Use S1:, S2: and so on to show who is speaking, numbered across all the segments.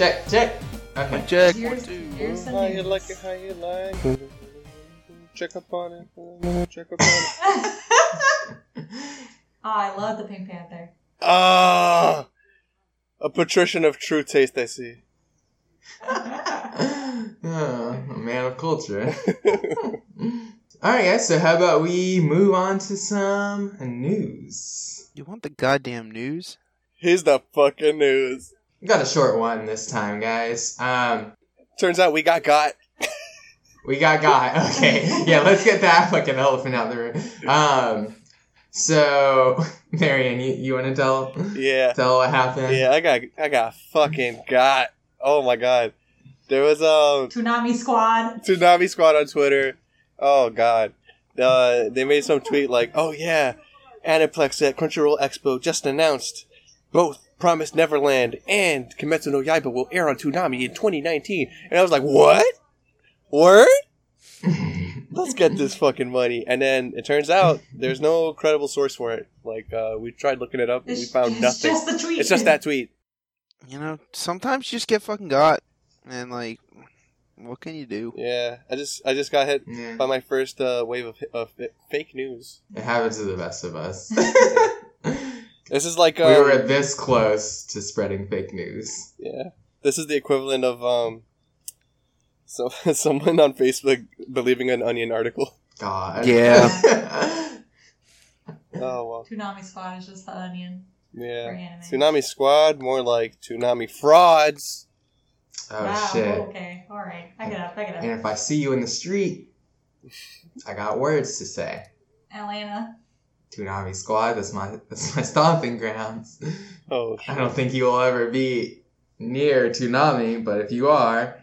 S1: Check, check, check. Okay.
S2: Check.
S3: Here's, here's some
S4: How you like it, how you like it. Check up on it. Check up on it.
S3: oh, I love the Pink Panther.
S4: Ah! A patrician of true taste, I see.
S1: oh, a man of culture. Alright, guys, so how about we move on to some news?
S2: You want the goddamn news?
S4: Here's the fucking news.
S1: We got a short one this time, guys. Um,
S4: Turns out we got got.
S1: we got got. Okay, yeah, let's get that fucking elephant out of the room. Um, so, Marion, you, you want to tell
S4: Yeah.
S1: tell what happened?
S4: Yeah, I got I got fucking got. Oh my god. There was um
S3: Toonami Squad.
S4: Toonami Squad on Twitter. Oh god. Uh, they made some tweet like, "Oh yeah, Aniplex at Crunchyroll Expo just announced both Promised Neverland and Kimetsu no Yaiba will air on Toonami in 2019." And I was like, "What? Word? Let's get this fucking money." And then it turns out there's no credible source for it. Like uh, we tried looking it up, and we found
S3: it's
S4: nothing.
S3: just the tweet.
S4: It's just that tweet.
S2: You know, sometimes you just get fucking got, and like, what can you do?
S4: Yeah, I just I just got hit
S1: Yeah.
S4: by my first uh, wave of, of fake news.
S1: It happens to the best of us.
S4: This is like
S1: we
S4: um,
S1: were this close to spreading fake news.
S4: yeah. This is the equivalent of um, so someone on Facebook believing an Onion article.
S1: God.
S2: Yeah.
S4: Oh well,
S3: Toonami Squad is just the onion
S4: yeah.
S3: anime.
S4: Toonami Squad, more like Tsunami frauds.
S1: oh
S3: wow,
S1: shit.
S3: Okay, all right. I get up. I get up.
S1: And if I see you in the street, I got words to say.
S3: Atlanta.
S1: Toonami Squad, that's my that's my stomping grounds.
S4: Oh,
S1: I don't think you will ever be near Toonami, but if you are,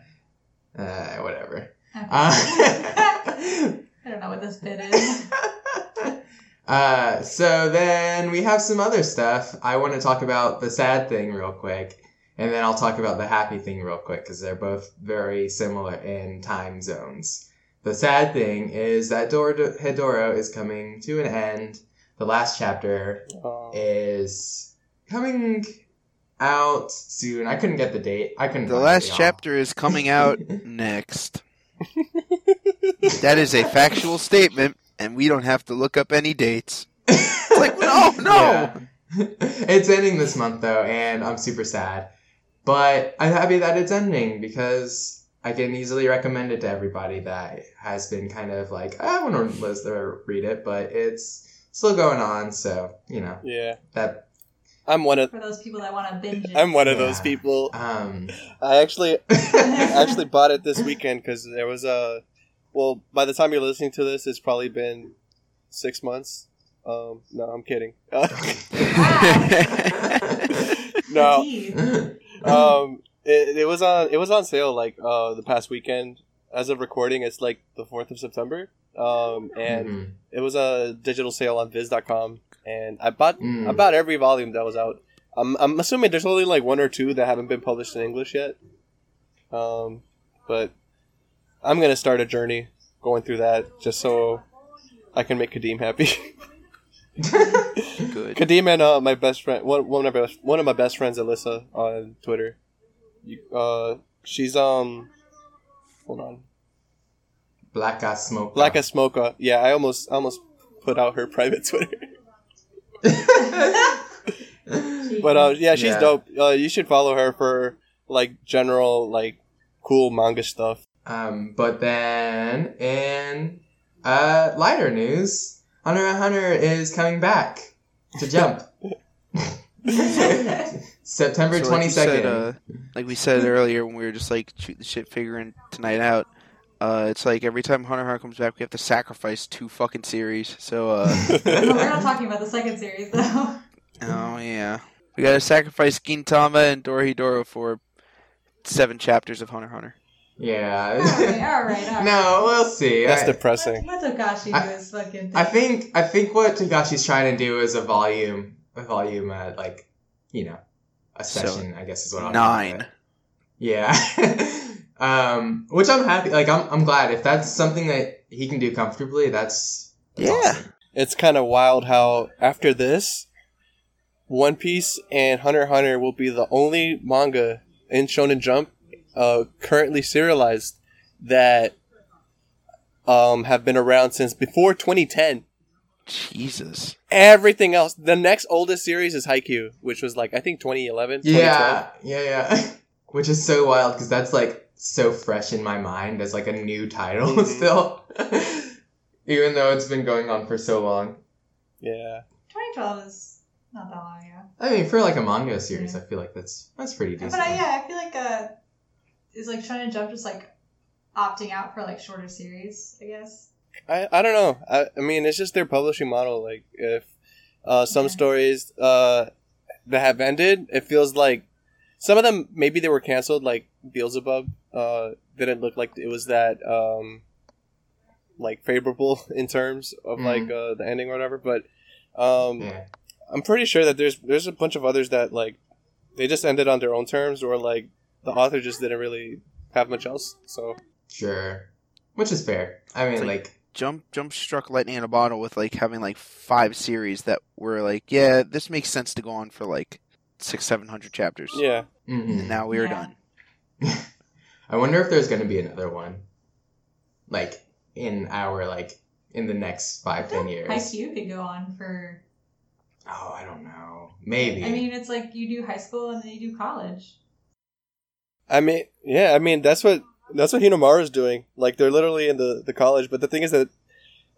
S1: uh, whatever.
S3: Okay.
S1: Uh,
S3: I don't know what this bit is.
S1: uh, so then we have some other stuff. I want to talk about the sad thing real quick, and then I'll talk about the happy thing real quick because they're both very similar in time zones. The sad thing is that Dor- Hedoro is coming to an end. The last chapter
S4: oh.
S1: is coming out soon. I couldn't get the date. I couldn't.
S2: The last
S1: it, y'all.
S2: chapter is coming out next. That is a factual statement, and we don't have to look up any dates. It's like, no, no.
S1: Yeah. it's ending this month though, and I'm super sad. But I'm happy that it's ending because I can easily recommend it to everybody that has been kind of like, I want to listen or read it, but it's still going on. So you know
S4: Yeah,
S1: that.
S4: I'm one of
S3: For those people that want to binge it.
S4: I'm one of
S1: Yeah.
S4: those people.
S1: Um,
S4: I actually I actually bought it this weekend because there was a. Well, by the time you're listening to this, it's probably been six months. Um, no, I'm kidding. no, um, it, it was on it was on sale like uh the past weekend. As of recording, it's like the fourth of September. Um, and
S1: Mhm.
S4: it was a digital sale on Viz.com, and I bought
S1: Mm.
S4: I bought every volume that was out. I'm I'm assuming there's only like one or two that haven't been published in English yet. Um, but I'm gonna start a journey going through that just so I can make Kadeem happy.
S2: Good.
S4: Kadeem and uh, my best friend, one one of my best, one of my best friends, Alyssa, on Twitter. You, uh, she's um, hold on,
S1: Black Gas Smoke.
S4: Black as Smoka. Yeah, I almost almost put out her private Twitter. But uh, yeah, she's
S1: Yeah.
S4: dope. Uh, you should follow her for like general like cool manga stuff.
S1: Um, but then in uh, lighter news, Hunter x Hunter is coming back to Jump. September
S2: So like we said,
S1: second.
S2: uh, like we said earlier when we were just like shoot the shit figuring tonight out. Uh, it's like every time Hunter x Hunter comes back, we have to sacrifice two fucking series. So, uh,
S3: No, we're not talking about the second series though.
S2: oh yeah, we gotta sacrifice Gintama and Dorohedoro for seven chapters of Hunter x Hunter.
S1: yeah.
S3: all right, all right, all right.
S1: no, we'll see.
S4: That's
S1: I,
S4: depressing.
S3: Let, let Togashi
S1: I-
S3: do his fucking thing.
S1: I think I think what Togashi's trying to do is a volume, a volume, uh, like you know, a
S2: So,
S1: session. I guess is what I'll call
S2: Nine.
S1: Yeah. Um, which I'm happy. Like I'm, I'm glad if that's something that he can do comfortably. That's, that's
S2: Yeah.
S1: awesome.
S4: It's kind of wild how after this, One Piece and Hunter x Hunter will be the only manga in Shonen Jump, uh, currently serialized that um have been around since before 2010.
S2: Jesus.
S4: Everything else, the next oldest series is Haikyuu, which was like I think 2011,
S1: Yeah, yeah, yeah. Which is so wild because that's like so fresh in my mind as like a new title
S4: Mhm.
S1: still, even though it's been going on for so long.
S4: Yeah.
S3: 2012 is not that long ago.
S1: I mean, for like a manga series, I feel like that's that's pretty decent.
S3: But I, yeah, I feel like uh, is like Shonen Jump just like opting out for like shorter series. I guess.
S4: I, I don't know. I, I mean, it's just their publishing model. Like, if uh, some
S3: Yeah.
S4: stories uh, that have ended, it feels like some of them maybe they were canceled. Like Beelzebub uh, didn't look like it was that um, like favorable in terms of
S1: Mhm.
S4: like uh, the ending or whatever. But um,
S1: yeah,
S4: I'm pretty sure that there's there's a bunch of others that like they just ended on their own terms, or like the author just didn't really have much else. So
S1: sure, which is fair. I mean,
S2: like-
S1: like,
S2: Jump Jump struck lightning in a bottle with like having like five series that were like, yeah, this makes sense to go on for like six, seven hundred chapters.
S4: yeah,
S1: mhm.
S2: And now we are
S3: Yeah.
S2: done.
S1: I wonder if there's going to be another one, like in our like in the next five ten years.
S3: Haikyuu could go on for.
S1: Oh, I don't know. Maybe.
S3: I mean, it's like you do high school and then you do college.
S4: I mean, yeah, I mean that's what that's what Hinomaru's doing. Like they're literally in the the college, but the thing is that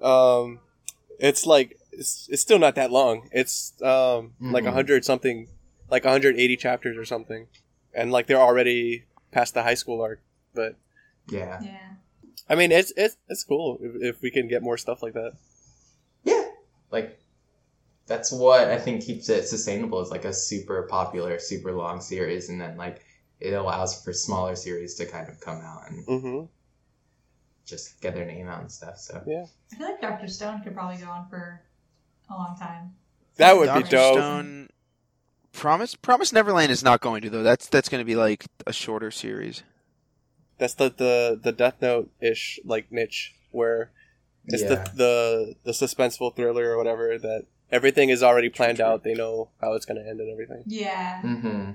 S4: um it's like it's, it's still not that long. It's um like a
S1: Mhm.
S4: hundred something, like 180 chapters or something, and like they're already past the high school arc. But
S1: yeah,
S3: Yeah.
S4: I mean, it's it's it's cool if, if we can get more stuff like that.
S1: yeah. Like that's what I think keeps it sustainable. Is like a super popular, super long series, and then like it allows for smaller series to kind of come out and
S4: Mm-hmm.
S1: just get their name out and stuff. So yeah,
S3: I feel like Doctor Stone could probably go on for a long time.
S4: That would be dope.
S2: Stone, Promise Promise Neverland is not going to though. That's that's going to be like a shorter series.
S4: That's the the the Death Note ish like niche where it's
S1: yeah,
S4: the the the suspenseful thriller or whatever that everything is already planned out. They know how it's gonna end and everything.
S3: Yeah.
S1: mm-hmm.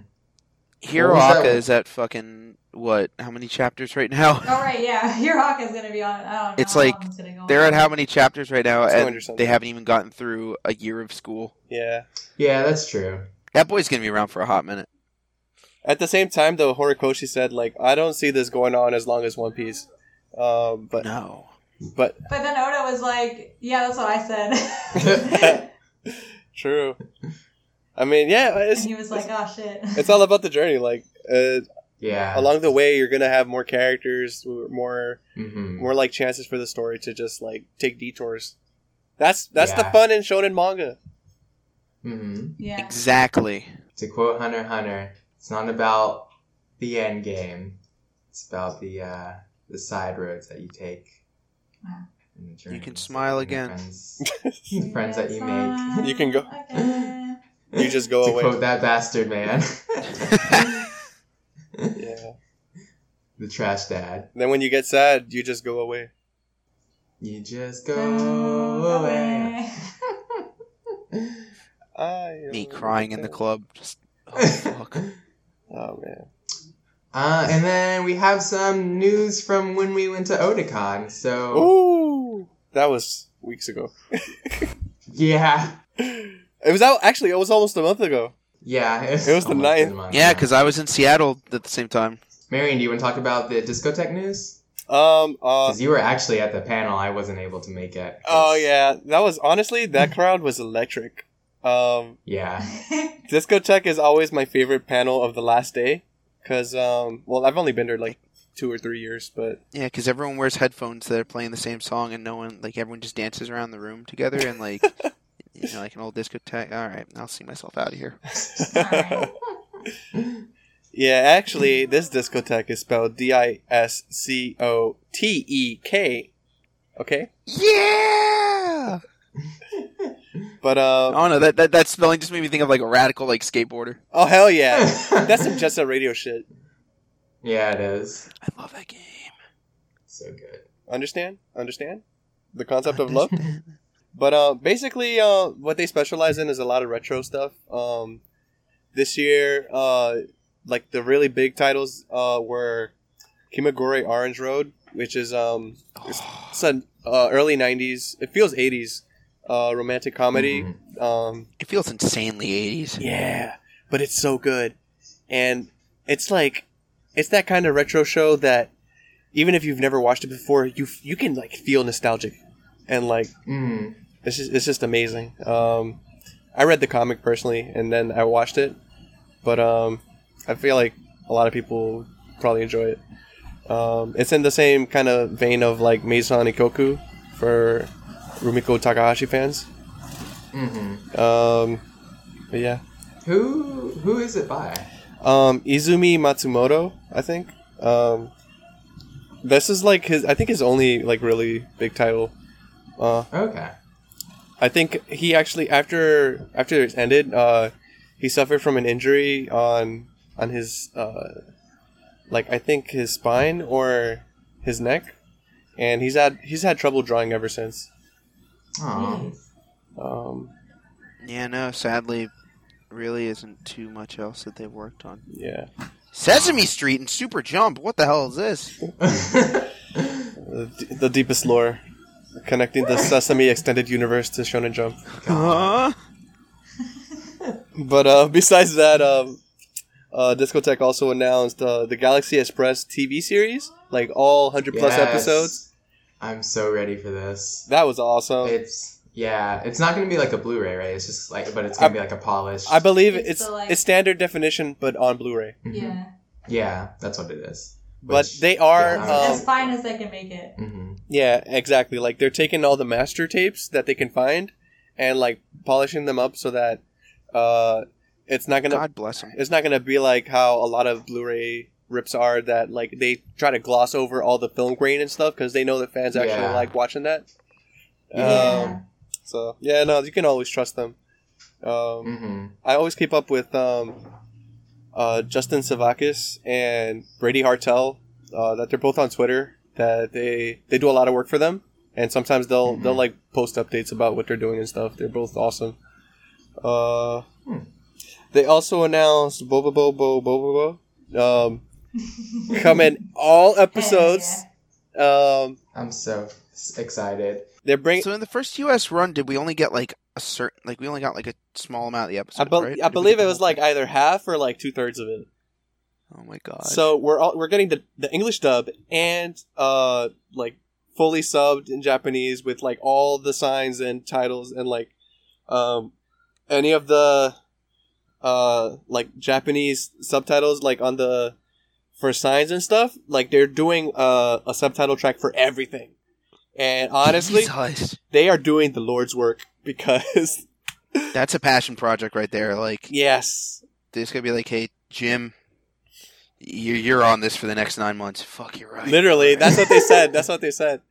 S2: Hero
S1: was that
S2: Aka
S1: one?
S2: is at fucking what? How many chapters right now?
S3: Oh right, yeah. Your hawk is gonna be on. I don't know.
S2: It's like,
S3: long it's gonna go
S2: They're
S3: on.
S2: at how many chapters right now,
S4: It's
S2: and they haven't even gotten through a year of school.
S4: Yeah.
S1: yeah, that's true.
S2: That boy's gonna be around for a hot minute.
S4: At the same time, though, Horikoshi said like, I don't see this going on as long as One Piece. Um, but
S2: No,
S4: but
S3: But then Oda was like, "Yeah, that's what I said."
S4: true. I mean, yeah,
S3: and
S4: it's
S3: he was like, "Oh shit."
S4: it's all about the journey. Like uh,
S1: Yeah.
S4: along the way, you're gonna have more characters, more
S1: hmm
S4: more like chances for the story to just like take detours. That's that's the fun in shonen manga.
S1: Hmm
S3: yeah.
S2: exactly.
S1: To quote Hunter Hunter, it's not about the end game. It's about the uh, the side roads that you take.
S3: Wow.
S1: in the journey.
S2: can smile again.
S1: Friends, the friends that you make.
S4: You can go-
S3: Okay.
S4: You just go
S1: to
S4: away.
S1: quote that bastard man,
S4: Yeah.
S1: the trash dad.
S4: Then when you get sad, you just go away.
S1: You just go away.
S4: I
S2: Me crying in the club. Just oh fuck.
S4: Oh man.
S1: Uh, and then we have some news from when we went to Otakon. So
S4: Ooh, that was weeks ago.
S1: yeah,
S4: It was out. Actually, it was almost a month ago.
S1: yeah,
S4: It was the ninth.
S2: Yeah, because I was in Seattle at the same time.
S1: Marion, do you want to talk about the Discotek news?
S4: Um. Uh.
S1: Because you were actually at the panel, I wasn't able to make it. 'cause-
S4: Oh yeah, that was honestly that crowd was electric. Um,
S1: yeah,
S4: Discotek is always my favorite panel of the last day, cause um, well, I've only been there like two or three years, but
S2: Yeah, because everyone wears headphones that are playing the same song, and no one like everyone just dances around the room together, and like you know, like an old discotheque. All right, I'll see myself out of here.
S4: Yeah, actually, this Discotek is spelled D I S C O T E K. Okay,
S2: Yeah.
S4: But um,
S2: Oh no, that, that that spelling just made me think of like a radical like skateboarder.
S4: oh hell yeah, that's some Jet Set Radio shit.
S1: yeah, it is
S2: I love that game.
S1: so good.
S4: Understand? Understand the concept of love. But uh, basically, uh, what they specialize in is a lot of retro stuff. Um, this year, uh, like the really big titles uh, were Kimagure Orange Road, which is um it's, it's an uh, early '90s. It feels '80s uh, romantic comedy.
S1: Mhm.
S4: Um,
S2: It feels insanely 80s.
S4: yeah, but it's so good, and it's like it's that kind of retro show that even if you've never watched it before, you you can like feel nostalgic, and like
S1: Mm.
S4: it's just, it's just amazing. Um, I read the comic personally, and then I watched it, but um, I feel like a lot of people probably enjoy it. Um, it's in the same kind of vein of like Maison Ikkoku for Rumiko Takahashi fans.
S1: hmm
S4: Um, but yeah,
S1: Who who is it by?
S4: um, Izumi Matsumoto, I think. Um, this is like his, I think his only like really big title. Uh,
S1: Okay.
S4: I think he actually after after it ended, uh, he suffered from an injury on on his uh, like I think his spine or his neck, and he's had he's had trouble drawing ever since.
S1: Aw.
S4: Um,
S2: Yeah, no, sadly, really isn't too much else that they've worked on.
S4: yeah,
S2: Sesame Street and Super Jump. What the hell is this?
S4: the, the deepest lore connecting the Sesame extended universe to Shonen Jump.
S2: Huh?
S4: But uh, besides that, um, uh, Discotek also announced uh, the Galaxy Express TV series, like all hundred plus
S1: Yes.
S4: episodes.
S1: I'm so ready for this.
S4: That was awesome.
S1: It's yeah, it's not gonna be like a Blu-ray, right? It's just like, but it's gonna be like a polished.
S4: I believe
S3: It's
S4: it's
S3: the, like-
S4: it's standard definition, but on Blu-ray.
S1: Mhm.
S3: Yeah.
S1: Yeah, that's what it is.
S4: But
S1: Which-
S4: they are,
S1: yeah,
S4: um,
S3: as fine as they can make it.
S1: mhm.
S4: Yeah, exactly. Like they're taking all the master tapes that they can find and like polishing them up so that uh, it's not gonna
S2: God bless him.
S4: it's not gonna be like how a lot of Blu-ray rips are that like they try to gloss over all the film grain and stuff because they know that fans actually
S1: Yeah.
S4: like watching that.
S3: Yeah.
S4: Um, so yeah, no, you can always trust them. Um,
S1: Mhm.
S4: I always keep up with um, uh, Justin Sevakis and Brady Hartel. Uh, that they're both on Twitter. That they they do a lot of work for them, and sometimes they'll
S1: Mhm.
S4: they'll like post updates about what they're doing and stuff. They're both awesome. Uh,
S1: Hmm.
S4: They also announced Boba Bobo Bobo Bobo um, coming all episodes. Um,
S1: I'm so excited.
S4: they're bringing.
S2: So in the first U.S. run, did we only get like a certain, like we only got like a small amount of the episode?
S4: I, bel
S2: right?
S4: I
S2: Or did we
S4: believe it was like either half or like two thirds of it.
S2: Oh my god.
S4: So we're all, we're getting the the English dub and uh like fully subbed in Japanese with like all the signs and titles and like um any of the uh like Japanese subtitles like on the for signs and stuff like they're doing uh, a subtitle track for everything. And honestly,
S2: Jesus.
S4: they are doing the Lord's work because
S2: that's a passion project right there. Like
S4: yes,
S2: there's gonna be like, hey Jim, you're you're on this for the next nine months. Fuck, you're right.
S4: Literally,
S2: You're
S4: that's what they said. That's what they said.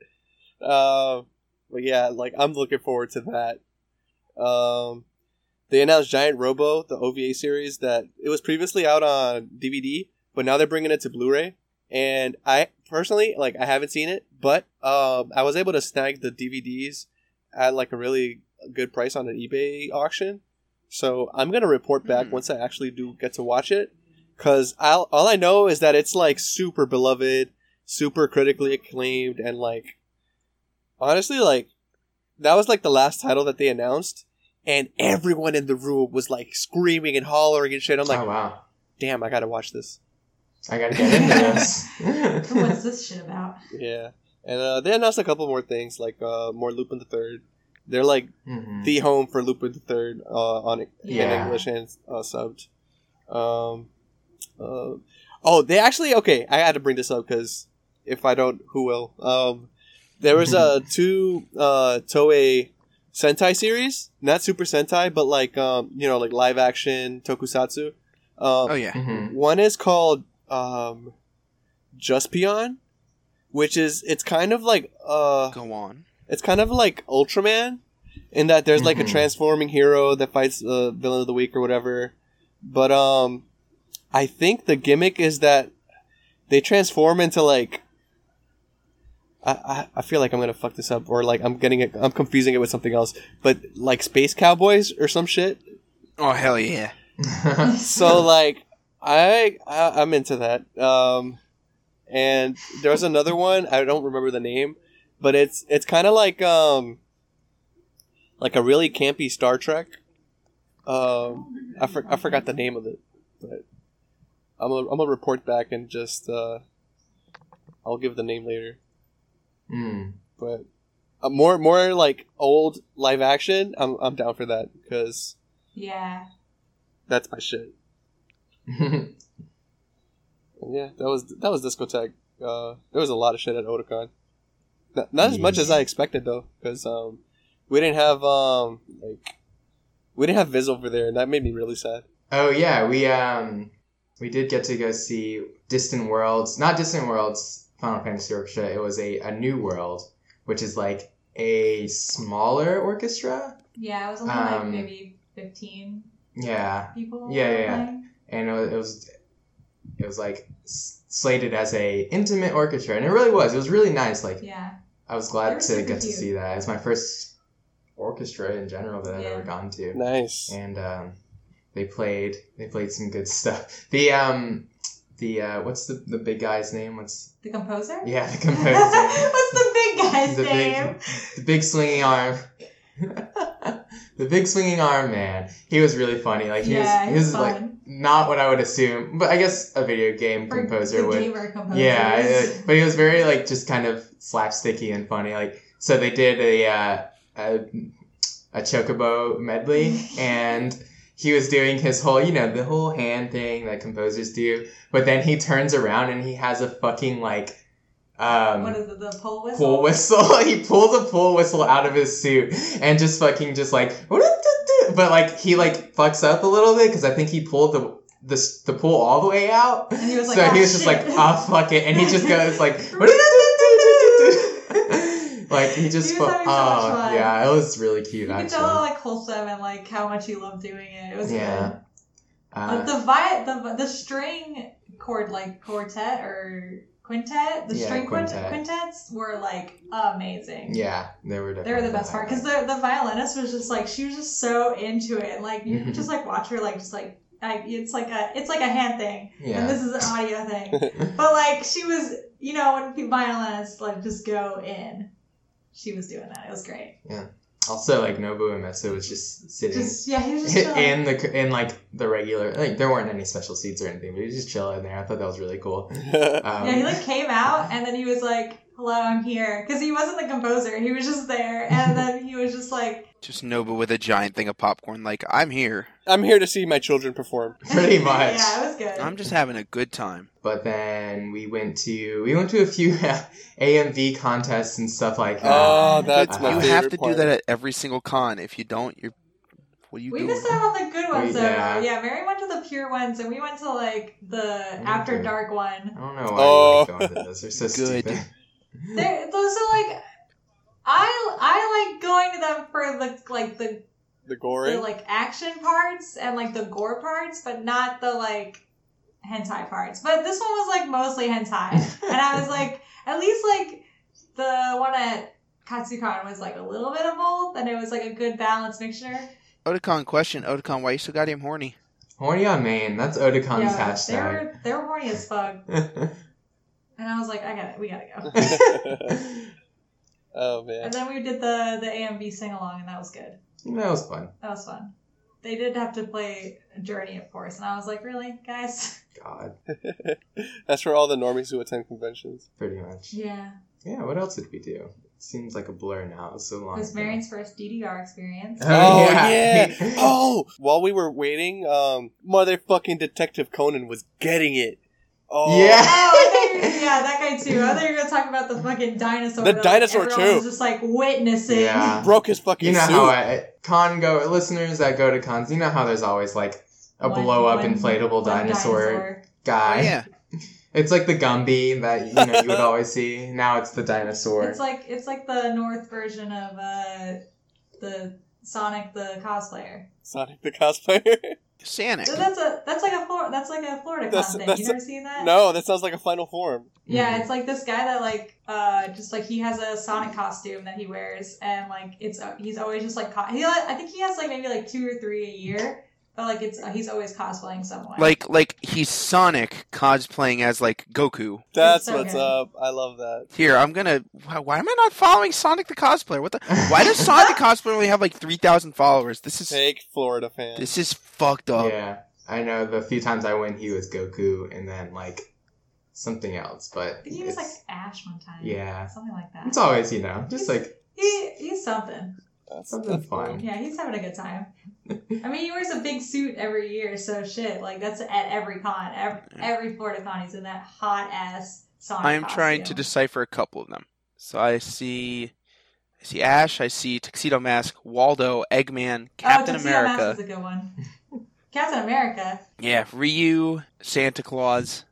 S4: Uh, but yeah, like I'm looking forward to that. Um, they announced Giant Robo, the OVA series that it was previously out on DVD, but now they're bringing it to Blu-ray. And I personally, like, I haven't seen it, but um, I was able to snag the DVDs at like a really good price on an eBay auction. So I'm gonna report back
S2: Hmm.
S4: once I actually do get to watch it, because all all I know is that it's like super beloved, super critically acclaimed, and like honestly, like that was like the last title that they announced, and everyone in the room was like screaming and hollering and shit. I'm like,
S1: oh wow,
S4: damn, I gotta watch this.
S1: I gotta get into this.
S3: What's this shit about?
S4: Yeah, and uh, they announced a couple more things like uh, more Lupin the Third. They're like
S1: Mhm.
S4: the home for Lupin the Third uh, on in English and uh, subbed. Um, uh, oh, they actually okay. I had to bring this up because if I don't, who will? Um, there was uh, two uh, Toei Sentai series, not Super Sentai, but like um, you know, like live action tokusatsu. Um,
S2: Oh yeah.
S1: Mhm.
S4: one is called um, Juspion, which is it's kind of like uh,
S2: Go on.
S4: it's kind of like Ultraman in that there's like a
S1: Mhm.
S4: transforming hero that fights the villain of the week or whatever. But um I think the gimmick is that they transform into like I, I, I feel like I'm gonna fuck this up or like I'm getting it I'm confusing it with something else. But like space cowboys or some shit.
S2: Oh hell yeah.
S4: So like I, I I'm into that. Um, and there was another one. I don't remember the name, but it's it's kind of like um, like a really campy Star Trek. Um, I for, I forgot the name of it, but I'm gonna, I'm gonna report back and just uh, I'll give the name later.
S1: Mm.
S4: But uh, more more like old live action. I'm I'm down for that because
S3: Yeah.
S4: that's my shit. And yeah, that was that was Discotek. Uh, there was a lot of shit at Otakon. Not, not as much as I expected though, because um, we didn't have um like we didn't have Viz over there, and that made me really sad.
S1: oh yeah, we um we did get to go see Distant Worlds, not Distant Worlds Final Fantasy Orchestra. It was a a New World, which is like a smaller orchestra.
S3: Yeah, it was only like
S1: Um,
S3: maybe 15
S1: Yeah,
S3: people.
S1: Yeah, yeah, yeah.
S3: Playing.
S1: and it was it was, like slated as a intimate orchestra, and it really was. It was really nice. Like
S3: Yeah.
S1: I was glad
S3: were
S1: to
S3: super
S1: get to see that. It's my first orchestra in general that I've
S3: Yeah.
S1: ever gone to,
S4: Nice.
S1: and um, they played they played some good stuff. The um the uh, what's the the big guy's name? What's
S3: The composer?
S1: yeah the composer.
S3: What's the big guy's
S1: the
S3: name?
S1: big the big swinging arm. the big swinging arm man. He was really funny. Like he
S3: yeah,
S1: was he was like not what I would assume, but I guess a video game composer would. Yeah, but he was very like just kind of slapsticky and funny. Like so, they did a uh, a, a chocobo medley, and he was doing his whole you know the whole hand thing that composers do. But then he turns around and he has a fucking like um,
S3: what is it? The pole whistle.
S1: pool whistle. he pulls a pool whistle out of his suit and just fucking just like, but like he like fucks up a little bit because I think he pulled the the the pool all the way out.
S3: And he was like,
S1: so
S3: "Ah,
S1: he was just like, ah, fuck it, and he just goes like, like he just,
S3: He
S1: fu-
S3: having so
S1: oh yeah, it was really cute
S3: You could
S1: actually.
S3: tell like wholesome and like how much he loved doing it. It was
S1: Yeah.
S3: good.
S1: Uh,
S3: Like the vi- the the string chord like quartet or quintet, the
S1: Yeah,
S3: string
S1: quintet.
S3: quintets were like amazing.
S1: yeah, they were.
S3: They were the best part because the the violinist was just like she was just so into it. and Like you
S1: Mhm.
S3: could just like watch her like just like like it's like a it's like a hand thing
S1: yeah.
S3: and this is an audio thing. But like she was, you know, when pe- violinists like just go in, she was doing that. It was great.
S1: Also, like Nobu Uematsu was just sitting
S3: Just yeah, he was just chilling.
S1: in the in like the regular like there weren't any special seats or anything, but he was just chilling there. I thought that was really cool. Um,
S3: Yeah, he like came out and then he was like, "Hello, I'm here," because he wasn't the composer. He was just there, and then he was just like,
S2: Just Nova with a giant thing of popcorn, like, I'm here.
S4: I'm here to see my children perform.
S1: Pretty much.
S3: yeah, it was good.
S2: I'm just having a good time.
S1: but then we went to we went to a few AMV contests and stuff like that.
S4: Oh, that's
S1: Uh,
S4: my
S2: you
S4: favorite
S2: have to
S4: part.
S2: do that at every single con. If you don't, you're. What are you
S3: we
S2: doing?
S3: missed out on the good ones
S1: We-
S3: though.
S1: yeah.
S3: Yeah. Mary went to the pure ones, and we went to like the after dark one.
S1: I don't know why
S4: Oh.
S1: you like going to those. They're so
S2: Good.
S1: stupid.
S3: They're, those are like, I I like going to them for the like the
S4: The gory.
S3: the like action parts and like the gore parts, but not the like hentai parts. But this one was like mostly hentai, and I was like, at least like the one at Katsucon was like a little bit of both, and it was like a good balanced mixture.
S2: Otakon question. Otakon, why you so goddamn horny?
S1: Horny on main. That's Otakon's
S3: they
S1: hashtag.
S3: were they were horny as fuck, and I was like, I got it, we gotta go.
S4: oh man.
S3: And then we did the the AMV sing along, and that was good.
S1: that was fun.
S3: That was fun. They did have to play Journey, of course, and I was like, really, guys?
S1: God,
S4: That's for all the normies who attend conventions.
S1: pretty much.
S3: Yeah.
S1: Yeah. What else did we do? seems like a blur now. It was so long.
S3: It was
S1: ago.
S3: Marion's first DDR experience.
S1: Oh,
S4: Oh
S1: yeah.
S4: yeah. oh, while we were waiting, um, motherfucking Detective Conan was getting it. Oh
S1: Yeah.
S3: Oh, I thought you were, yeah, that guy too. I thought you were gonna talk about the fucking dinosaur.
S4: The
S3: that, like,
S4: dinosaur,
S3: everyone
S4: too.
S3: Was just like witnessing.
S1: Yeah.
S4: broke his fucking
S1: You know
S4: suit.
S1: how I, con go listeners that go to cons. You know how there's always like a
S3: One-
S1: blow up
S3: one-
S1: inflatable
S3: one
S1: dinosaur,
S2: Oh,
S1: guy.
S2: yeah.
S1: It's like the Gumby that you know you would always see. Now it's the dinosaur.
S3: It's like it's like the North version of uh, the Sonic the cosplayer.
S4: Sonic the cosplayer.
S2: Sonic.
S3: So that's a that's like a Flor- that's like a Florida
S4: That's-
S3: con thing.
S4: that's
S3: You
S4: a-
S3: seen that?
S4: no, that sounds like a final form.
S3: Yeah,
S1: Mhm.
S3: it's like this guy that like uh just like he has a Sonic costume that he wears and like it's uh, he's always just like he I think he has like maybe like two or three a year but like it's he's always cosplaying someone.
S2: Like like he's Sonic cosplaying as like Goku.
S4: That's
S3: so
S4: what's
S3: good.
S4: up. I love that.
S2: Here, I'm gonna. Why, why am I not following Sonic the cosplayer? What the? Why does Sonic the cosplayer only have like three thousand followers? This is
S4: Fake Florida fan.
S2: this is fucked up.
S1: Yeah, I know the few times I went, he was Goku, and then like something else. But
S3: he was like Ash one time.
S1: yeah,
S3: something like that.
S1: it's always you know just like
S3: he he's something.
S4: That's,
S1: something
S4: that's
S1: fun.
S3: Yeah, he's having a good time. I mean, he wears a big suit every year, so shit. Like that's at every con, every, every Florida con, he's in that hot ass Sonic.
S2: I am trying to decipher a couple of them. So I see, I see Ash. I see Tuxedo Mask, Waldo, Eggman, oh, Captain
S3: oh, Tuxedo Mask
S2: America.
S3: is a good one. Captain America.
S2: Yeah, Ryu, Santa Claus,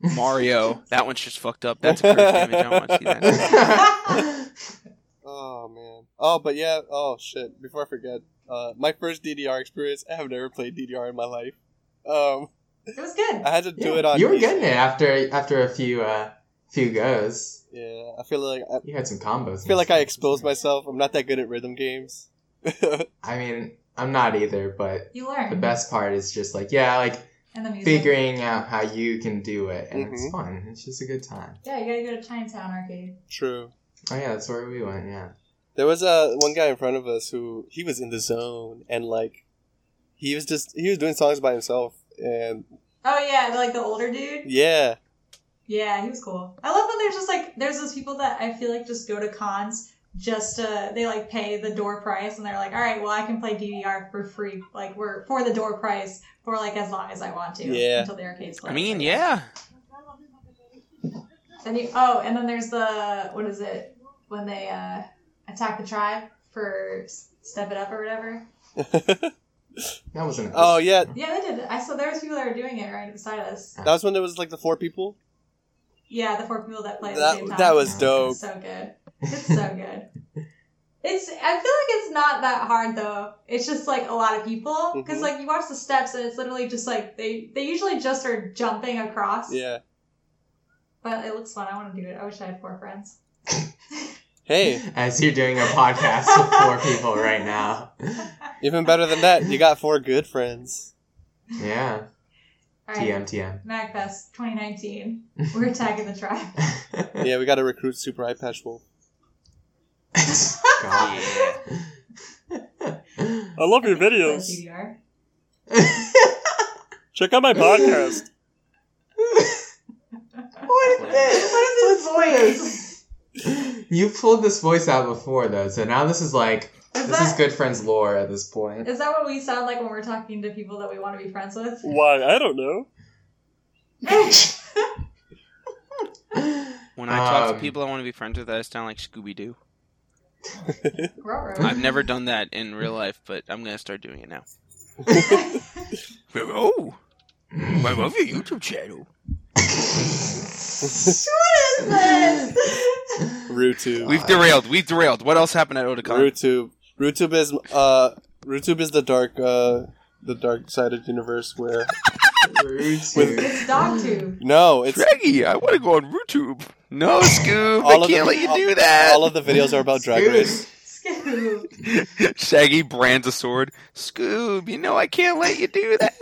S2: Mario. that one's just fucked up. That's a cursed image. I don't want to see that.
S4: Oh man. Oh, but yeah. Oh shit. Before I forget, uh, my first DDR experience. I have never played DDR in my life. Um,
S3: It was good.
S4: I had to do
S1: Yeah,
S4: it on.
S1: you were
S4: easy.
S1: getting it after after a few uh few goes.
S4: Yeah, I feel like I
S1: You had some combos.
S4: I feel like I exposed myself. I'm not that good at rhythm games.
S1: I mean, I'm not either, but
S3: You learn.
S1: the best part is just like yeah, like
S3: And the music.
S1: figuring out how you can do it, and it's
S4: Mhm.
S1: fun. It's just a good time.
S3: Yeah, you gotta go to Chinatown Arcade.
S4: True.
S1: Oh yeah, that's where we went. Yeah.
S4: There was uh, one guy in front of us who he was in the zone and like he was just he was doing songs by himself and
S3: Oh yeah, like the older dude.
S4: yeah
S3: Yeah, he was cool. I love when there's just like there's those people that I feel like just go to cons just to they like pay the door price and they're like, all right, well I can play DDR for free, like we're for the door price for like as long as I want to.
S4: Yeah.
S3: Until the arcade's
S2: I
S3: closed.
S2: mean, yeah.
S3: Then you oh, and then there's the what is it when they uh attack the tribe for step it up or whatever.
S1: That wasn't.
S4: oh yeah
S3: Yeah, they did. I saw there was people that were doing it right beside us.
S4: that was when there was like the four people
S3: Yeah, the four people that play at
S4: That-
S3: the same time.
S4: that was
S3: It's
S4: dope.
S3: so good. It's so good. It's. I feel like it's not that hard though. It's just like a lot of people because
S4: Mhm.
S3: like you watch the steps and it's literally just like they they usually just are jumping across.
S4: yeah
S3: But it looks fun. I want to do it. I wish I had four friends.
S4: Hey
S1: As you're doing a podcast with four people right now.
S4: even better than that you got four good friends
S1: Yeah.
S3: All right.
S1: TM TM.
S3: MagFest 2019. We're attacking the tribe.
S4: yeah we got to recruit Super Eye Patch Wolf
S1: God.
S4: I love your videos check out my podcast
S1: What is this? What is this voice? You pulled this voice out before though, so now this is like
S3: Is
S1: this
S3: that,
S1: is good friends lore at this point.
S3: is that what we sound like when we're talking to people that we want to be friends with?
S4: why I don't know
S2: When I talk to
S1: Um,
S2: people I want to be friends with, I sound like Scooby Doo. I've never done that in real life, but I'm gonna start doing it now. Oh, I love your YouTube channel.
S3: What is this?
S4: RooTube
S2: We've derailed. We've derailed. What else happened at Otakon?
S4: RooTube RooTube is uh RooTube is the dark uh the dark sided universe where
S3: It's dog tube.
S4: no it's
S2: Shaggy, I want to go on YouTube. No, Scoob,
S4: All
S2: I
S4: of
S2: can't
S4: the-
S2: let you
S4: all-
S2: do that.
S4: all of the videos are about drag race
S3: Scoob.
S2: Shaggy brands a sword. Scoob, you know I can't let you do that.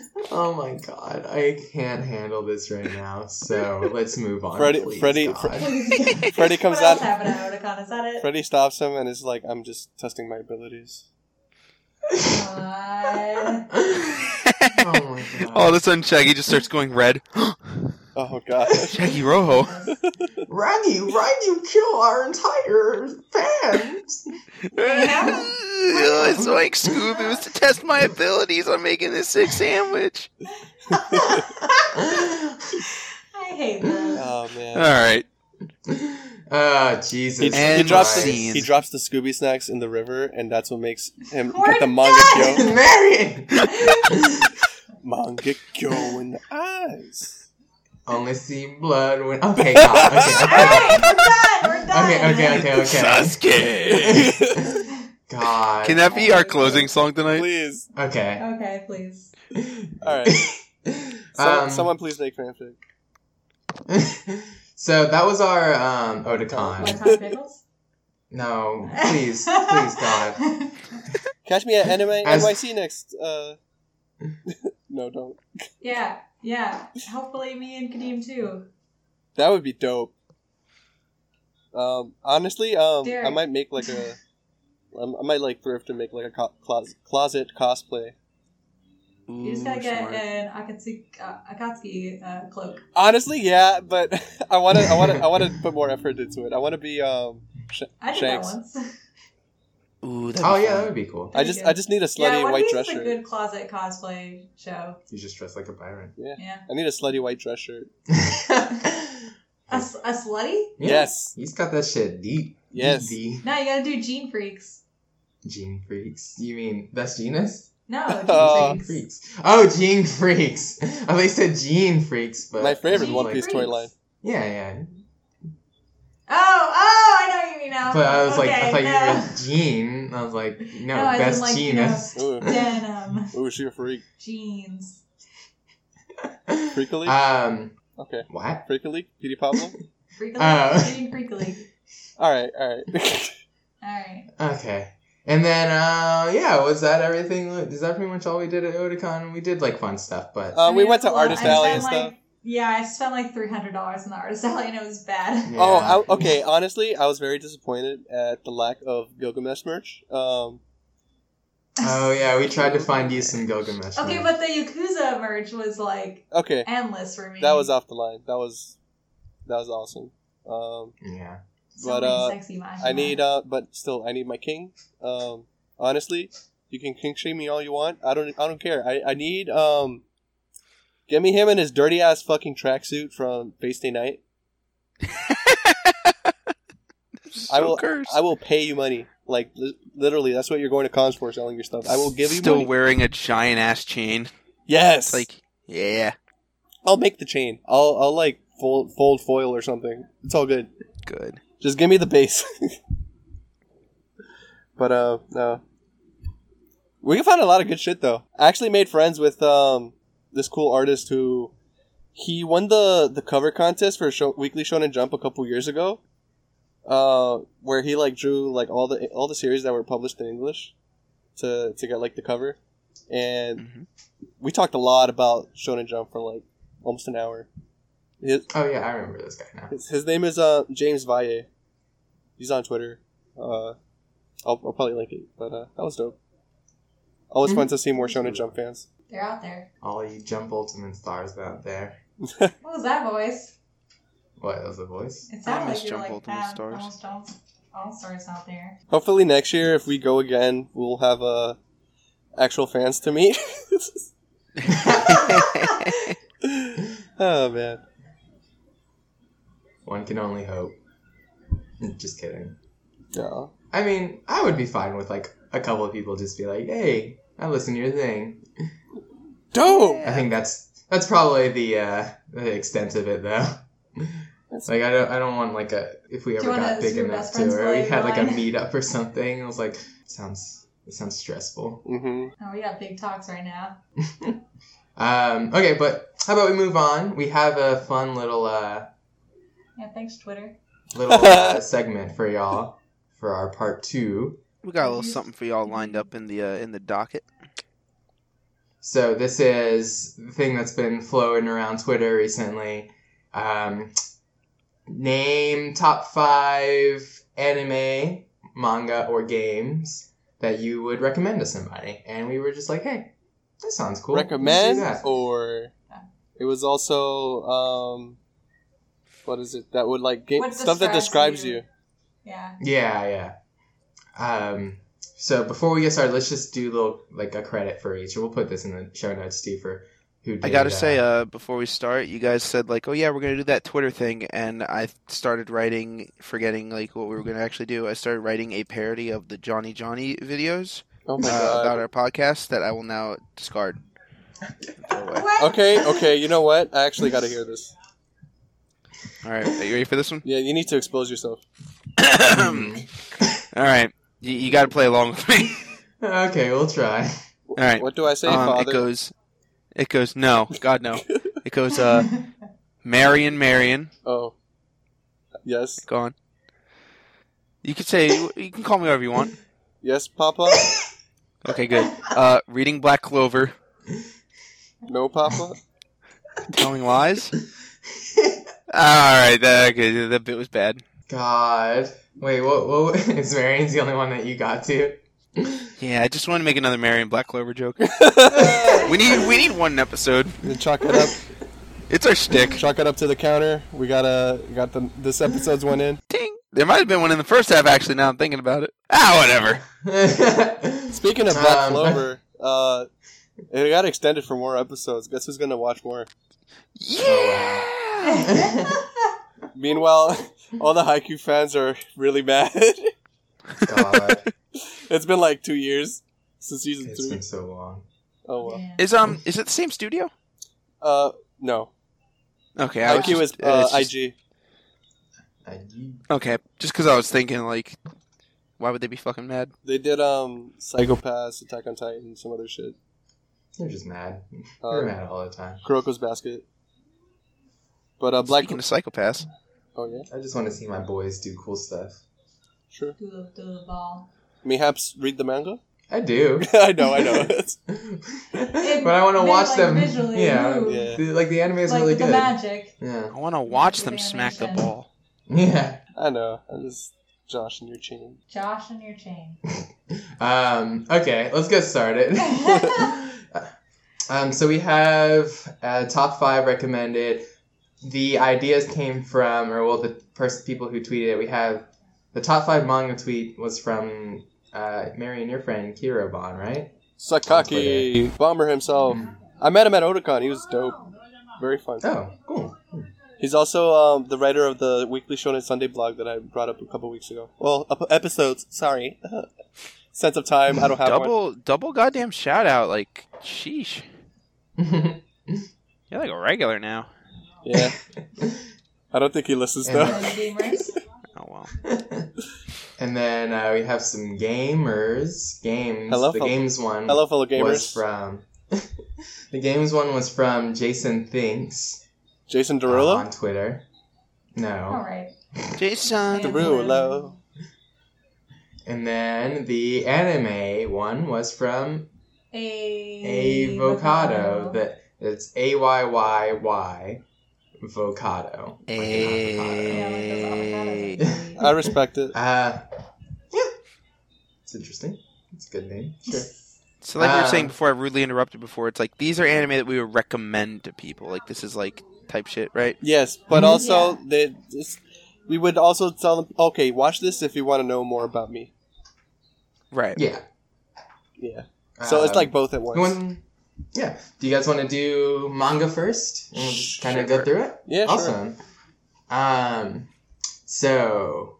S1: oh my god, I can't handle this right now. So let's move on.
S4: Freddie-
S1: please,
S4: Freddie-
S1: God.
S3: Please.
S4: Freddie comes
S3: what else
S4: out-
S3: happened at Otakon? Is that it?
S4: Freddy stops him and is like I'm just testing my abilities
S3: God.
S1: oh my god.
S2: All of a sudden, Shaggy just starts going red.
S4: oh god
S2: Shaggy Rojo.
S1: Raggy, why do you kill our entire fans?
S2: it's like Scoob. It was to test my abilities on making this sick sandwich.
S3: I hate this.
S4: oh man
S2: right.
S1: Oh, Jesus.
S4: he, he drops the, he drops the Scooby snacks in the river and that's what makes him
S3: We're
S4: get the manga
S3: done!
S4: kyo
S1: Marion!
S4: manga kyo in the eyes
S1: Only see blood when. Okay, God. Okay,
S3: Alright, we're done. We're done.
S1: okay, okay, okay, okay.
S2: Sasuke.
S1: God.
S2: Can that be our closing song tonight?
S4: please
S1: Okay.
S3: Okay, please.
S4: all right so,
S1: Um,
S4: someone please make fanfic
S1: so that was our um, Otakon. No, please, please, God.
S4: Catch me at Anime
S1: As-
S4: NYC next. Uh, no, don't.
S3: Yeah, yeah. Hopefully, me and Kadeem too.
S4: That would be dope. Um, honestly, um, I might make like a, um, I might like thrift and make like a co- closet, closet cosplay.
S3: You just gotta get
S2: smart.
S3: an Akatsuki, uh, Akatsuki uh, cloak.
S4: Honestly, yeah, but I want to, I want to, I want to put more effort into it. I want to be um, Sh-
S3: I did
S4: Shanks.
S3: that once.
S2: Ooh, that'd
S1: Oh
S2: be
S1: yeah,
S2: fun.
S1: that would be cool.
S4: I just,
S3: Pretty
S4: I just need a slutty
S3: yeah, One
S4: white
S3: Piece
S4: dress
S3: is a
S4: shirt.
S3: good closet cosplay show.
S1: You just dress like a Byron.
S3: Yeah. yeah.
S4: I need a slutty white dress shirt.
S3: A slutty?
S4: Yes.
S1: He's got that shit deep.
S4: Yes.
S1: Deep.
S3: No, you gotta do Gene Freaks.
S1: Gene freaks. You mean best genus?
S3: No, Gene
S4: Oh.
S1: Gene
S3: Freaks.
S1: freaks. Oh, gene freaks. Oh, they said gene freaks, but
S4: My favorite
S3: Gene
S4: One Piece toy line.
S1: Yeah, yeah.
S3: Oh, I know what you mean now.
S1: But I was like, I thought
S3: no.
S1: you were Jean. I was like, no,
S3: No, as
S1: best
S3: like, you
S1: genus.
S4: Ooh,
S3: Denim.
S4: ooh, she a freak.
S3: Jeans.
S4: Freakily?
S1: um,
S4: Okay.
S1: what?
S4: Freakily? Petey Pablo?
S3: Freakily.
S1: Oh.
S3: Gene Freakily.
S4: all right, all right.
S3: Alright.
S1: Okay. And then, uh, yeah, was that everything? Is that pretty much all we did at Otakon? We did like fun stuff, but
S4: Uh, we went to
S3: well,
S4: Artist Alley and stuff.
S3: like- Yeah, I spent like three hundred dollars in the artist alley and it was bad.
S1: yeah.
S4: Oh, I, okay. Honestly, I was very disappointed at the lack of Gilgamesh merch. Um,
S1: oh yeah, we tried to find you some Gilgamesh.
S3: Okay,
S1: merch.
S3: but the Yakuza merch was like
S4: okay,
S3: endless for me.
S4: that was off the line. That was that was awesome. Um,
S1: yeah.
S4: But,
S3: many
S4: uh,
S3: sexy.
S4: I need, uh, but still, I need my king. Um, honestly, you can king shame me all you want. I don't, I don't care. I, I need, um, get me him in his dirty ass fucking tracksuit from Fate Stay Night.
S2: So
S4: I will,
S2: cursed.
S4: I will pay you money. Like li- literally, that's what you're going to cons for, selling your stuff. I will give you money.
S2: Still
S4: money.
S2: wearing a giant ass chain.
S4: yes,
S2: It's like, yeah,
S4: I'll make the chain. I'll, I'll like fold, fold foil or something. It's all good.
S2: good.
S4: Just give me the base. but uh no. We can find a lot of good shit though. I actually made friends with um this cool artist who he won the the cover contest for show, Weekly Shonen Jump a couple years ago. Uh where he like drew like all the all the series that were published in English to to get like the cover. And
S2: Mhm.
S4: we talked a lot about Shonen Jump for like almost an hour. His,
S1: Oh yeah, I remember this guy now.
S4: his, his name is uh James Valle. He's on Twitter. Uh, I'll, I'll probably link it, but uh, that was dope. Always fun to see more Shonen Jump fans.
S3: They're out there.
S1: All you Jump Ultimate stars out there.
S3: What was that voice?
S1: What that was the voice?
S3: It sounded
S2: miss
S3: like you're
S2: Jump
S3: like
S2: Ultimate
S3: that.
S2: Stars.
S3: Almost all, all stars out there.
S4: Hopefully next year, if we go again, we'll have uh, actual fans to meet. oh man.
S1: One can only hope. Just kidding.
S4: Yeah.
S1: I mean, I would be fine with like a couple of people just be like, "Hey, I listen to your thing."
S4: Dope.
S1: I think that's that's probably the uh, the extent of it, though. like I don't I don't want like a if we ever got big enough to
S3: friend's
S1: where we had like a meetup or something. I was like, sounds it sounds stressful.
S4: hmm
S3: Oh, we got big talks right now.
S1: Um, okay, but how about we move on? We have a fun little uh,
S3: Yeah, thanks, Twitter.
S1: little uh, segment for y'all for our part two.
S2: we got a little something for y'all lined up in the uh, in the docket.
S1: So this is the thing that's been flowing around Twitter recently. Um, name top five anime, manga, or games that you would recommend to somebody, and we were just like, "Hey, that sounds cool. Let's
S4: Recommend or it was also um, what is it that would like game
S3: What
S4: stuff that
S3: describes
S4: describes
S3: you?
S4: you.
S3: Yeah.
S1: Yeah, yeah. Um, so before we get started, let's just do a little like a credit for each. and We'll put this in the show notes too for who. Did,
S2: I gotta say, uh, before we start, you guys said like, "Oh yeah, we're gonna do that Twitter thing," and I started writing, forgetting like what we were gonna actually do. I started writing a parody of the Johnny Johnny videos
S4: Oh my
S2: uh,
S4: god.
S2: about our podcast that I will now discard. Throw away.
S3: What?
S4: Okay, okay, you know what? I actually got to hear this.
S2: All right, are you ready for this one?
S4: Yeah, you need to expose yourself.
S2: All right, you, you got to play along with me.
S1: okay, we'll try.
S4: All
S2: right.
S4: What do I say,
S2: Um,
S4: father?
S2: it goes, it goes. No, God no. It goes. Uh, Marion, Marion,
S4: Oh. Yes.
S2: go on. You can say you can call me whatever you want.
S4: Yes, Papa.
S2: Okay, good. Uh, reading Black Clover,
S4: No, Papa.
S2: telling lies. All right, that, okay, that bit was bad.
S1: God. Wait, what? What? Is Marion's the only one that you got to?
S2: Yeah, I just want to make another Marion Black Clover joke. We need we need one episode.
S4: Then chalk it up.
S2: It's our stick.
S4: Chalk it up to the counter. We got a got the this episode's one in.
S2: Ding. There might have been one in the first half. Actually, now I'm thinking about it. Ah, whatever.
S4: Speaking of Black
S1: Um,
S4: Clover, uh, it got extended for more episodes. Guess who's gonna watch more?
S2: Yeah.
S4: Meanwhile, all the Haikyuu fans are really mad.
S1: God,
S4: it's been like two years since season
S1: it's
S4: three.
S1: been so long.
S4: Oh well.
S3: Yeah.
S2: Is um is it the same studio?
S4: Uh, no.
S2: Okay, I was
S4: Haikyuu is uh,
S2: just-
S4: IG.
S1: Uh,
S2: Okay, just because I was thinking like, why would they be fucking mad?
S4: They did um Psycho-Pass, Attack on Titan, some other shit.
S1: They're just mad.
S4: Uh,
S1: They're mad all the time.
S4: Kuroko's Basket. But uh, Black.
S2: Speaking of psychopaths,
S4: Oh yeah,
S1: I just want to see my boys do cool stuff.
S4: sure.
S3: Do the, do the ball.
S4: Mayhaps read the manga.
S1: I do.
S4: I know, I know.
S1: but I want to watch
S3: like,
S1: them.
S3: visually
S1: Yeah,
S3: move.
S4: Yeah.
S1: The- like the anime is
S3: like
S1: really
S3: the
S1: good.
S3: magic.
S1: Yeah,
S2: I want to watch
S3: Good
S2: them smack the
S3: animation.
S2: ball.
S1: yeah.
S4: I know. I'm just Josh and your chain.
S3: Josh and your chain.
S1: Um, okay, let's get started. um, so we have uh, top five recommended. The ideas came from, or well, the person people who tweeted it. We have the top five manga tweet was from uh, Marion your friend Kirobon, right?
S4: Sakaki, bomber himself. I met him at Otakon. He was dope. Very fun.
S1: Oh, cool.
S4: He's also um, the writer of the Weekly Shonen Sunday blog that I brought up a couple weeks ago. Well, ep- episodes. Sorry. Sense of time. I don't have one.
S2: Double double goddamn shout out. Like, sheesh, you're like a regular now.
S4: Yeah. I don't think he listens
S1: And-
S4: though.
S3: And.
S2: Oh well.
S1: and then uh, we have some gamers. Games.
S4: Hello,
S1: the
S4: fel-
S1: games one.
S4: Hello, fellow
S1: was
S4: gamers.
S1: from the games one was from Jason Thinks
S4: Jason
S1: uh,
S4: Derulo.
S1: on Twitter. No, All
S3: right.
S2: Jason.
S4: Derulo.
S1: and then the anime one was from
S3: A.
S1: Avocado. That it's A Y Y Y Vocado. Like
S2: Hey.
S3: Yeah, like those.
S4: I respect it.
S1: Uh, yeah, it's interesting. It's a good name. Sure.
S2: So like we were saying before, I rudely interrupted before. It's like these are anime that we would recommend to people. Like this is like type shit, right?
S4: Yes, but
S1: Mhm.
S4: also they this, we would also tell them, okay, watch this if you want to know more about me.
S2: Right.
S1: Yeah.
S4: Yeah. So it's
S1: Um,
S4: like both at once.
S1: You want- yeah. Do you guys want to do manga first? And we'll just kind of go through it?
S4: Yeah, sure.
S1: Awesome. Um, so,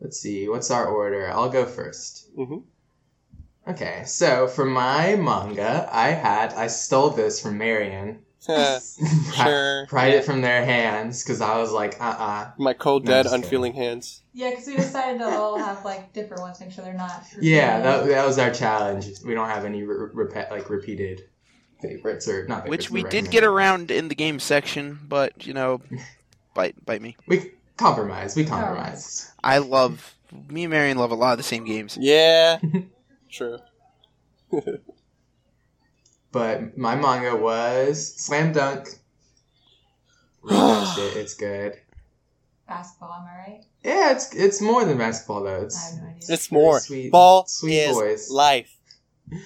S1: let's see. What's our order? I'll go first.
S4: Mhm.
S1: Okay, so for my manga, I had, I stole this from Marion.
S4: Sure.
S1: Pried it from their hands because I was like, uh uh
S4: My cold,
S1: No,
S4: dead,
S1: just kidding.
S4: unfeeling hands.
S3: Yeah, because we decided to all have like different ones, make sure they're not.
S1: Yeah, that, that was our challenge. We don't have any re- repe- like repeated favorites or not favorites.
S2: Which we
S1: but
S2: did get
S1: recommended.
S2: around in the game section, but you know, bite bite me.
S1: We compromise. We compromise.
S2: I love me and Marion love a lot of the same games.
S4: Yeah. True.
S1: But my manga was Slam Dunk. Read that shit. It's good.
S3: basketball. Am I right?
S1: Yeah, it's it's more than basketball though.
S3: I
S1: It's
S3: have no idea.
S4: It's more.
S1: Sweet-
S4: Ball
S1: sweet
S4: is
S1: boys.
S4: life.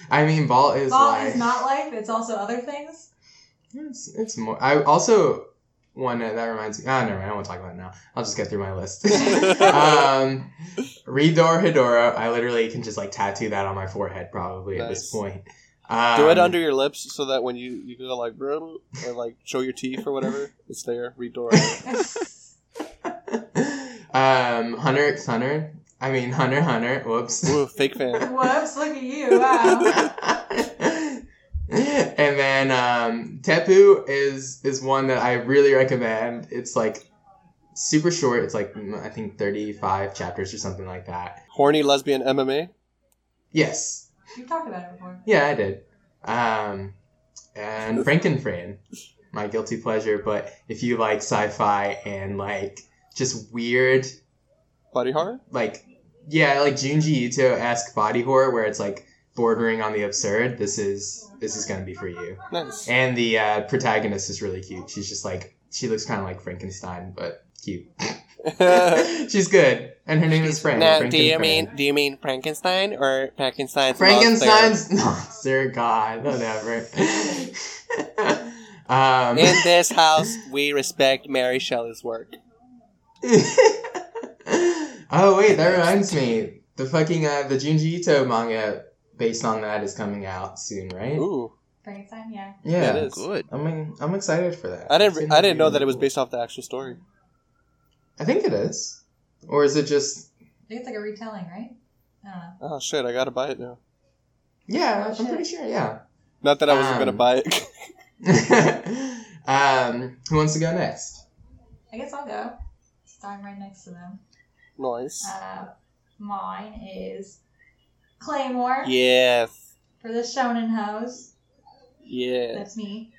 S1: I mean, ball is
S3: Ball
S1: life.
S3: is not life. It's also other things.
S1: It's, it's more. I also one that, that reminds me. Ah, never mind. I won't talk about it now. I'll just get through my list. um, Redor Hidoro. I literally can just like tattoo that on my forehead probably at this
S4: Nice.
S1: point. Um,
S4: Do it under your lips so that when you you go like "Brr," or like show your teeth or whatever, it's there. Read door.
S1: um, Hunter x Hunter. I mean Hunter x Hunter. Whoops.
S4: Ooh, fake fan.
S3: Whoops! Look at you! Wow.
S1: and then um, Teppu is is one that I really recommend. It's like super short. It's like I think thirty five chapters or something like that.
S4: Horny lesbian MMA.
S1: Yes,
S3: We've talked about it before.
S1: yeah, I did. Um, and Franken Fran, my guilty pleasure. But if you like sci-fi and like just weird
S4: Body horror.
S1: like yeah, like Junji Ito esque body horror where it's like bordering on the absurd, this is this is gonna be for you.
S4: Nice.
S1: And the uh, protagonist is really cute. She's just like she looks kind of like Frankenstein, but cute. She's good, and her name is Frank.
S4: now,
S1: Frank
S4: do you
S1: Fran.
S4: mean do you mean Frankenstein or Frankenstein's
S1: Frankenstein's monster? God, whatever. um.
S4: In this house, we respect Mary Shelley's work.
S1: oh wait, that reminds me. The fucking uh, the Junji Ito manga based on that is coming out soon, right?
S4: Ooh,
S3: Frankenstein, yeah.
S1: Yeah,
S4: it is.
S2: Good.
S1: I mean, I'm excited for that.
S4: I didn't I didn't
S1: be
S4: know
S1: really
S4: that it was based off the actual story.
S1: I think it is, or is it just?
S3: I think it's like a retelling, right? I don't know.
S4: Oh shit, I gotta buy it now.
S1: Yeah,
S3: Oh,
S1: I'm
S3: shit.
S1: pretty sure. Yeah.
S4: Not that I wasn't gonna
S1: Um,
S4: buy it.
S1: um, who wants to go next?
S3: I guess I'll go. So I'm right next to them.
S4: nice.
S3: Uh, mine is Claymore
S4: Yes.
S3: for the Shonen Hose.
S4: Yeah.
S3: That's me.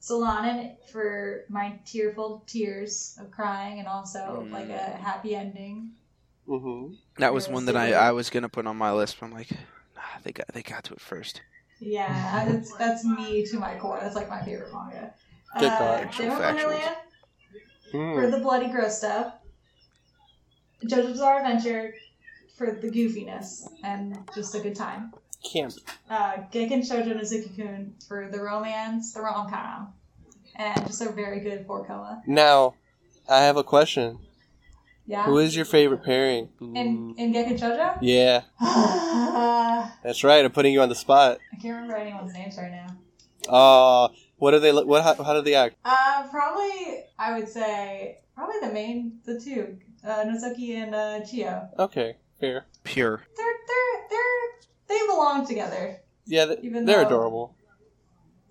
S3: Solanin for my tearful tears of crying and also
S2: Mm.
S3: like a happy ending.
S4: Mm-hmm.
S2: That was one that I. I was gonna put on my list, but I'm like, nah, they got they got to it first.
S3: Yeah, that's that's me to my core. That's like my favorite manga.
S4: Good
S3: uh,
S4: God.
S3: Demon
S2: Factuals.
S3: Wonderland for
S4: Mm.
S3: the bloody gross stuff. JoJo's Bizarre Adventure for the goofiness and just a good time.
S4: Camp.
S3: Uh, Gekkan Shoujo Nozaki-kun for the romance, the rom-com, and just a very good four koma.
S4: Now, I have a question.
S3: Yeah.
S4: Who is your favorite pairing?
S3: in in Gekkan Shoujo?
S4: Yeah, that's right. I'm putting you on the spot.
S3: I can't remember anyone's names right now.
S4: Uh, what do they look? What? How, how do they act?
S3: Uh, probably I would say probably the main the two, uh, Nozaki and uh, Chiyo.
S4: Okay, fair.
S2: Pure.
S3: They're they're they're they belong together.
S4: Yeah, th-
S3: Even
S4: they're
S3: though-
S4: adorable.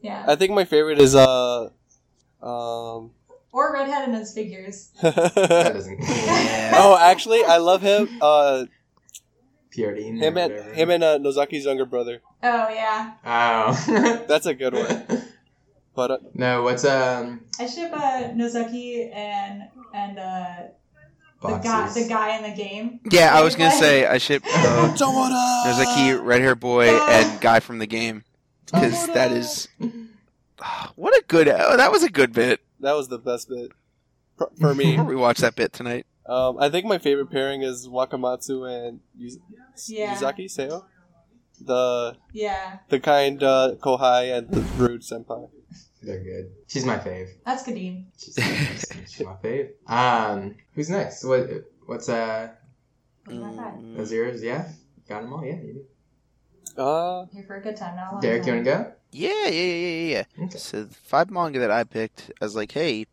S3: Yeah.
S4: I think my favorite is uh, um.
S3: or redhead and his figures.
S1: That doesn't.
S4: oh, actually, I love him. Uh,
S1: Purity.
S4: him and him and uh, Nozaki's younger brother.
S3: Oh yeah.
S1: Oh.
S4: That's a good one. But uh,
S1: no, what's um
S3: I ship uh, Nozaki and and uh, the guy the guy in the game.
S2: Yeah, I was gonna
S3: Like-
S2: say I ship uh, there's a key red hair boy and guy from the game because that is what a good oh, that was a good bit.
S4: That was the best bit for, for me.
S2: I'll rewatch that bit tonight.
S4: um, I think my favorite pairing is Wakamatsu and Yuz-
S3: Yeah.
S4: Yuzuki Seo. The
S3: Yeah,
S4: the kind uh, Kohai and the rude senpai.
S1: They're good. She's my fave.
S3: that's Kadeem.
S1: She's, she's my fave. Um, who's next? What? What's uh?
S3: What's my?
S2: Mm,
S1: Those yours? Yeah. Got them all. Yeah. You do.
S4: Uh,
S3: Here for a good time, not a long
S1: Derek, you wanna go?
S2: Yeah, yeah, yeah, yeah, yeah.
S1: Okay.
S2: So the five manga that I picked, I was like, hey,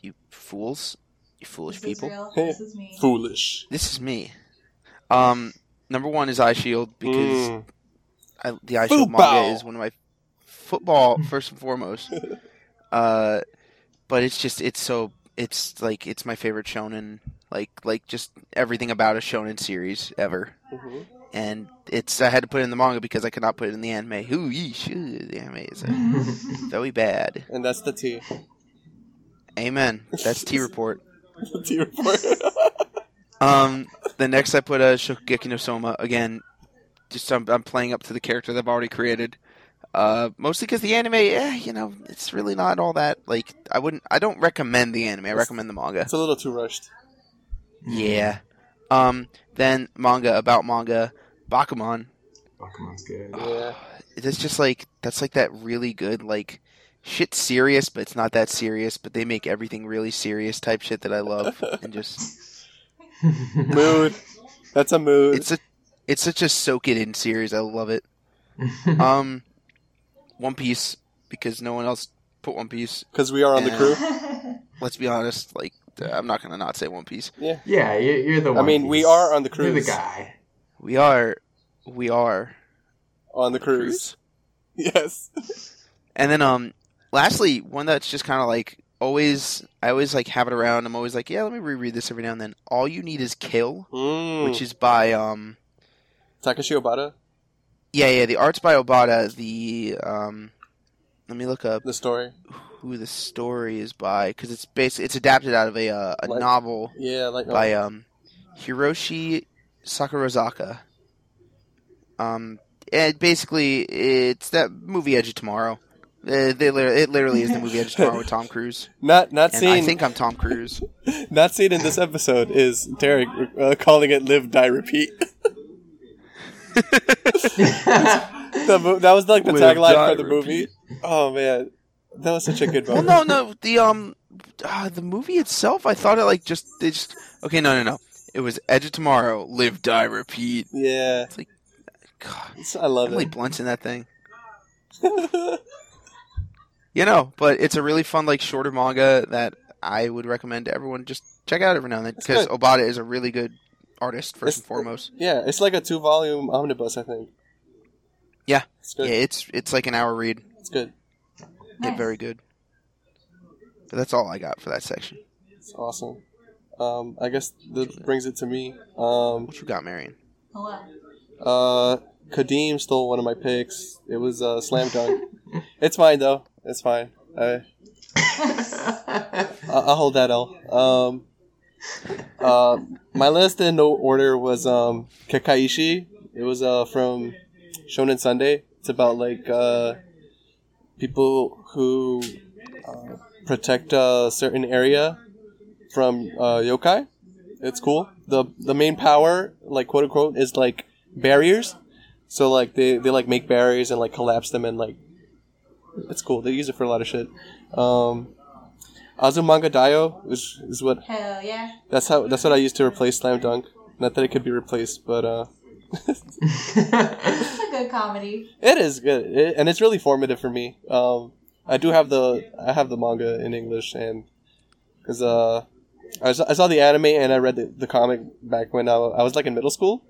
S2: you fools, you foolish
S3: This is
S2: people.
S3: real. This is me.
S4: foolish.
S2: This is me. Um, number one is Eye Shield because
S4: Mm.
S2: I, the Eye Shield manga is one of my football first and foremost. uh, but it's just it's so it's like it's my favorite shonen. Like like just everything about a shonen series ever.
S4: Mhm.
S2: And it's I had to put it in the manga because I could not put it in the anime. Ooh, yeesh, ooh, the anime is uh, very bad.
S4: And that's the T.
S2: Amen. That's T report.
S4: The T report.
S2: Um, the next I put a Shokugeki no Soma again. Just I'm, I'm playing up to the character that I've already created. Uh, mostly because the anime, eh, you know, it's really not all that. Like, I wouldn't, I don't recommend the anime. I recommend the manga.
S4: it's a little too rushed.
S2: Yeah. Um, then manga about manga, Bakuman.
S1: Pokemon's good.
S4: Yeah.
S2: It's just like that's like that really good like shit serious, but it's not that serious. But they make everything really serious type shit that I love, and just
S4: Mood. That's a mood.
S2: it's a it's such a soak it in series. I love it. Um, One Piece because no one else put One Piece.
S4: Because we are on the
S2: Yeah.
S4: crew.
S2: Let's be honest. Like I'm not gonna not say One Piece.
S4: Yeah.
S1: yeah, you're, you're the one.
S4: I mean, we are on the
S1: You're the guy.
S2: We are, we are
S4: On the cruise. Yes.
S2: And then um lastly, one that's just kind of like always I always like have it around. I'm always like, yeah, let me reread this every now and then. All you need is kill,
S4: Mm.
S2: which is by um
S4: Takeshi Obata.
S2: Yeah, yeah, the art's by Obata, the um let me look up
S4: The story.
S2: who the story is by cuz it's based it's adapted out of a uh, a
S4: Like-
S2: novel
S4: Yeah, like
S2: by um Hiroshi Sakurazaka. Um it basically it's that movie Edge of Tomorrow. Uh, they, lit- it literally is the movie Edge of Tomorrow with Tom Cruise.
S4: Not not
S2: And
S4: seen
S2: I think I'm Tom Cruise.
S4: not seen in this episode is Derek uh, calling it "Live, Die, Repeat." The that was like the
S2: Live,
S4: tagline for the movie. Oh man, that was such a good
S2: Well,
S4: moment.
S2: no, no, the um, uh, the movie itself, I thought it like just they just okay, no, no, no. It was Edge of Tomorrow, Live, Die, Repeat.
S4: Yeah, it's like
S2: God,
S4: it's- I love
S2: Emily
S4: it.
S2: Blunt's in that thing. You know, but it's a really fun, like, shorter manga that I would recommend to everyone. Just check out every now and then because. Obata is a really good artist first
S4: It's-
S2: and foremost.
S4: yeah, it's like a two-volume omnibus, I think.
S2: Yeah.
S4: it's good.
S2: Yeah, it's it's like an hour read.
S4: It's good.
S2: Yeah, very good. But that's all I got for that section.
S4: It's awesome. Um, I guess that brings it to me. Um,
S2: What you got, Marion?
S3: Hello.
S4: uh, Kadeem stole one of my picks. It was uh, slam dunk. it's fine though. It's fine. I, I- I'll hold that L. Um, uh, my list in no order was um, Kekkaishi. It was uh, from Shonen Sunday. It's about like uh, people who uh, protect a certain area from uh, yokai. It's cool. the The main power, like quote unquote, is like barriers. So like they, they like make barriers and like collapse them and like it's cool. They use it for a lot of shit. Um, Azumanga Daioh is is what
S3: Hell yeah.
S4: that's how that's what I used to replace Slam Dunk. Not that it could be replaced, but uh,
S3: It's a good comedy.
S4: it is good, it, and it's really formative for me. Um, I do have the I have the manga in English, and because uh, I saw, I saw the anime and I read the, the comic back when I, I was like in middle school.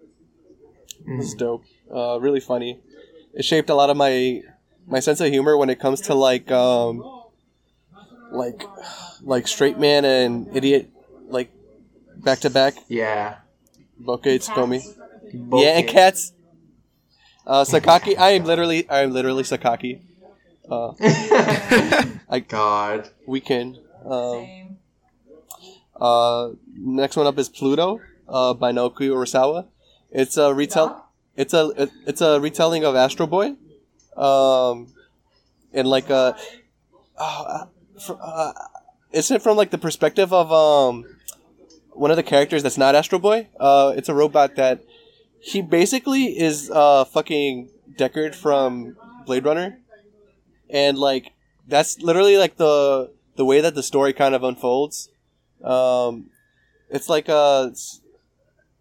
S4: It was dope. Uh, really funny. It shaped a lot of my my sense of humor when it comes to like um, like like straight man and idiot like back to back.
S1: yeah.
S4: boke tsukkomi.
S3: Cats.
S4: Yeah, and cats. Uh, Sakaki. I am literally, I am literally Sakaki. Uh, I
S1: God.
S4: weekend. Um,
S3: Same.
S4: uh, next one up is Pluto uh, by Naoki Urasawa. It's a retell.
S3: Dog?
S4: It's a it- it's a retelling of Astro Boy, um, and like a, oh, uh, fr- uh, it's it from like the perspective of um, one of the characters that's not Astro Boy. Uh, it's a robot that he basically is uh fucking Deckard from Blade Runner, and like that's literally like the the way that the story kind of unfolds. Um, it's like a,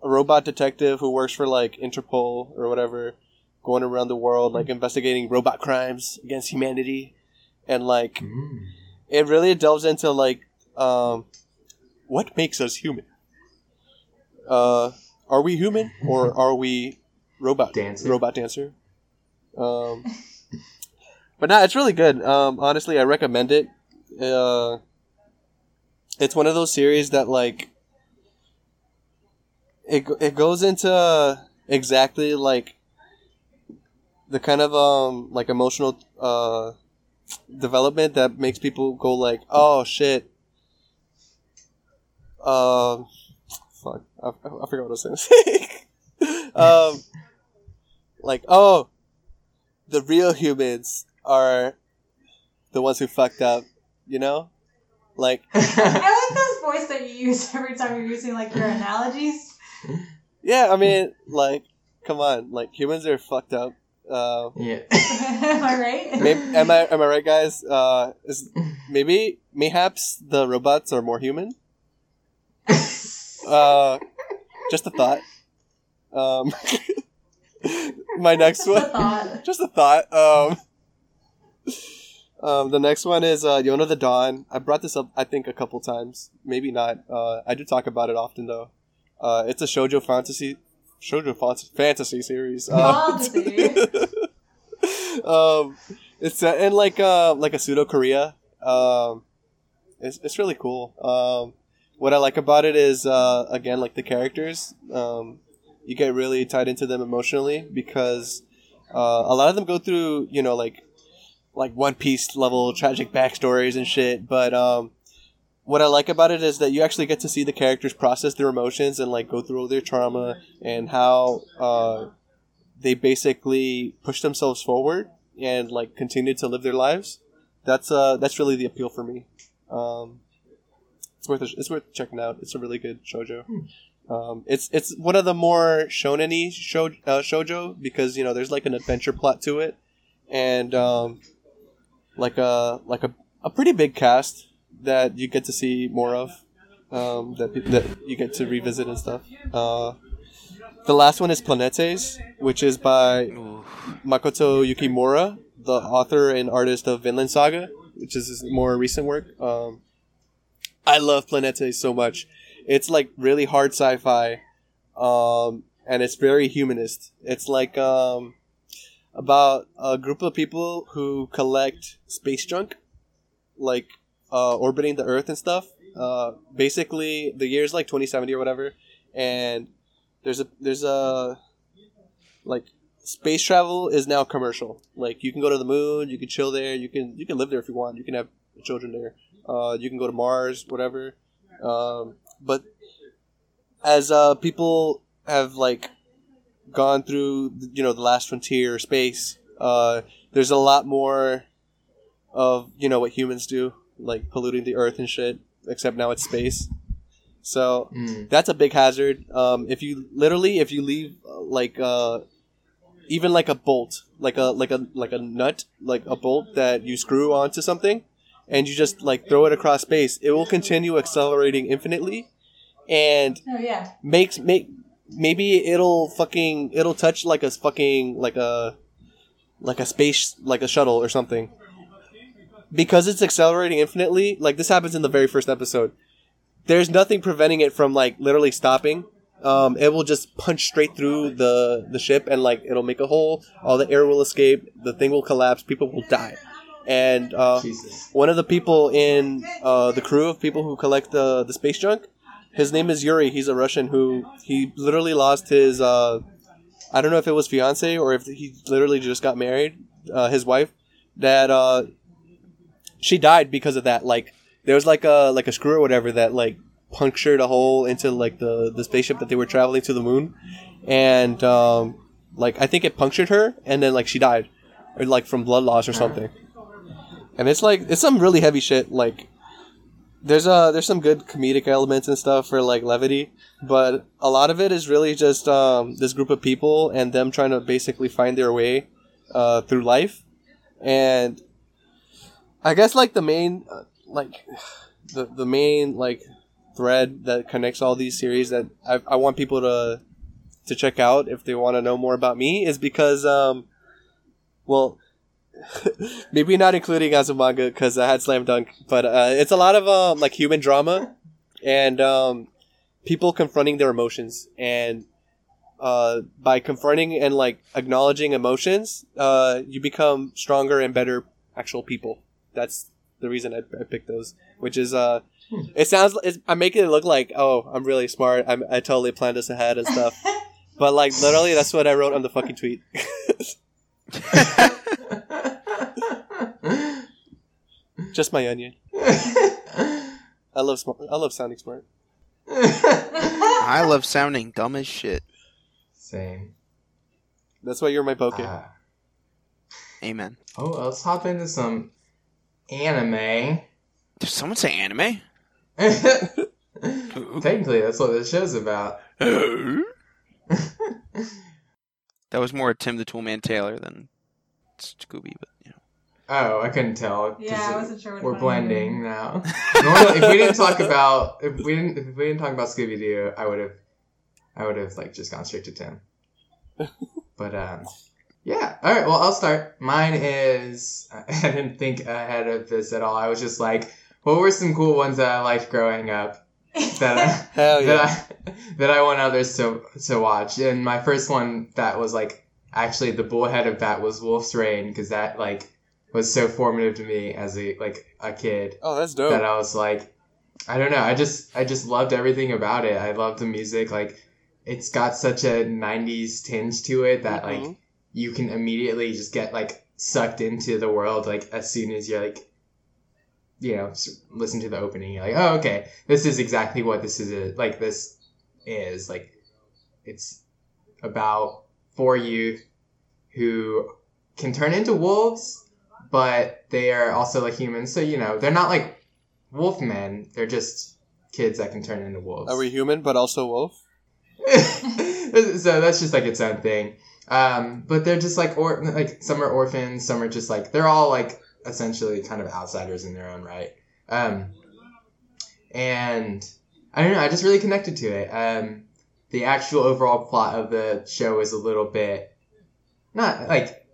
S4: a robot detective who works for like Interpol or whatever, going around the world like investigating robot crimes against humanity, and like
S1: Mm.
S4: It really delves into like um, what makes us human. Uh, are we human or are we robot
S1: Dancer.
S4: Robot dancer. Um, but no, it's really good. Um, honestly, I recommend it. Uh, it's one of those series that like it it goes into exactly like the kind of um like emotional uh development that makes people go like, oh shit. Um, fuck, I, I forgot what I was saying. um, like, oh, the real humans are the ones who fucked up, you know? Like,
S3: I like this voice that you use every time you're using like your analogies.
S4: yeah, I mean, like, come on, like humans are fucked up. Uh,
S1: yeah.
S3: Am I right?
S4: maybe, am I am I right, guys? Uh, is maybe mayhaps the robots are more human. Uh, just a thought. Um, my next
S3: Just a
S4: one,
S3: thought.
S4: just a thought. Um, um, the next one is uh, Yona the Dawn. I brought this up, I think, a couple times. Maybe not. Uh, I do talk about it often, though. Uh, it's a shoujo fantasy, shoujo fant- fantasy series. Uh, um, it's set in like uh, like a pseudo Korea. Um, it's it's really cool. Um, what I like about it is uh, again like the characters. Um, you get really tied into them emotionally because uh, a lot of them go through you know like like One Piece level tragic backstories and shit. But um, what I like about it is that you actually get to see the characters process their emotions and like go through all their trauma and how uh, they basically push themselves forward and like continue to live their lives. That's uh that's really the appeal for me. Um, it's worth a, it's worth checking out. It's a really good shojo. Um, it's it's one of the more shonen-y sho, uh, shojo because you know there's like an adventure plot to it, and um, like a like a, a pretty big cast that you get to see more of, um, that pe- that you get to revisit and stuff. Uh, the last one is Planetes, which is by Makoto Yukimura, the author and artist of Vinland Saga, which is his more recent work. Um, I love Planetes so much. It's like really hard sci-fi, um, and it's very humanist. It's like um, about a group of people who collect space junk, like uh, orbiting the Earth and stuff. Uh, basically, the year's like 2070 or whatever, and there's a there's a like space travel is now commercial. Like you can go to the moon, you can chill there, you can you can live there if you want. You can have children there. Uh, you can go to Mars, whatever. Um, but as uh, people have like gone through, you know, the last frontier space, uh, there's a lot more of you know what humans do, like polluting the earth and shit. Except now it's space. So
S1: Mm.
S4: that's a big hazard. Um, if you literally, if you leave uh, like uh, even like a bolt, like a like a like a nut, like a bolt that you screw onto something, and you just like throw it across space, it will continue accelerating infinitely, and
S3: Oh yeah.
S4: makes make maybe it'll fucking it'll touch like a fucking like a like a space like a shuttle or something because it's accelerating infinitely like this happens in the very first episode there's nothing preventing it from like literally stopping um, it will just punch straight through the the ship and like it'll make a hole all the air will escape the thing will collapse people will die and uh, one of the people in uh, the crew of people who collect the the space junk his name is Yuri. He's a Russian who he literally lost his. Uh, I don't know if it was fiance or if he literally just got married. Uh, his wife that uh, she died because of that. Like there was like a like a screw or whatever that like punctured a hole into like the the spaceship that they were traveling to the moon, and um, like I think it punctured her, and then like she died, or like from blood loss or something. And it's like it's some really heavy shit. Like there's uh there's some good comedic elements and stuff for like levity, but a lot of it is really just um, this group of people and them trying to basically find their way uh, through life, and I guess like the main uh, like the the main like thread that connects all these series that I, I want people to to check out if they want to know more about me is because um well maybe not including Azumanga because I had Slam Dunk, but uh, it's a lot of um, like human drama and um, people confronting their emotions. And uh, by confronting and like acknowledging emotions, uh, you become stronger and better actual people. That's the reason I, I picked those. Which is uh, it sounds it's, I'm making it look like oh I'm really smart. I'm, I totally planned this ahead and stuff. But like literally, that's what I wrote on the fucking tweet. Just my onion. I love smart. I love sounding smart.
S2: I love sounding dumb as shit.
S1: Same.
S4: That's why you're my poke.
S1: Ah.
S2: Amen.
S1: oh, let's hop into some anime.
S2: Did someone say anime?
S1: Technically, that's what this show's about.
S2: that was more Tim the Toolman Taylor than Scooby, but you know.
S1: Oh, I couldn't tell.
S3: Yeah, I wasn't sure what
S1: We're blending
S3: you.
S1: now. Normally, if we didn't talk about if we didn't if we didn't talk about Scooby Doo, I would have I would have like just gone straight to Tim. But um, yeah. All right. Well, I'll start. Mine is I didn't think ahead of this at all. I was just like, what were some cool ones that I liked growing up that I,
S4: yeah!
S1: that I that I want others to to watch. And my first one that was like actually the bullhead of that was Wolf's Rain because that like was so formative to me as a like a kid
S4: oh, that's dope.
S1: that I was like I don't know I just I just loved everything about it. I loved the music like it's got such a 90s tinge to it that like
S4: Mhm.
S1: You can immediately just get like sucked into the world like as soon as you're like you know listen to the opening you're like oh okay this is exactly what this is uh, like this is like it's about four youth who can turn into wolves, but they are also like humans. So you know they're not like wolf men. They're just kids that can turn into wolves.
S4: Are we human but also wolf?
S1: so that's just like its own thing. Um, but they're just like or like some are orphans, some are just like they're all like essentially kind of outsiders in their own right. Um, and I don't know, I just really connected to it. Um, the actual overall plot of the show is a little bit not like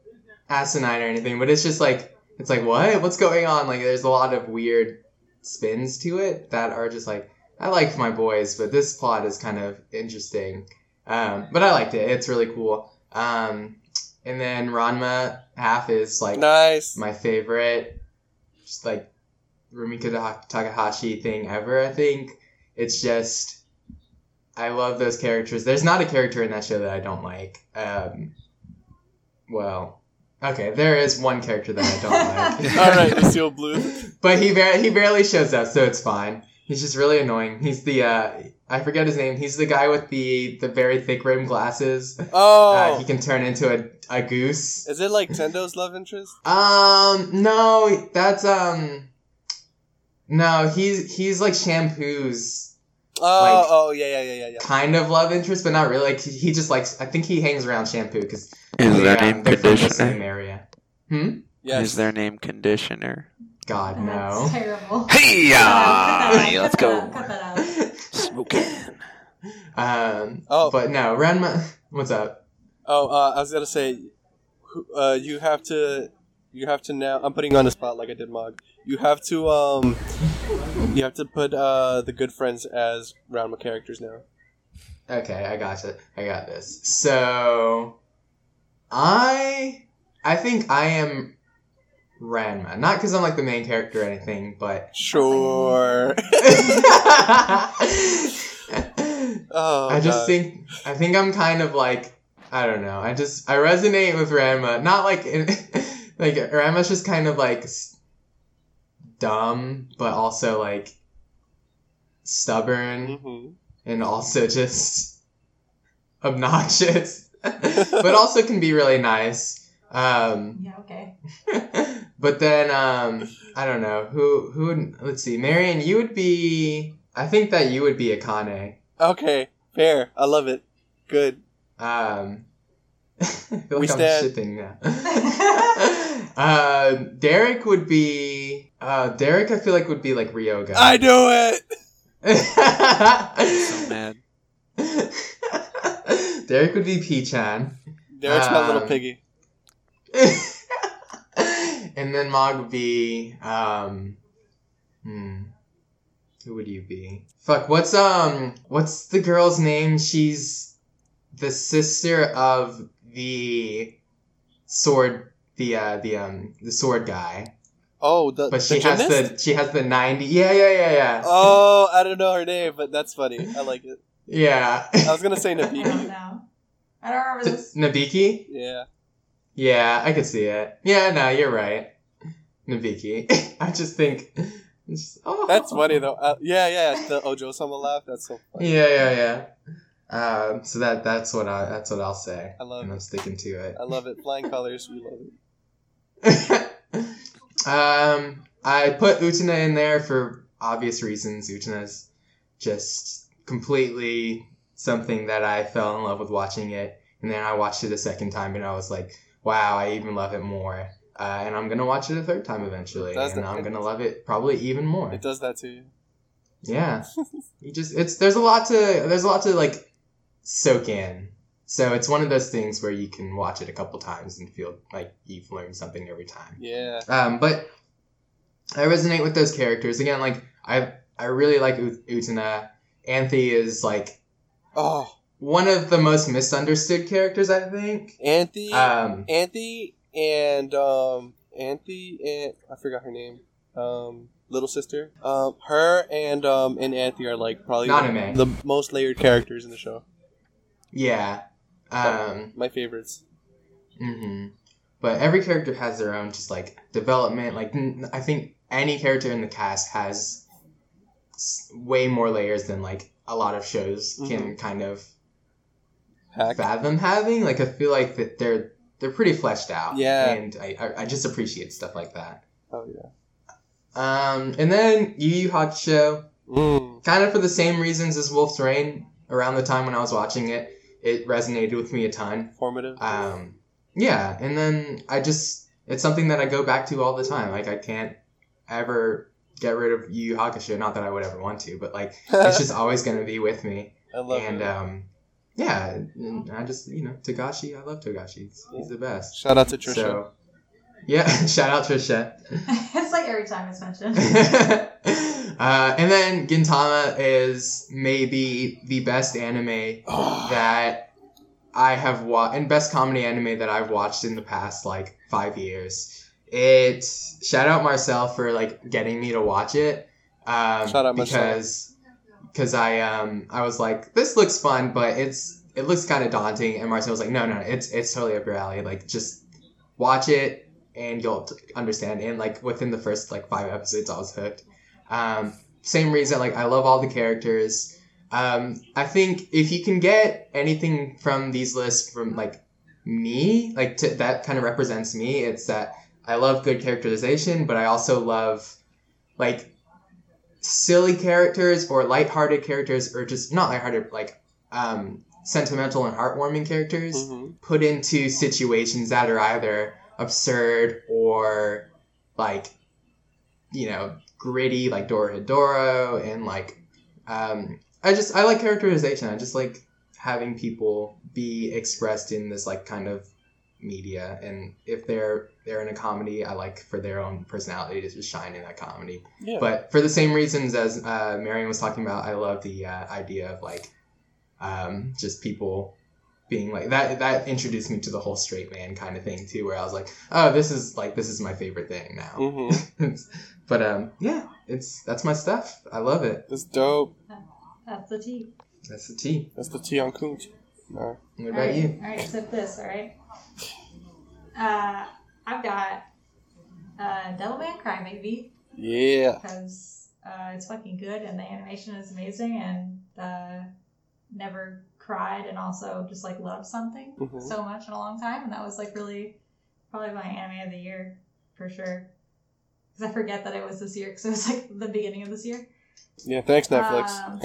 S1: asinine or anything, but it's just like it's like what? What's going on? Like there's a lot of weird spins to it that are just like I like my boys, but this plot is kind of interesting. Um, but I liked it. It's really cool. Um, and then Ranma half is like
S4: Nice.
S1: my favorite, just like Rumiko Takahashi thing ever. I think it's just I love those characters. There's not a character in that show that I don't like. Um, well, okay, there is one character that I don't like.
S4: All right, the seal blue.
S1: but he bar- he barely shows up, so it's fine. He's just really annoying. He's the uh, I forget his name. He's the guy with the the very thick rimmed glasses.
S4: Oh,
S1: Uh, he can turn into a, a goose.
S4: is it like Tendo's love interest?
S1: Um, no, that's um, no, he's he's like Shampoo's
S4: Oh,
S1: Like-
S4: oh yeah, yeah, yeah, yeah, yeah.
S1: kind of love interest, but not really. Like he he just likes. I think he hangs around Shampoo because
S2: Is their name
S1: they're the
S2: Conditioner?
S1: same area. Hmm.
S4: Yes.
S2: Is their name Conditioner?
S1: God no.
S3: That's terrible.
S2: Hey,
S3: Cut that out,
S2: hey,
S3: cut
S2: let's
S3: that
S2: go.
S3: out, Cut that out.
S2: Smoking.
S1: um.
S4: Oh.
S1: But no, Ranma. What's up?
S4: Oh, uh, I was gonna say, uh, you have to, you have to now. I'm putting you on the spot like I did Mog. You have to, um, you have to put uh the good friends as Ranma characters now.
S1: Okay, I gotcha. I got this. So, I I think I am Ranma. Not because I'm like the main character or anything, but
S4: Sure. Oh,
S1: I just
S4: God.
S1: think I think I'm kind of like I don't know. I just I resonate with Ranma. Not like in, like Ranma's just kind of like s- dumb, but also like stubborn
S4: Mhm.
S1: and also just obnoxious, but also can be really nice. Um,
S3: Yeah, okay.
S1: But then um, I don't know who who. Would, let's see, Marion, you would be. I think that you would be Akane.
S4: Okay, fair. I love it. Good.
S1: Um, I feel
S4: We
S1: like I'm
S4: stand.
S1: shipping now. uh, Derek would be. Uh, Derek, I feel like would be like Ryoga.
S4: I do it.
S2: So mad.
S1: Derek would be P-chan.
S4: Derek's my little
S1: Um,
S4: piggy.
S1: And then Mog would be um hmm who would you be? Fuck, what's um what's the girl's name? She's the sister of the sword the uh the um the sword guy.
S4: Oh, the
S1: But she
S4: the
S1: has the she has the 90 Yeah, yeah, yeah, yeah.
S4: Oh, I don't know her name, but that's funny. I like it.
S1: Yeah.
S4: I was gonna say
S3: I don't
S4: Nabiki.
S3: know. I don't remember this.
S1: Nabiki?
S4: Yeah.
S1: Yeah, I could see it. Yeah, no, you're right. Nabiki. I just think. just- oh.
S4: That's funny though. Uh, yeah, yeah. The Ojo Sama laugh. That's so funny.
S1: Yeah, yeah, yeah. Um, so that that's what I that's what I'll say,
S4: I love
S1: and I'm sticking to it.
S4: I love it. Flying colors. We love it.
S1: um, I put Utena in there for obvious reasons. Utena's just completely something that I fell in love with watching it, and then I watched it a second time, and I was like, wow, I even love it more. Uh, and I'm gonna watch it a third time eventually, and
S4: that-
S1: I'm gonna love it probably even more.
S4: It does that to you.
S1: Yeah. you just it's there's a lot to there's a lot to like soak in. So it's one of those things where you can watch it a couple times and feel like you've learned something every time.
S4: Yeah.
S1: Um, but I resonate with those characters again. Like I I really like Ut- Utena. Anthy is like
S4: Oh,
S1: one of the most misunderstood characters. I think.
S4: Anthy,
S1: Um,
S4: Anthy, and um, Anthy and I forgot her name. Um, little sister. Um, her and um and Anthy are like probably
S1: Nanami.
S4: the most layered characters in the show.
S1: yeah. Um,
S4: My favorites.
S1: hmm But every character has their own just like development. Like n- I think any character in the cast has s- way more layers than like a lot of shows can kind of
S4: Pack.
S1: fathom having. Like I feel like that they're they're pretty fleshed out.
S4: Yeah.
S1: and I I, I just appreciate stuff like that.
S4: Oh yeah.
S1: Um, and then Yu Yu Hakusho,
S4: Mm.
S1: kind of for the same reasons as Wolf's Rain. Around the time when I was watching it, it resonated with me a ton.
S4: Formative.
S1: Um, yeah, and then I just it's something that I go back to all the time. Like I can't ever get rid of Yu Yu Hakusho. Not that I would ever want to, but like it's just always gonna be with me.
S4: I love
S1: and
S4: it.
S1: um, yeah, and I just you know Togashi. I love Togashi. He's, he's the best.
S4: Shout out to Trisha.
S1: So yeah, shout out Trisha.
S3: it's like every time it's mentioned.
S1: uh, and then Gintama is maybe the best anime that I have watched, and best comedy anime that I've watched in the past like five years. It shout out Marcel for like getting me to watch it. Um,
S4: Shout out Marcel.
S1: Because I um I was like this looks fun, but it's it looks kind of daunting, and Marcel was like no no it's it's totally up your alley. Like just watch it and you'll understand. And like within the first like five episodes, I was hooked. Um, same reason, like I love all the characters. Um, I think if you can get anything from these lists from like me, like to, that kind of represents me, it's that I love good characterization, but I also love like silly characters or lighthearted characters, or just not lighthearted, like um, sentimental and heartwarming characters
S4: Mhm.
S1: put into situations that are either absurd or like you know gritty like Dorohedoro and like um I just I like characterization I just like having people be expressed in this like kind of media and if they're they're in a comedy I like for their own personality to just shine in that comedy
S4: Yeah.
S1: but for the same reasons as uh, Marion was talking about, I love the uh, idea of like um, just people being like that. That introduced me to the whole straight man kind of thing too, where I was like, oh, this is like this is my favorite thing now.
S4: Mhm.
S1: but um, yeah, it's that's my stuff. I love it.
S4: That's dope.
S3: That's the tea.
S1: That's the tea.
S4: That's the tea on Kunt. No.
S1: What about
S3: Alright,
S1: you?
S3: Alright, sip this, alright? Uh, I've got uh, Devilman Crybaby
S4: Yeah.
S3: because uh, it's fucking good and the animation is amazing and uh, never cried and also just like loved something
S4: Mhm.
S3: so much in a long time and that was like really probably my anime of the year for sure because I forget that it was this year because it was like the beginning of this year.
S4: Yeah. Thanks Netflix.
S3: Um,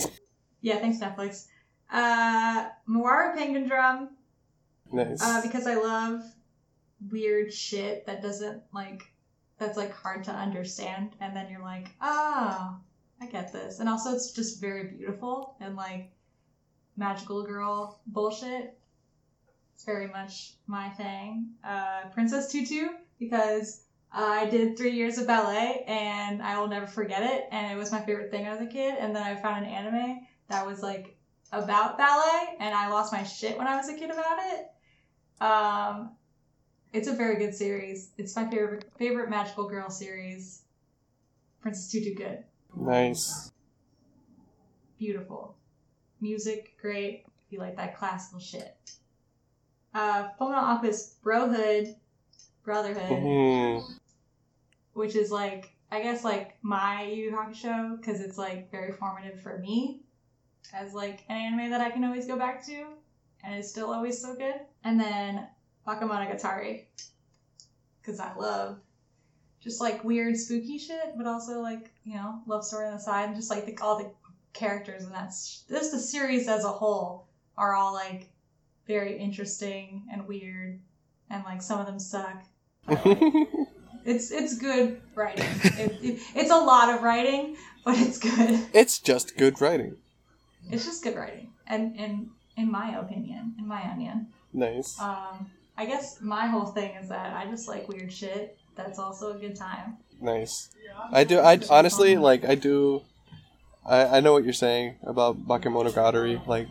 S3: yeah, thanks Netflix. Uh, Mawaru Penguindrum
S4: nice.
S3: uh, because I love weird shit that doesn't like that's like hard to understand, and then you're like, oh, I get this, and also it's just very beautiful and like magical girl bullshit. It's very much my thing. Uh, Princess Tutu because I did three years of ballet and I will never forget it, and it was my favorite thing as a kid. And then I found an anime that was like about ballet, and I lost my shit when I was a kid about it. Um, it's a very good series. It's my favorite favorite magical girl series. Princess Tutu, good,
S4: nice.
S3: beautiful, music great. If you like that classical shit. Uh, Fullmetal Alchemist Brohood, Brotherhood,
S4: Mhm.
S3: which is like I guess like my Yu Yu Hakusho because it's like very formative for me as like an anime that I can always go back to and it's still always so good. And then Bakemonogatari because I love just like weird spooky shit, but also like you know love story on the side and just like the, all the characters and that's this the series as a whole are all like very interesting and weird and like some of them suck. But, like, it's it's good writing. It, it, it's a lot of writing, but it's good.
S4: it's just good writing.
S3: It's just good writing, and in in my opinion, in my onion,
S4: Nice.
S3: um, I guess my whole thing is that I just like weird shit. That's also a good time.
S4: Nice. I do. I honestly like. I do. I, I know what you're saying about Bakemonogatari. Like,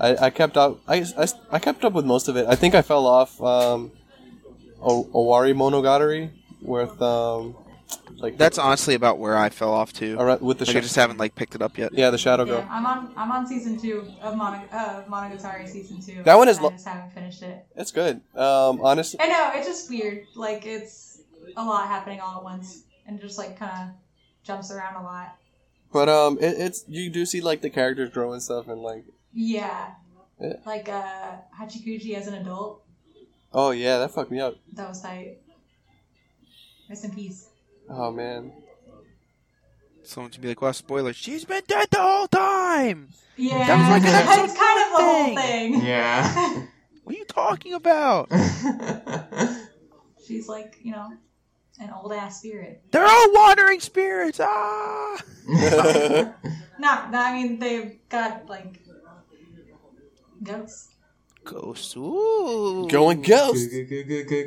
S4: I, I kept up. I, I, I kept up with most of it. I think I fell off. Um, o- Owari Monogatari with um, like
S2: That's honestly about where I fell off too.
S4: around, with the
S2: Like, I just haven't like picked it up yet.
S4: yeah the Shadow
S3: Yeah,
S4: Girl.
S3: I'm on I'm on season two of Monog- uh, Monogatari season two.
S4: That one is
S3: I
S4: lo-
S3: just haven't finished it.
S4: It's good. Um, honestly,
S3: I know it's just weird. Like it's a lot happening all at once, and just like kind of jumps around a lot.
S4: but um, it, it's you do see like the characters grow and stuff, and like
S3: Yeah.
S4: Yeah.
S3: Like uh Hachikuji as an adult.
S4: Oh yeah, that fucked me up.
S3: That was tight. Rest in peace.
S4: Oh man.
S2: Someone to be like, "Well, spoiler. She's been dead the whole time."
S3: Yeah,
S2: That was like an episode
S3: it's kind of the whole
S2: thing.
S3: thing.
S1: Yeah.
S2: What are you talking about?
S3: She's like, you know, an old ass spirit.
S2: They're all wandering spirits. Ah.
S3: Not, I mean, they've got like ghosts,
S2: Ghosts. Ooh.
S4: Going ghost.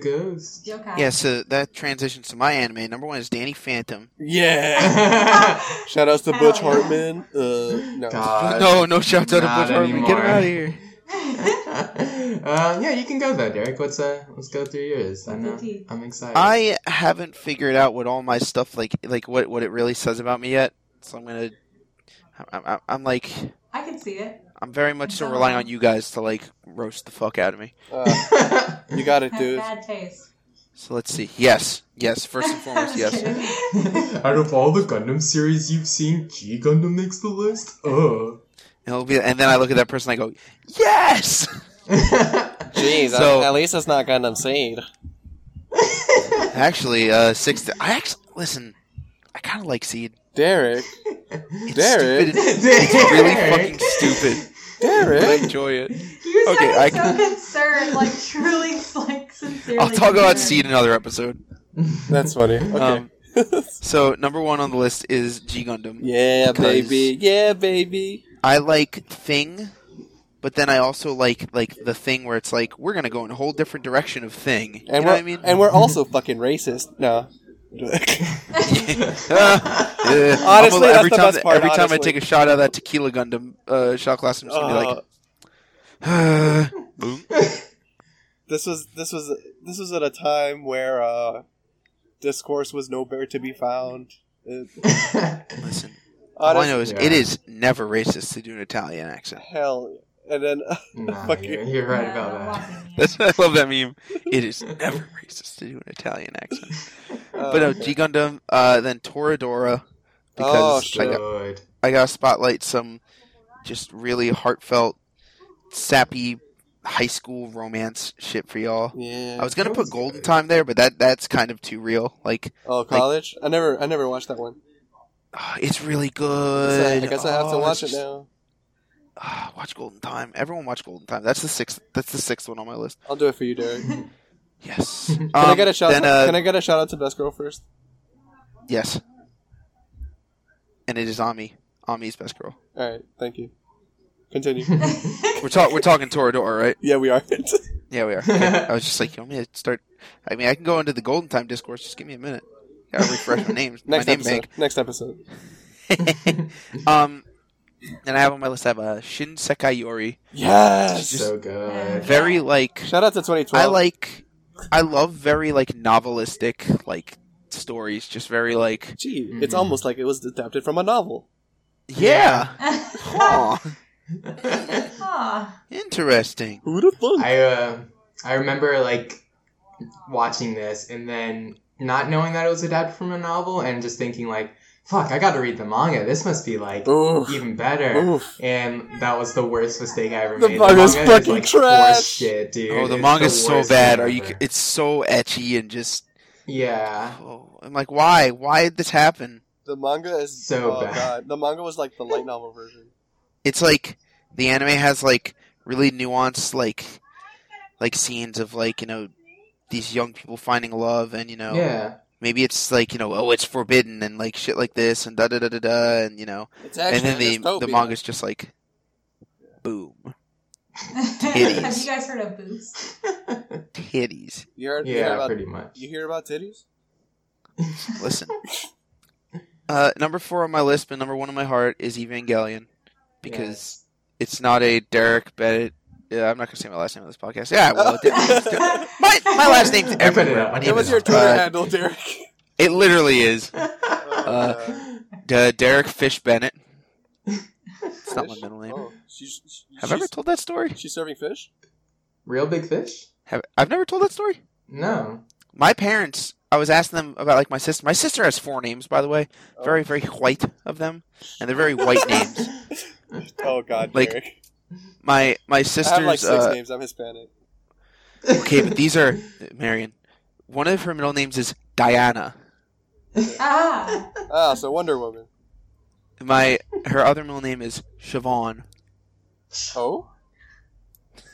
S1: Ghost.
S2: Yeah, so that transitions to my anime. Number one is Danny Phantom.
S4: Yeah. Shout outs to
S3: Hell
S4: Butch
S3: yeah.
S4: Hartman. Uh, no.
S1: God.
S2: no, no shouts out to
S1: not
S2: Butch Hartman. Get him out of here.
S1: um, yeah, you can go though, Derek. Let's uh, let's go through yours. I know. I'm excited.
S2: I haven't figured out what all my stuff like, like what what it really says about me yet. So I'm gonna. I'm, I'm, I'm like,
S3: I can see it.
S2: I'm very much so relying on you guys to like roast the fuck out of me.
S4: Uh, you got it, dude.
S3: bad taste.
S2: So let's see. Yes, yes. First and foremost, yes.
S1: Out of all the Gundam series you've seen, G Gundam makes the list. Uh.
S2: And, it'll be, and then I look at that person, I go, yes.
S4: Jeez,
S2: So-
S4: at, at least it's not Gundam Seed.
S2: Actually, uh, six. I actually listen. I kind of like Seed.
S4: Derek.
S2: It's
S4: Derek.
S2: stupid. It's really fucking stupid. But I
S4: Derek.
S2: enjoy it.
S3: You
S2: Okay,
S3: sounded
S2: I
S3: so
S2: can-
S3: concerned, like truly, like sincerely.
S2: I'll talk about. Seed in another episode.
S4: That's funny. Okay.
S2: Um, So number one on the list is G Gundam.
S4: yeah, baby. Yeah, baby.
S2: I like Thing, but then I also like like the thing where it's like we're gonna go in a whole different direction of Thing. You
S4: And
S2: know
S4: we're
S2: what I mean?
S4: and we're also fucking racist. No. Honestly,
S2: I'm
S4: that's
S2: every
S4: the
S2: time,
S4: best part,
S2: every time I take a shot out of that Tequila Gundam uh, shot glass, I'm just gonna be
S4: Uh,
S2: like, boom.
S4: this was this was this was at a time where uh, discourse was nowhere to be found. It,
S2: Listen, all I know is
S1: Yeah.
S2: it is never racist to do an Italian accent.
S4: hell, and then
S1: nah,
S4: Fuck
S1: you're,
S4: you.
S1: you're right about that.
S3: walking, yeah.
S2: That's, I love that meme. It is never racist to do an Italian accent.
S4: uh,
S2: But no, G Gundam, uh, then Toradora,
S4: Oh,
S2: because I got
S1: Good.
S2: I got to spotlight some just really heartfelt, sappy high school romance shit for y'all.
S4: yeah.
S2: I was gonna
S1: That
S2: put
S1: was
S2: Golden
S1: good.
S2: Time there, but that that's kind of too real. Like,
S4: oh, college. I never I never watched that one.
S2: ah, it's really good.
S4: I guess I have to
S2: Oh,
S4: watch
S2: it's
S4: it now.
S2: Ah, watch Golden Time. Everyone watch Golden Time. That's the sixth. That's the sixth one on my list.
S4: I'll do it for you, Derek.
S2: Yes.
S1: Can
S4: I
S2: Um,
S4: get a shout?
S2: Then, uh,
S4: can I get a shout out to Best Girl first?
S2: Yes. And it is Ami. Ami's best girl.
S4: All right, thank you. Continue.
S2: We're talking. We're talking Toradora, right?
S4: yeah, we are.
S2: Yeah, we are. Okay. I was just like, you want me to start? I mean, I can go into the Golden Time discourse. Just give me a minute. Gotta refresh my names.
S4: Next
S2: my name
S4: episode. Next episode.
S2: um, and I have on my list. I have a Shin Sekai Yori.
S4: Yes.
S2: Just-
S1: so good.
S2: Very like.
S4: Shout out to 2012.
S2: I like. I love very like novelistic like stories. Just very like.
S4: Gee, it's
S1: Mhm.
S4: almost like it was adapted from a novel.
S2: Yeah. Aw,
S3: Aw.
S2: interesting.
S4: Who'd have thought?
S1: I uh, I remember like watching this and then not knowing that it was adapted from a novel and just thinking like, "Fuck, I got to read the manga. This must be like
S4: Oof.
S1: even better."
S4: Oof.
S1: And that was the worst mistake I ever
S4: The
S1: made.
S4: The manga's
S1: manga is,
S4: fucking
S1: like,
S4: trash.
S1: shit, dude.
S2: Oh, the
S1: It's
S2: manga's so bad. Are you? It's so etchy and just.
S1: Yeah.
S2: Oh, I'm like, why? Why did this happen?
S4: The manga is
S1: So
S4: oh,
S1: bad.
S4: God. The manga was like the light novel version.
S2: It's like the anime has like really nuanced like like scenes of like you know these young people finding love and you know
S1: Yeah.
S2: Maybe it's like you know oh it's forbidden and like shit like this and da da da da da and you know
S4: It's
S2: and then the
S4: dystopia.
S2: the manga's just like boom
S3: Have you guys heard of Boost?
S2: titties
S4: You heard, you hear
S1: yeah,
S4: about,
S1: pretty much.
S4: You hear about titties?
S2: listen uh number four on my list but number one on my heart is Evangelion because it's not a Derek Bennett yeah I'm not gonna say my last name on this podcast yeah well my my last name's
S1: I put it
S2: everywhere my
S1: It
S2: name
S4: It was
S2: is
S4: your Twitter
S2: uh,
S4: handle, Derek.
S2: It literally is.
S1: Uh,
S2: D- Derek Fish Bennett. It's not my middle name.
S4: Oh, she's, she's,
S2: Have I ever told that story?
S4: She's serving fish.
S1: Real big fish?
S2: Have I've never told that story.
S1: No.
S2: My parents. I was asking them about like my sister. My sister has four names, by the way.
S4: Oh.
S2: Very, very white of them, and they're very white names.
S4: Oh God,
S2: Like,
S4: Derek.
S2: My my sister's.
S4: I have like
S2: sister's
S4: six
S2: uh,
S4: names. I'm Hispanic.
S2: Okay, but these are Marion. One of her middle names is Diana.
S3: Ah.
S4: Ah, so Wonder Woman.
S2: My her other middle name is Siobhan.
S4: Oh?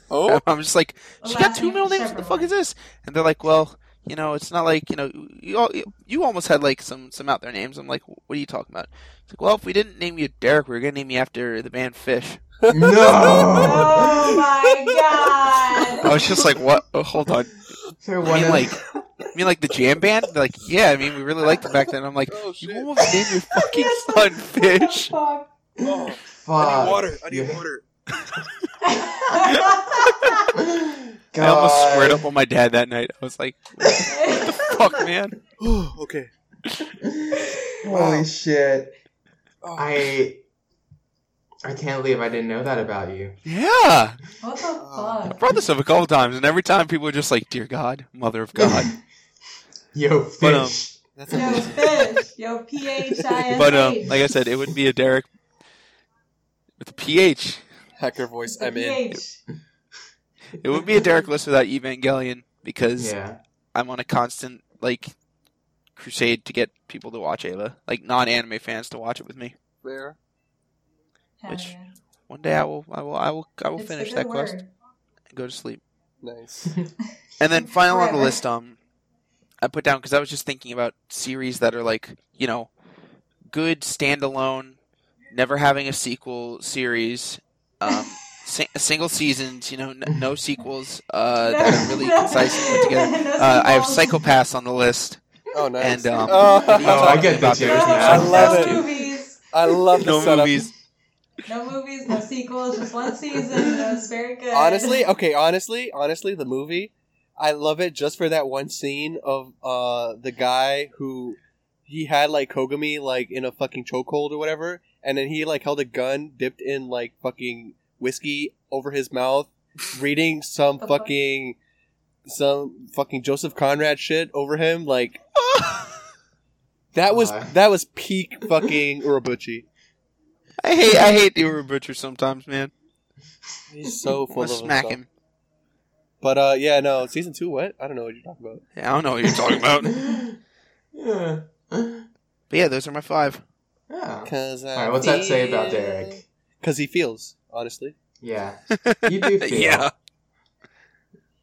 S4: Oh?
S2: I'm just like,
S3: The
S2: she got two middle names. What the fuck is this? And they're like, well, you know, it's not like you know, you all, you almost had like some some out there names. I'm like, what are you talking about? It's like, well, if we didn't name you Derek, we were gonna name you after the band Fish.
S1: No.
S3: Oh my god.
S2: I was just like, what? Oh, hold on.
S1: For
S2: I mean,
S1: of-
S2: like, I mean, like the jam band. They're like, yeah, I mean, we really liked it back then. I'm like,
S4: Oh,
S2: you
S4: shit.
S2: almost named your fucking son Fish.
S3: Fuck.
S4: Oh,
S1: Fuck.
S4: I need water. I need
S1: You-
S4: water.
S2: I almost squared up on my dad that night. I was like, what the fuck, man.
S4: okay.
S1: Holy shit.
S4: Oh.
S1: I I can't believe I didn't know that about you.
S2: Yeah.
S3: what the fuck?
S2: I
S3: fuck?
S2: brought this up a couple times, and every time people are just like, dear God, Mother of God.
S1: Yo, fish.
S2: But, um,
S4: That's
S3: Yo,
S4: amazing.
S3: fish. Yo, P H I S H.
S2: But um, like I said, it would be a Derek with a PH.
S4: Hacker voice, I'm in.
S3: PH.
S2: It would be a Derek list without Evangelion because
S1: yeah.
S2: I'm on a constant like crusade to get people to watch Eva, like non-anime fans to watch it with me.
S4: Fair.
S3: Hell
S2: Which-
S3: yeah.
S2: One day I will, I will, I will, I will
S3: It's
S2: finish that
S3: good
S2: quest and go to sleep.
S4: Nice.
S2: And then final on the list, um, I put down because I was just thinking about series that are like you know, good standalone, never having a sequel series, um, sing- single seasons, you know, n- no sequels, uh, that are really concise and put together.
S3: No
S2: Uh, I have
S3: sequels.
S2: Psycho-Pass on the list.
S4: Oh, nice.
S2: And, um,
S4: oh,
S1: Oh, I get the
S2: About
S1: joke
S2: those
S3: No,
S2: new
S1: now.
S4: I love
S3: no
S4: it. I love the
S2: No
S4: setup.
S2: movies.
S3: No movies, no sequels, just one season. It was very good.
S4: Honestly, okay, honestly, honestly, the movie, I love it just for that one scene of uh the guy who he had like Kogami like in a fucking chokehold or whatever, and then he like held a gun dipped in like fucking whiskey over his mouth, reading some fucking some fucking Joseph Conrad shit over him, like that was that was peak fucking Urobuchi.
S2: I hate, I hate the Urobutcher sometimes, man.
S4: He's so full of
S2: to smack
S4: himself.
S2: him.
S4: But uh, yeah, no, season two. What? I don't know what you're talking about.
S2: Yeah, I don't know what you're talking about.
S1: yeah.
S2: But yeah, those are my five.
S1: Yeah.
S4: Cause
S1: All right, what's that say about Derek?
S4: Because he feels, honestly.
S1: Yeah. You do feel.
S2: yeah.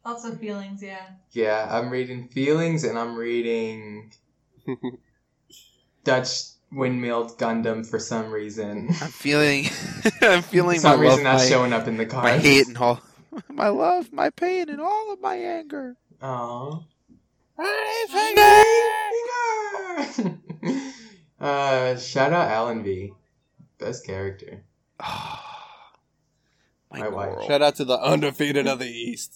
S3: Lots of feelings, yeah.
S1: Yeah, I'm reading Feelings and I'm reading Dutch Windmill Gundam for some reason.
S2: I'm feeling, I'm feeling
S1: For some
S2: my love,
S1: reason that's
S2: my,
S1: showing up in the cards.
S2: my hate and all, my love, my pain, and all of my anger.
S1: Aww.
S4: Finger!
S1: uh, shout out Allenby Best character.
S2: my
S1: My wife.
S4: Shout out to the undefeated of the East.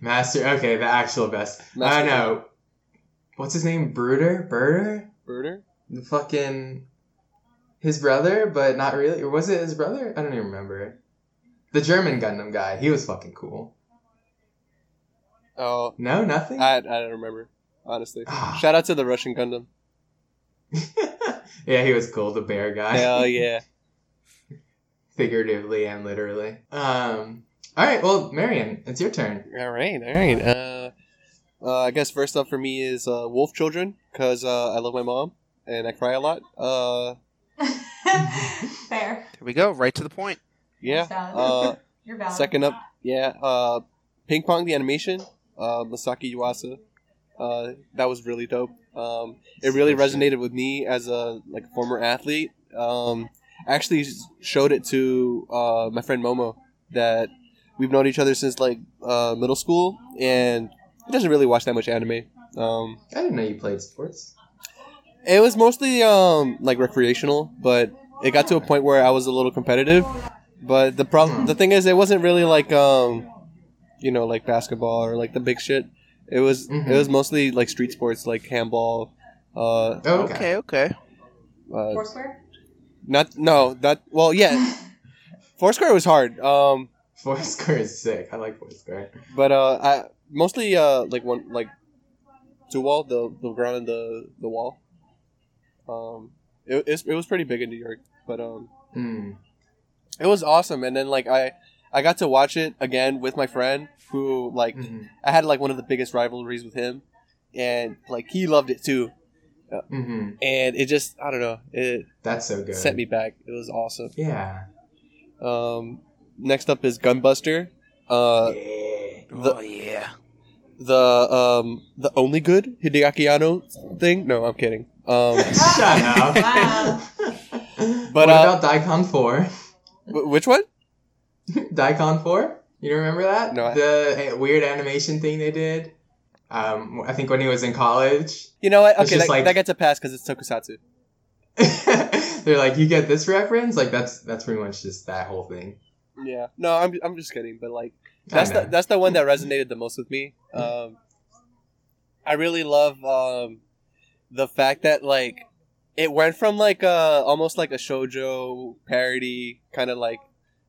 S1: Master. Okay, the actual best. I
S4: Master.
S1: don't know. What's his name? Bruder? Birder?
S4: Birder?
S1: The fucking. His brother, but not really. Or was it his brother? I don't even remember. The German Gundam guy. He was fucking cool.
S4: Oh,
S1: No, nothing?
S4: I, I don't remember, honestly.
S1: Ah.
S4: Shout out to the Russian Gundam.
S1: yeah, he was cool. The bear guy.
S4: Hell yeah.
S1: Figuratively and literally. Um. All right. Well, Marion, it's your turn.
S4: All right, all right. Uh, uh, I guess first up for me is uh, Wolf Children, because uh, I love my mom and I cry a lot. Uh,
S3: Fair.
S2: There we go, right to the point.
S4: yeah.
S3: That's valid.
S4: Uh,
S3: You're valid.
S4: Second up, yeah, uh, Ping Pong the animation, uh, Masaki Yuasa. Uh, that was really dope. Um, it really resonated with me as a like former athlete. Um, I actually showed it to uh, my friend Momo that we've known each other since like uh, middle school, and he doesn't really watch that much anime. Um,
S1: I didn't know you played sports.
S4: it was mostly um, like recreational, but it got to a point where I was a little competitive. But the problem,
S1: Hmm.
S4: the thing is, it wasn't really like um, you know, like basketball or like the big shit. It was
S1: Mhm.
S4: it was mostly like street sports, like handball. Uh,
S1: Oh,
S2: Okay, okay.
S4: uh
S3: Foursquare?
S4: not no, that well, yeah. Foursquare was hard. Um,
S1: Foursquare is sick. I like Foursquare.
S4: but uh, I mostly uh like one like two wall the the ground and the the wall. Um, it, it's- it was pretty big in New York, but um,
S1: Hmm.
S4: it was awesome and then like i I got to watch it again with my friend who like
S1: Mhm.
S4: I had like one of the biggest rivalries with him, and like he loved it too,
S1: Mhm.
S4: and it just I don't know it
S1: That's so good.
S4: sent me back. It was awesome.
S1: Yeah.
S4: Um, next up is Gunbuster. Uh,
S1: yeah.
S4: The-
S2: oh yeah.
S4: the um the only good Hideaki Anno thing. No, I'm kidding. Um,
S1: Shut up.
S3: Wow.
S1: what
S4: But, uh,
S1: about Daicon 4?
S4: wh- which one?
S1: Daicon 4? You remember that?
S4: No, I-
S1: The uh, weird animation thing they did? Um, I think when he was in college.
S4: You know what? Okay,
S1: just
S4: that,
S1: like-
S4: that gets a pass because it's Tokusatsu.
S1: They're like, you get this reference? Like, that's that's pretty much just that whole thing.
S4: Yeah. No, I'm I'm just kidding. But like
S1: I
S4: that's the that's the one that resonated the most with me. Um, I really love um the fact that like it went from like a almost like a shojo parody kind of like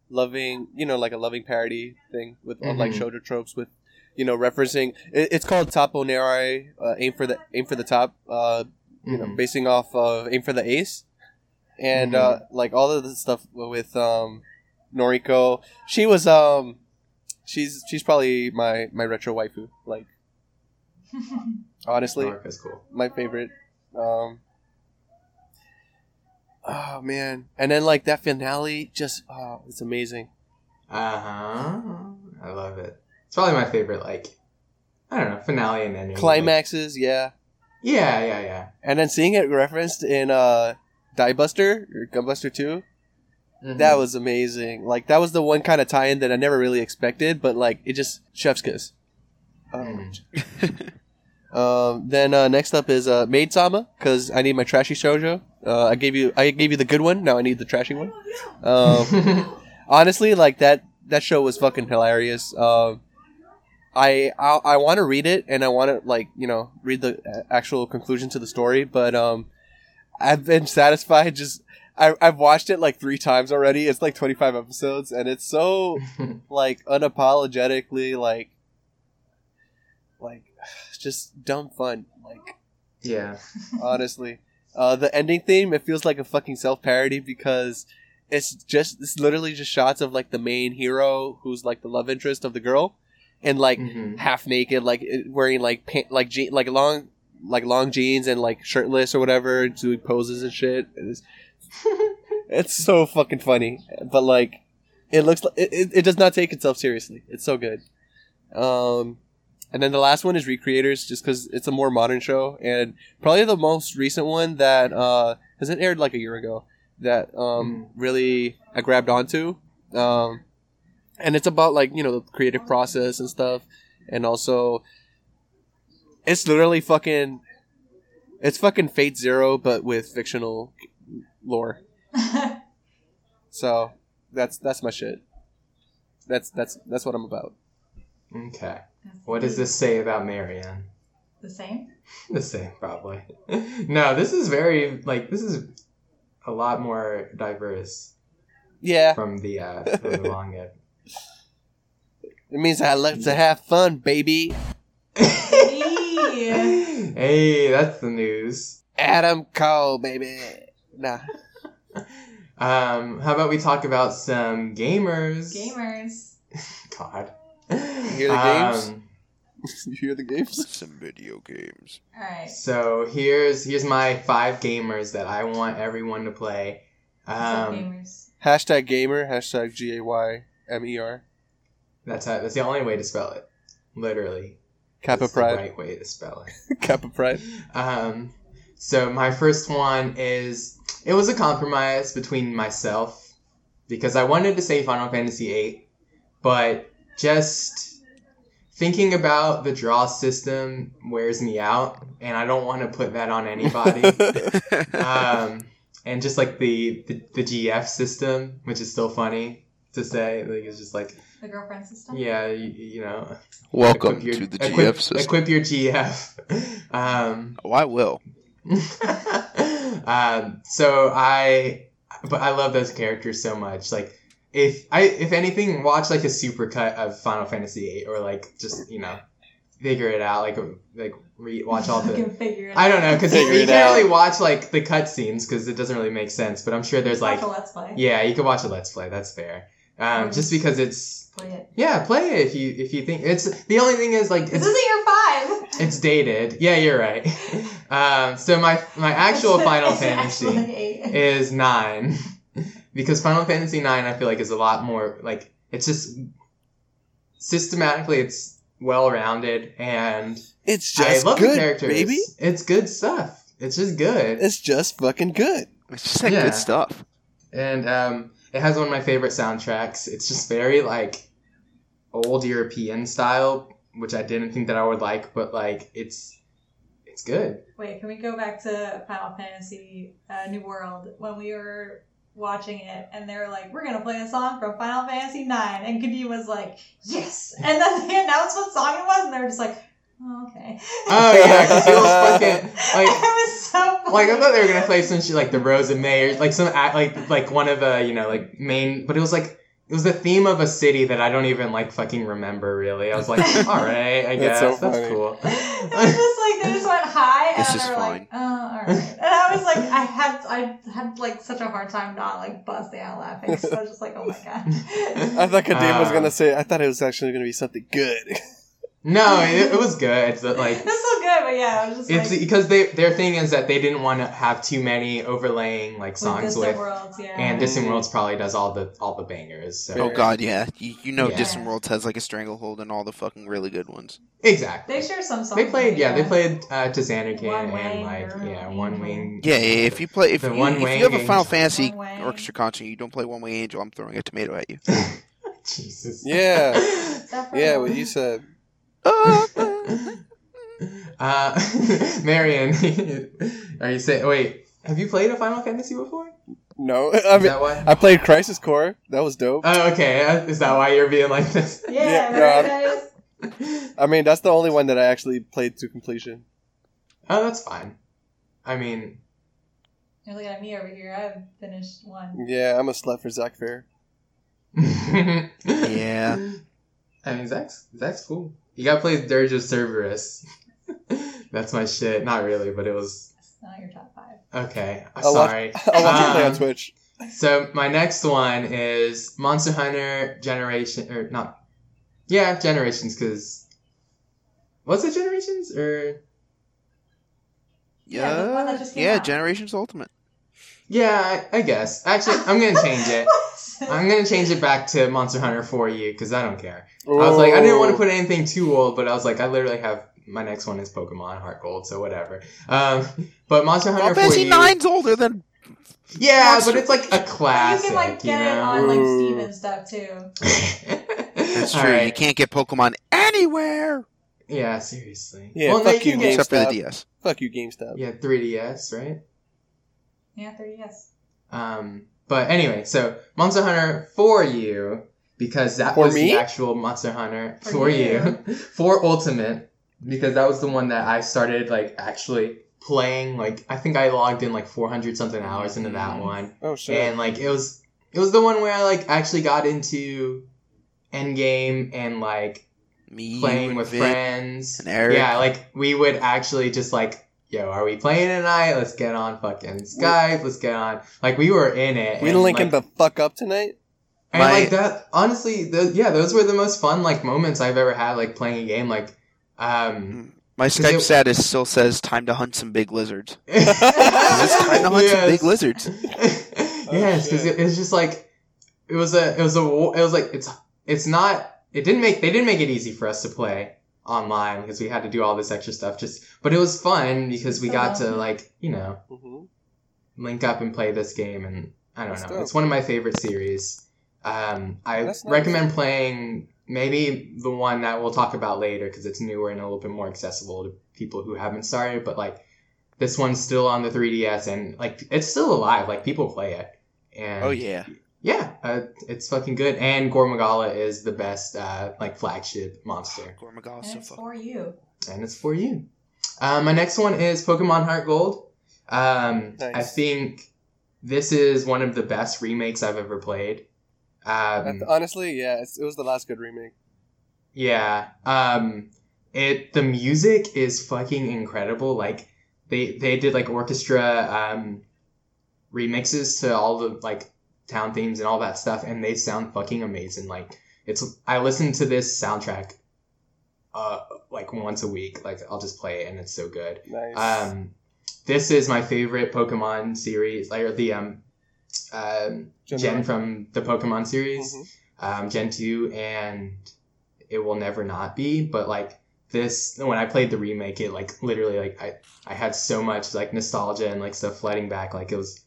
S4: loving you know like a loving parody thing with uh, like shojo tropes with you know referencing it, it's called Top o Nerae uh, aim for the aim for the top uh you know
S1: Mhm.
S4: basing off of aim for the ace and uh like all of the stuff with um Noriko she was um she's she's probably my my retro waifu like honestly
S1: Noriko's cool.
S4: my favorite. Um, oh man, and then like that finale, just oh, it's amazing.
S1: Uh huh. I love it. It's probably my favorite, like, I don't know, finale and ending.
S4: Climaxes, yeah,
S1: yeah, yeah, yeah.
S4: and then seeing it referenced in uh, Diebuster or Gunbuster Two,
S1: Mhm.
S4: that was amazing. Like that was the one kind of tie-in that I never really expected, but like it just chef's kiss. Um. Um, then uh, next up is uh, Maid Sama because I need my trashy shoujo. Uh, I gave you I gave you the good one. Now I need the trashy one. Um, honestly, like that that show was fucking hilarious. Um, I I, I want to read it and I want to like you know read the actual conclusion to the story, but um, I've been satisfied. Just I I've watched it like three times already. It's like twenty five episodes, and it's so like unapologetically like like just dumb fun. Like
S1: yeah.
S4: honestly. Uh, the ending theme, it feels like a fucking self parody because it's just it's literally just shots of like the main hero who's like the love interest of the girl, and like
S1: Mhm.
S4: half naked, like wearing like pant, like je- like long like long jeans and like shirtless or whatever, doing poses and shit. It's, it's so fucking funny, but like it looks like it, it, it does not take itself seriously. It's so good. Um, and then the last one is Re:Creators, just because it's a more modern show and probably the most recent one that uh, because it aired like a year ago that um really I grabbed onto. Um, and it's about like you know the creative process and stuff, and also it's literally fucking it's fucking Fate Zero but with fictional lore. So that's that's my shit. That's that's that's what I'm about.
S1: Okay. What does this say about Marion?
S3: The same?
S1: The same, probably. no, this is very like this is a lot more diverse
S4: Yeah,
S1: from the uh, from the long manga.
S4: it means I like to have fun, baby.
S1: hey, that's the news.
S4: Adam Cole, baby. Nah.
S1: Um, how about we talk about some gamers?
S3: Gamers.
S1: God.
S4: You hear the games?
S1: Um,
S4: you hear the games?
S2: Some video games.
S3: Alright.
S1: so here's here's my five gamers that I want everyone to play. Um,
S3: gamers.
S4: Hashtag gamer. Hashtag G A Y M E R.
S1: that's how, that's the only way to spell it. Literally.
S4: Kappa
S1: That's the
S4: Pride.
S1: right way to spell it.
S4: Kappa Pride.
S1: Um, so my first one is it was a compromise between myself because I wanted to say Final Fantasy VIII, but just thinking about the draw system wears me out, and I don't want to put that on anybody. um, and just like the, the the GF system, which is still funny to say, like it's just like
S3: The girlfriend system?
S1: yeah, you, you know,
S2: Welcome
S1: your-
S2: to the
S1: equip,
S2: GF system.
S1: Equip your GF. um,
S2: Oh, I will.
S1: um, so I, but I love those characters so much. Like, if I, if anything, watch like a supercut of Final Fantasy VIII, or like just you know, figure it out. Like, like re- watch all
S3: I
S1: the.
S3: can figure it
S1: I don't know because you,
S4: Figure
S1: you
S4: it
S1: can't
S4: out.
S1: really watch like the cutscenes because it doesn't really make sense. But I'm sure there's like
S3: Watch a Let's Play.
S1: yeah, you can watch a let's play. That's fair. um, just because it's
S3: Play it.
S1: yeah, play it if you if you think it's the only thing is like
S3: This isn't your five.
S1: It's dated. Yeah, you're right. Um, so my my actual Final Fantasy is nine because Final Fantasy nine I feel like is a lot more like it's just systematically it's well rounded and
S4: It's just
S1: I love
S4: good,
S1: the characters.
S4: baby.
S1: It's good stuff. It's just good.
S4: It's just fucking good.
S2: It's just like
S1: Yeah.
S2: good stuff.
S1: and um, it has one of my favorite soundtracks. It's just very like old European style, which I didn't think that I would like, but like it's it's good.
S3: Wait, can we go back to Final Fantasy uh, New World when we were watching it and they were like, "We're gonna play a song from Final Fantasy Nine," and Kadeem was like, "Yes!" And then they announced what song it was, and they were just like, "Oh, okay."
S1: Oh yeah, because it was fucking like
S3: it was so funny.
S1: like I thought they were gonna play some shit like the Rose of May or like some act like like one of the you know like main, but it was like it was the theme of a city that I don't even like fucking remember really. I was like, all right, I guess
S4: That's
S1: that's,
S4: so funny.
S1: cool.
S3: It was just like they just went high, and
S2: This
S3: they were like, "Oh, all right." And I was like, I had, I had like such a hard time not like busting out laughing. So I was just like, "Oh my god!"
S4: I thought Kadeem was
S1: Uh,
S4: gonna say. I thought it was actually gonna be something good.
S1: No, it, it was good. It's uh, like
S3: It's so good, but yeah, I was just
S1: it's
S3: like,
S1: because they their thing is that they didn't want to have too many overlaying like songs
S3: Distant
S1: with.
S3: Worlds, yeah.
S1: And Distant. Worlds probably does all the all the bangers. So
S2: Oh god, yeah. You, you know
S1: Yeah.
S2: Distant Worlds has like a stranglehold on all the fucking really good ones.
S1: exactly.
S3: they share some songs.
S1: They played, yeah, they played uh, to Zanarkand
S3: One
S1: and like
S3: or
S1: yeah, One Wing.
S2: Yeah, yeah, if you play if you,
S1: One
S2: if you have a Final
S1: Angel.
S2: Fantasy orchestra concert, you don't play One Winged Angel, I'm throwing a tomato at you.
S1: Jesus.
S4: Yeah. Yeah,
S3: the
S4: what you said.
S1: uh, Marion, are you saying? Wait, have you played a Final Fantasy before?
S4: No,
S1: Is
S4: I mean,
S1: that why?
S4: I played Crisis Core. That was dope.
S1: Oh, okay. uh, Is that why you're being like this?
S3: Yeah,
S4: Yeah, no. I mean, that's the only one that I actually played to completion.
S1: Oh, that's fine. I mean,
S3: You're looking at me over here. I haven't finished one.
S4: Yeah, I'm a slut for Zack Fair.
S2: Yeah.
S1: I mean, Zack's Zack's cool. You gotta play Dirge of Cerberus. That's my shit. Not really, but it was
S3: It's not your top five.
S1: okay. I'm
S4: I'll watch-
S1: sorry.
S4: I'll watch you play on
S1: Um,
S4: Twitch.
S1: So my next one is Monster Hunter Generation, or not? Yeah, Generations. Because what's it? Generations or
S3: Yeah, the one that just came
S2: yeah,
S3: out.
S2: Generations Ultimate.
S1: Yeah, I, I guess. Actually, I'm gonna change it. I'm gonna change it back to Monster Hunter for you because I don't care. I was like, I didn't want to put anything too old, but I was like, I literally have my next one is Pokemon Heart Gold, so whatever. Um, but Monster Hunter
S2: Final
S1: for
S2: Fantasy
S1: you,
S2: Nine's older than
S1: yeah,
S2: Monster-
S1: but it's like a
S3: class.
S1: you
S3: can like
S1: you
S3: get it on like
S4: Ooh.
S3: Steam and stuff too.
S2: That's
S1: All
S2: true. You can't get Pokemon anywhere
S1: Yeah, seriously.
S4: Yeah,
S1: well,
S4: fuck
S1: they
S4: you,
S1: get-
S2: except for the DS.
S4: Fuck you, GameStop.
S1: Yeah, 3DS, right?
S3: Yeah, 3DS.
S1: Um, but anyway, so Monster Hunter for you because that
S4: For
S1: was
S4: me?
S1: the actual Monster Hunter
S3: For
S1: for,
S3: you.
S1: you. for Ultimate because that was the one that I started like actually playing. Like I think I logged in like 400 something hours into that
S3: Mhm.
S1: one,
S4: Oh shit.
S1: and like it was it was the one where I like actually got into Endgame and like
S2: Me,
S1: playing with
S2: Vic.
S1: friends.
S2: and Eric.
S1: Yeah, like we would actually just like, yo, are we playing tonight? Let's get on fucking Skype. Let's get on. Like we were in it.
S4: we
S1: and,
S4: linking
S1: like,
S4: the fuck up tonight.
S1: and
S2: My-
S1: like that. Honestly, the, yeah, those were the most fun like moments I've ever had like playing a game. Like, um,
S2: My
S1: 'Cause
S2: Skype
S1: it-
S2: status still says time to hunt some big lizards.
S1: it's
S2: It's time to hunt some big lizards.
S1: yes, because
S4: shit.
S1: it, it's just like it was a it was a it was like it's it's not it didn't make they didn't make it easy for us to play online because we had to do all this extra stuff just but it was fun because we got to like you know
S4: hmm
S1: link up and play this game and I don't
S4: That's
S1: know
S4: dope.
S1: it's one of my favorite series um, I
S4: nice.
S1: recommend playing maybe the one that we'll talk about later because it's newer and a little bit more accessible to people who haven't started but like this one's still on the 3ds and like it's still alive like people play it and
S2: Oh yeah.
S1: Yeah uh, it's fucking good and Gore Magala is the best uh, like flagship monster
S2: Gore Magala
S3: And
S2: so
S3: it's for you.
S1: and it's for you. Um, my next one is Pokemon Heart Gold. Um,
S4: Nice.
S1: I think this is one of the best remakes I've ever played. Um,
S4: That's- honestly, yeah, it's, it was the last good remake.
S1: yeah. Um, it the music is fucking incredible. Like they they did like orchestra um, remixes to all the like town themes and all that stuff, and they sound fucking amazing. Like it's I listen to this soundtrack uh like once a week. Like I'll just play it and it's so good.
S4: Nice.
S1: Um this is my favorite Pokemon series, like or the um um Gen from the Pokemon series,
S4: Mhm.
S1: um, Gen 2, and it will never not be. But like this, when I played the remake, it like literally like I I had so much like nostalgia and like stuff flooding back. Like it was,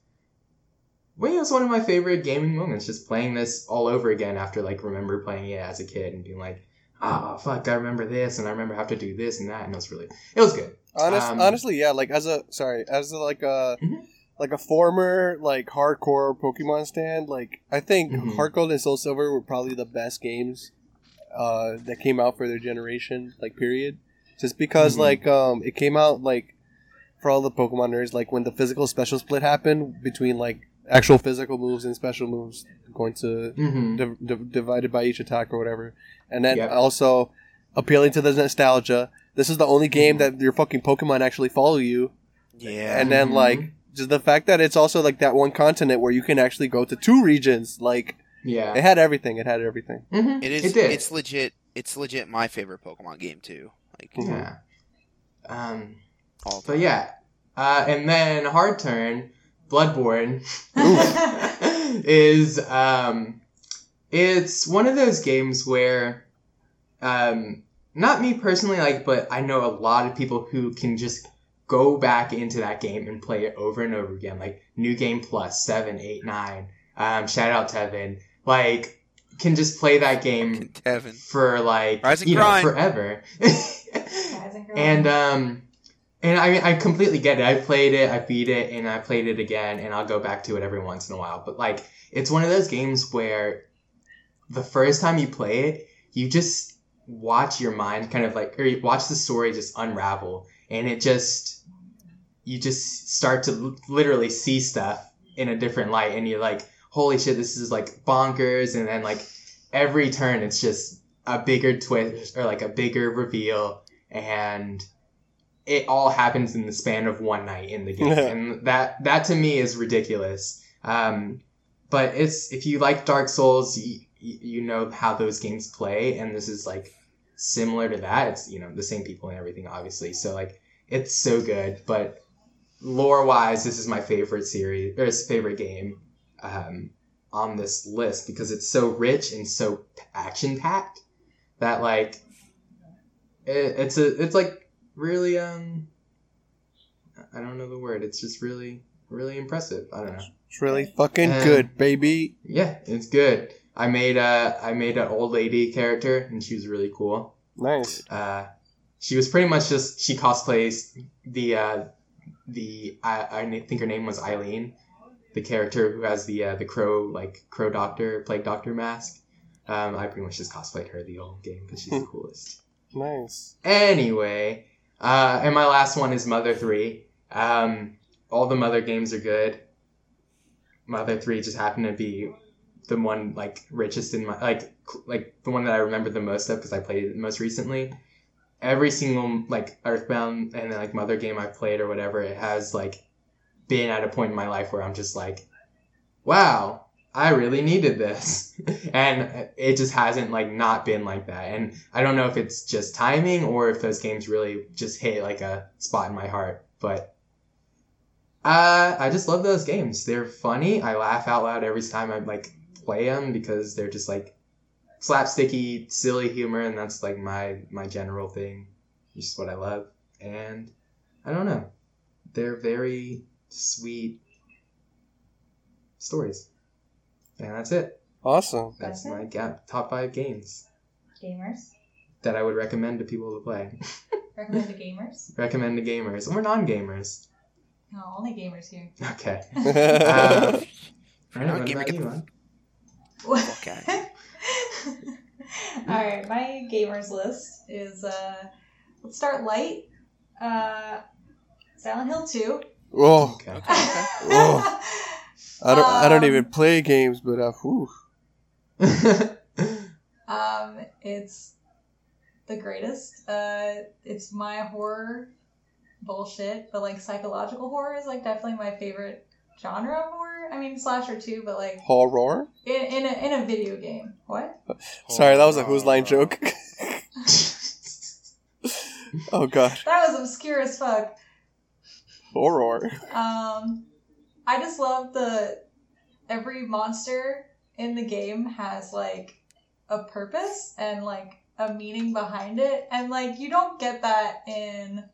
S1: well, it was one of my favorite gaming moments. Just playing this all over again after like remember playing it as a kid and being like, oh fuck, I remember this and I remember how to do this and that, and it was really it was good.
S4: Honest,
S1: Um,
S4: honestly, yeah. Like as a sorry, as a, like a
S1: Mhm.
S4: like a former like hardcore Pokemon stand, like I think
S1: Mhm.
S4: Heart Gold and Soul Silver were probably the best games uh, that came out for their generation, like period. Just because
S1: Mhm.
S4: like um, it came out like for all the Pokemon nerds, like when the physical special split happened between like actual physical moves and special moves going to
S1: hmm
S4: div- div- divided by each attack or whatever, and then
S1: Yep.
S4: also appealing to the nostalgia. This is the only game
S1: Mhm.
S4: that your fucking Pokemon actually follow you,
S2: Yeah.
S4: and then like just the fact that it's also like that one continent where you can actually go to two regions. Like
S1: Yeah.
S4: it had everything. It had everything.
S1: Mhm.
S2: it is.
S1: It did.
S2: it's legit. It's legit. My favorite Pokemon game too. Like
S1: yeah. Um.
S2: all.
S1: But yeah, uh, and then hard turn, Bloodborne is um, it's one of those games where, um, not me personally, like, but I know a lot of people who can just go back into that game and play it over and over again, like New Game Plus, seven, eight, nine. Um, shout out Tevin, like, can just play that game
S2: Kevin.
S1: for like
S2: Rise and
S1: you know forever.
S3: Guys and girls.
S1: And um, and I I completely get it. I played it, I beat it, and I played it again, and I'll go back to it every once in a while. But like, it's one of those games where the first time you play it, you just watch your mind kind of like, or you watch the story just unravel, and it just, you just start to literally see stuff in a different light, and you're like, holy shit, this is like bonkers, and then like every turn, it's just a bigger twist or like a bigger reveal and it all happens in the span of one night in the game. And that that to me is ridiculous. Um, but it's if you like dark souls you, you know how those games play and this is like similar to that. It's you know the same people and everything obviously. So like it's so good. But lore wise this is my favorite series or favorite game um, on this list because it's so rich and so action packed that like it, it's a it's like really um I don't know the word. It's just really really impressive. I don't know.
S4: It's really fucking
S1: Um,
S4: good, baby.
S1: Yeah, it's good. I made a I made an old lady character and she was really cool.
S4: Nice.
S1: Uh, she was pretty much just she cosplays the uh, the I, I think her name was Eileen, the character who has the uh, the crow like crow doctor plague doctor mask. Um, I pretty much just cosplayed her the old game because she's the coolest.
S4: Nice.
S1: Anyway, uh, and my last one is Mother Three. Um, all the Mother games are good. Mother Three just happened to be the one like richest in my like like the one that I remember the most of because I played it most recently. Every single like Earthbound and like Mother game I've played or whatever, it has like been at a point in my life where I'm just like, wow, I really needed this. and it just hasn't like not been like that. And I don't know if it's just timing or if those games really just hit like a spot in my heart. But uh, I just love those games. They're funny. I laugh out loud every time I like play them because they're just like slapsticky, silly humor, and that's like my my general thing. Just what I love. And I don't know. They're very sweet stories. And that's it.
S4: Awesome.
S1: That's
S3: That's
S1: my
S3: it?
S1: ga- top five games
S3: gamers.
S1: that I would recommend to people to play.
S3: Recommend to gamers.
S1: recommend to gamers or non-gamers.
S3: No, only gamers here.
S1: Okay.
S2: Uh, If you're
S1: what
S2: gaming,
S1: about
S2: get
S1: you,
S2: the
S1: Ron?
S2: fuck out.
S3: All right, my gamers list is uh, let's start light. Uh, Silent Hill Two.
S4: Oh,
S1: Okay.
S2: Okay, okay.
S4: I don't. I don't
S3: Um,
S4: even play games, but uh, whew.
S3: Um, it's the greatest. Uh, it's my horror bullshit, but like psychological horror is like definitely my favorite genre of horror. I mean slasher too, but like
S4: Horror.
S3: in in a, in a video game. What?
S4: Sorry, that was a Whose Line joke. oh god,
S3: That was obscure as fuck.
S4: horror.
S3: Um, I just love the every monster in the game has like a purpose and like a meaning behind it, and like you don't get that in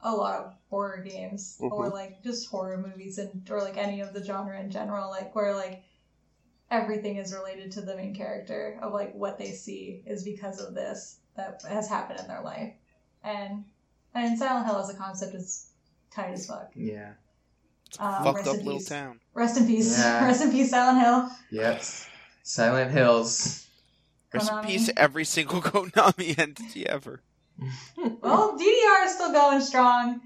S3: a lot of horror games or mm-hmm. like just horror movies and or like any of the genre in general, like where like everything is related to the main character of like what they see is because of this that has happened in their life, and and Silent Hill as a concept is tight as fuck.
S1: Yeah.
S3: Um,
S2: Fucked
S3: rest
S2: up
S3: in
S2: little
S3: peace.
S2: town.
S3: Rest in peace.
S1: Yeah.
S3: Rest in peace, Silent Hill.
S1: Yep. Silent Hills.
S2: Rest in peace every single Konami entity ever.
S3: Well, DDR is still going strong.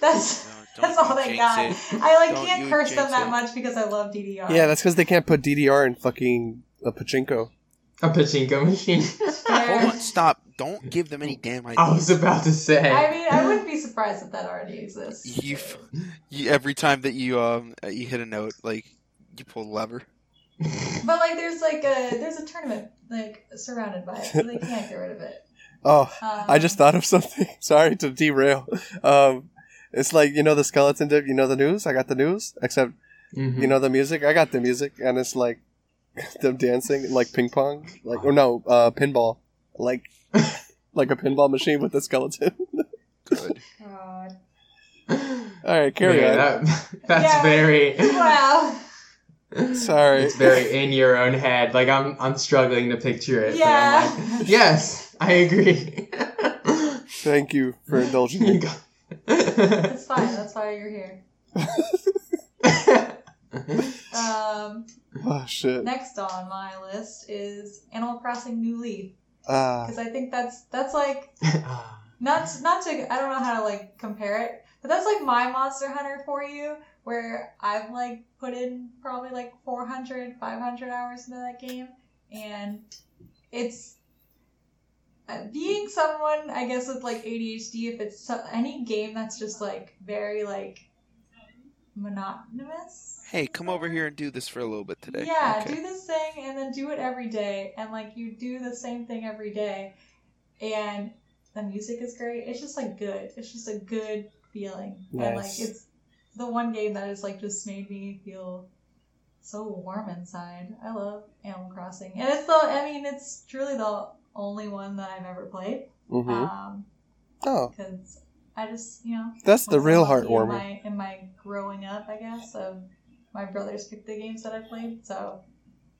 S3: That's
S2: No, don't
S3: that's all they got.
S2: it.
S3: I like
S2: Don't
S3: can't curse them that
S2: it.
S3: much because I love DDR.
S4: Yeah, that's because they can't put DDR in fucking a pachinko.
S1: A pachinko machine.
S2: Hold on, stop. Don't give them any damn
S1: I was about to say.
S3: I mean, I wouldn't be surprised if that already exists.
S2: You, you every time that you um uh, you hit a note, like you pull the lever.
S3: But like, there's like a there's a tournament like surrounded by it, so they can't get rid of it.
S4: Oh,
S3: Um,
S4: I just thought of something. Sorry to derail. Um, it's like you know the skeleton dip. You know the news. I got the news. Except
S1: Mhm.
S4: you know the music. I got the music, and it's like them dancing like ping pong, like or no, uh, pinball, like like a pinball machine with a skeleton.
S2: Good.
S3: God.
S4: All right, carry
S1: Yeah,
S4: on.
S1: that, that's
S3: Yeah.
S1: very.
S3: Wow.
S4: Sorry.
S1: It's very in your own head. Like I'm, I'm struggling to picture it. but I'm
S3: Yeah.
S1: like, yes, I agree.
S4: Thank you for indulging me.
S1: got-
S3: It's fine. That's why you're here. Um,
S4: Oh shit.
S3: next on my list is Animal Crossing New Leaf
S4: Ah,
S3: because I think that's that's like not not to I don't know how to like compare it, but that's like my Monster Hunter for you, where I've like put in probably like 400, 500 hours into that game, and it's uh, being someone I guess with like ADHD. If it's any game that's just like very like monotonous.
S2: Hey, come over here and do this for a little bit today.
S3: Yeah,
S2: Okay.
S3: do this thing and then do it every day. And like you do the same thing every day. And the music is great. It's just like good. It's just a good feeling. And like it's the one game that has like just made me feel so warm inside. I love Animal Crossing. And it's the I mean, it's truly the only one that I've ever played.
S4: mm-hmm.
S3: Um,
S4: Oh,
S3: because I just, you know,
S4: that's the
S3: was
S4: real
S3: lucky
S4: heartwarming.
S3: In my, in my growing up, I guess, of my brothers picked the games that I played, so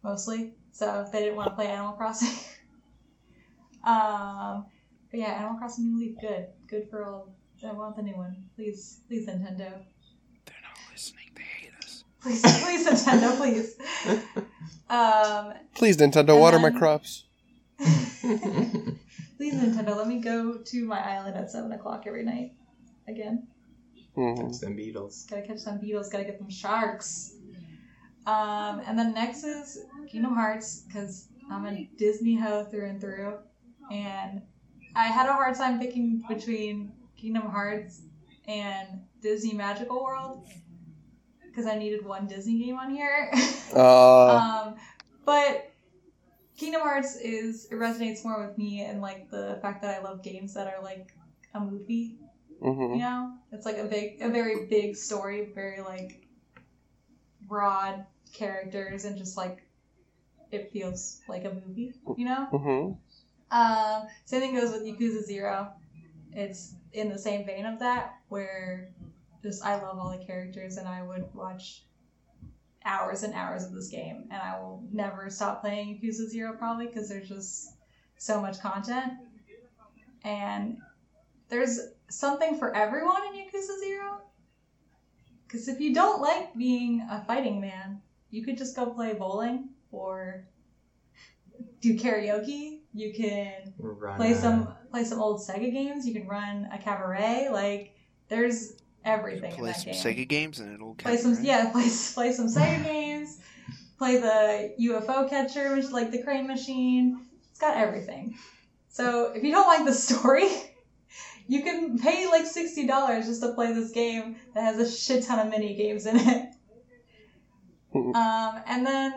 S3: mostly. So they didn't want to play Animal Crossing. um, but yeah, Animal Crossing New Leaf, good, good for all. I want the new one, please, please Nintendo,
S2: They're not listening. They hate us.
S3: please, please Nintendo, please. Um,
S4: Please, Nintendo,
S3: And
S4: water my crops.
S3: please Nintendo, let me go to my island at seven o'clock every night again.
S4: Mhm.
S1: It's them Beatles.
S3: Gotta catch some beetles, gotta get them sharks. Um, and then next is Kingdom Hearts, because I'm a Disney hoe through and through. And I had a hard time picking between Kingdom Hearts and Disney Magical World, because I needed one Disney game on here.
S4: Uh,
S3: um, but Kingdom Hearts is, it resonates more with me and like the fact that I love games that are like a movie
S4: mhm.
S3: you know it's like a big a very big story very like broad characters and just like it feels like a movie you know
S4: Mhm.
S3: um same thing goes with yakuza zero it's in the same vein of that where just i love all the characters and i would watch hours and hours of this game and i will never stop playing yakuza zero probably because there's just so much content and there's something for everyone in Yakuza Zero. Because if you don't like being a fighting man, you could just go play bowling or do karaoke. You can
S1: Run
S3: play
S1: a-
S3: some play some old Sega games. You can run a cabaret. Like there's everything in
S2: Play
S3: that
S2: some
S3: game.
S2: Sega games and it'll
S3: play some yeah, play play some Sega games. Play the UFO catcher, which is like the crane machine. It's got everything. So if you don't like the story, you can pay like sixty dollars just to play this game that has a shit ton of mini games in it. Um, and then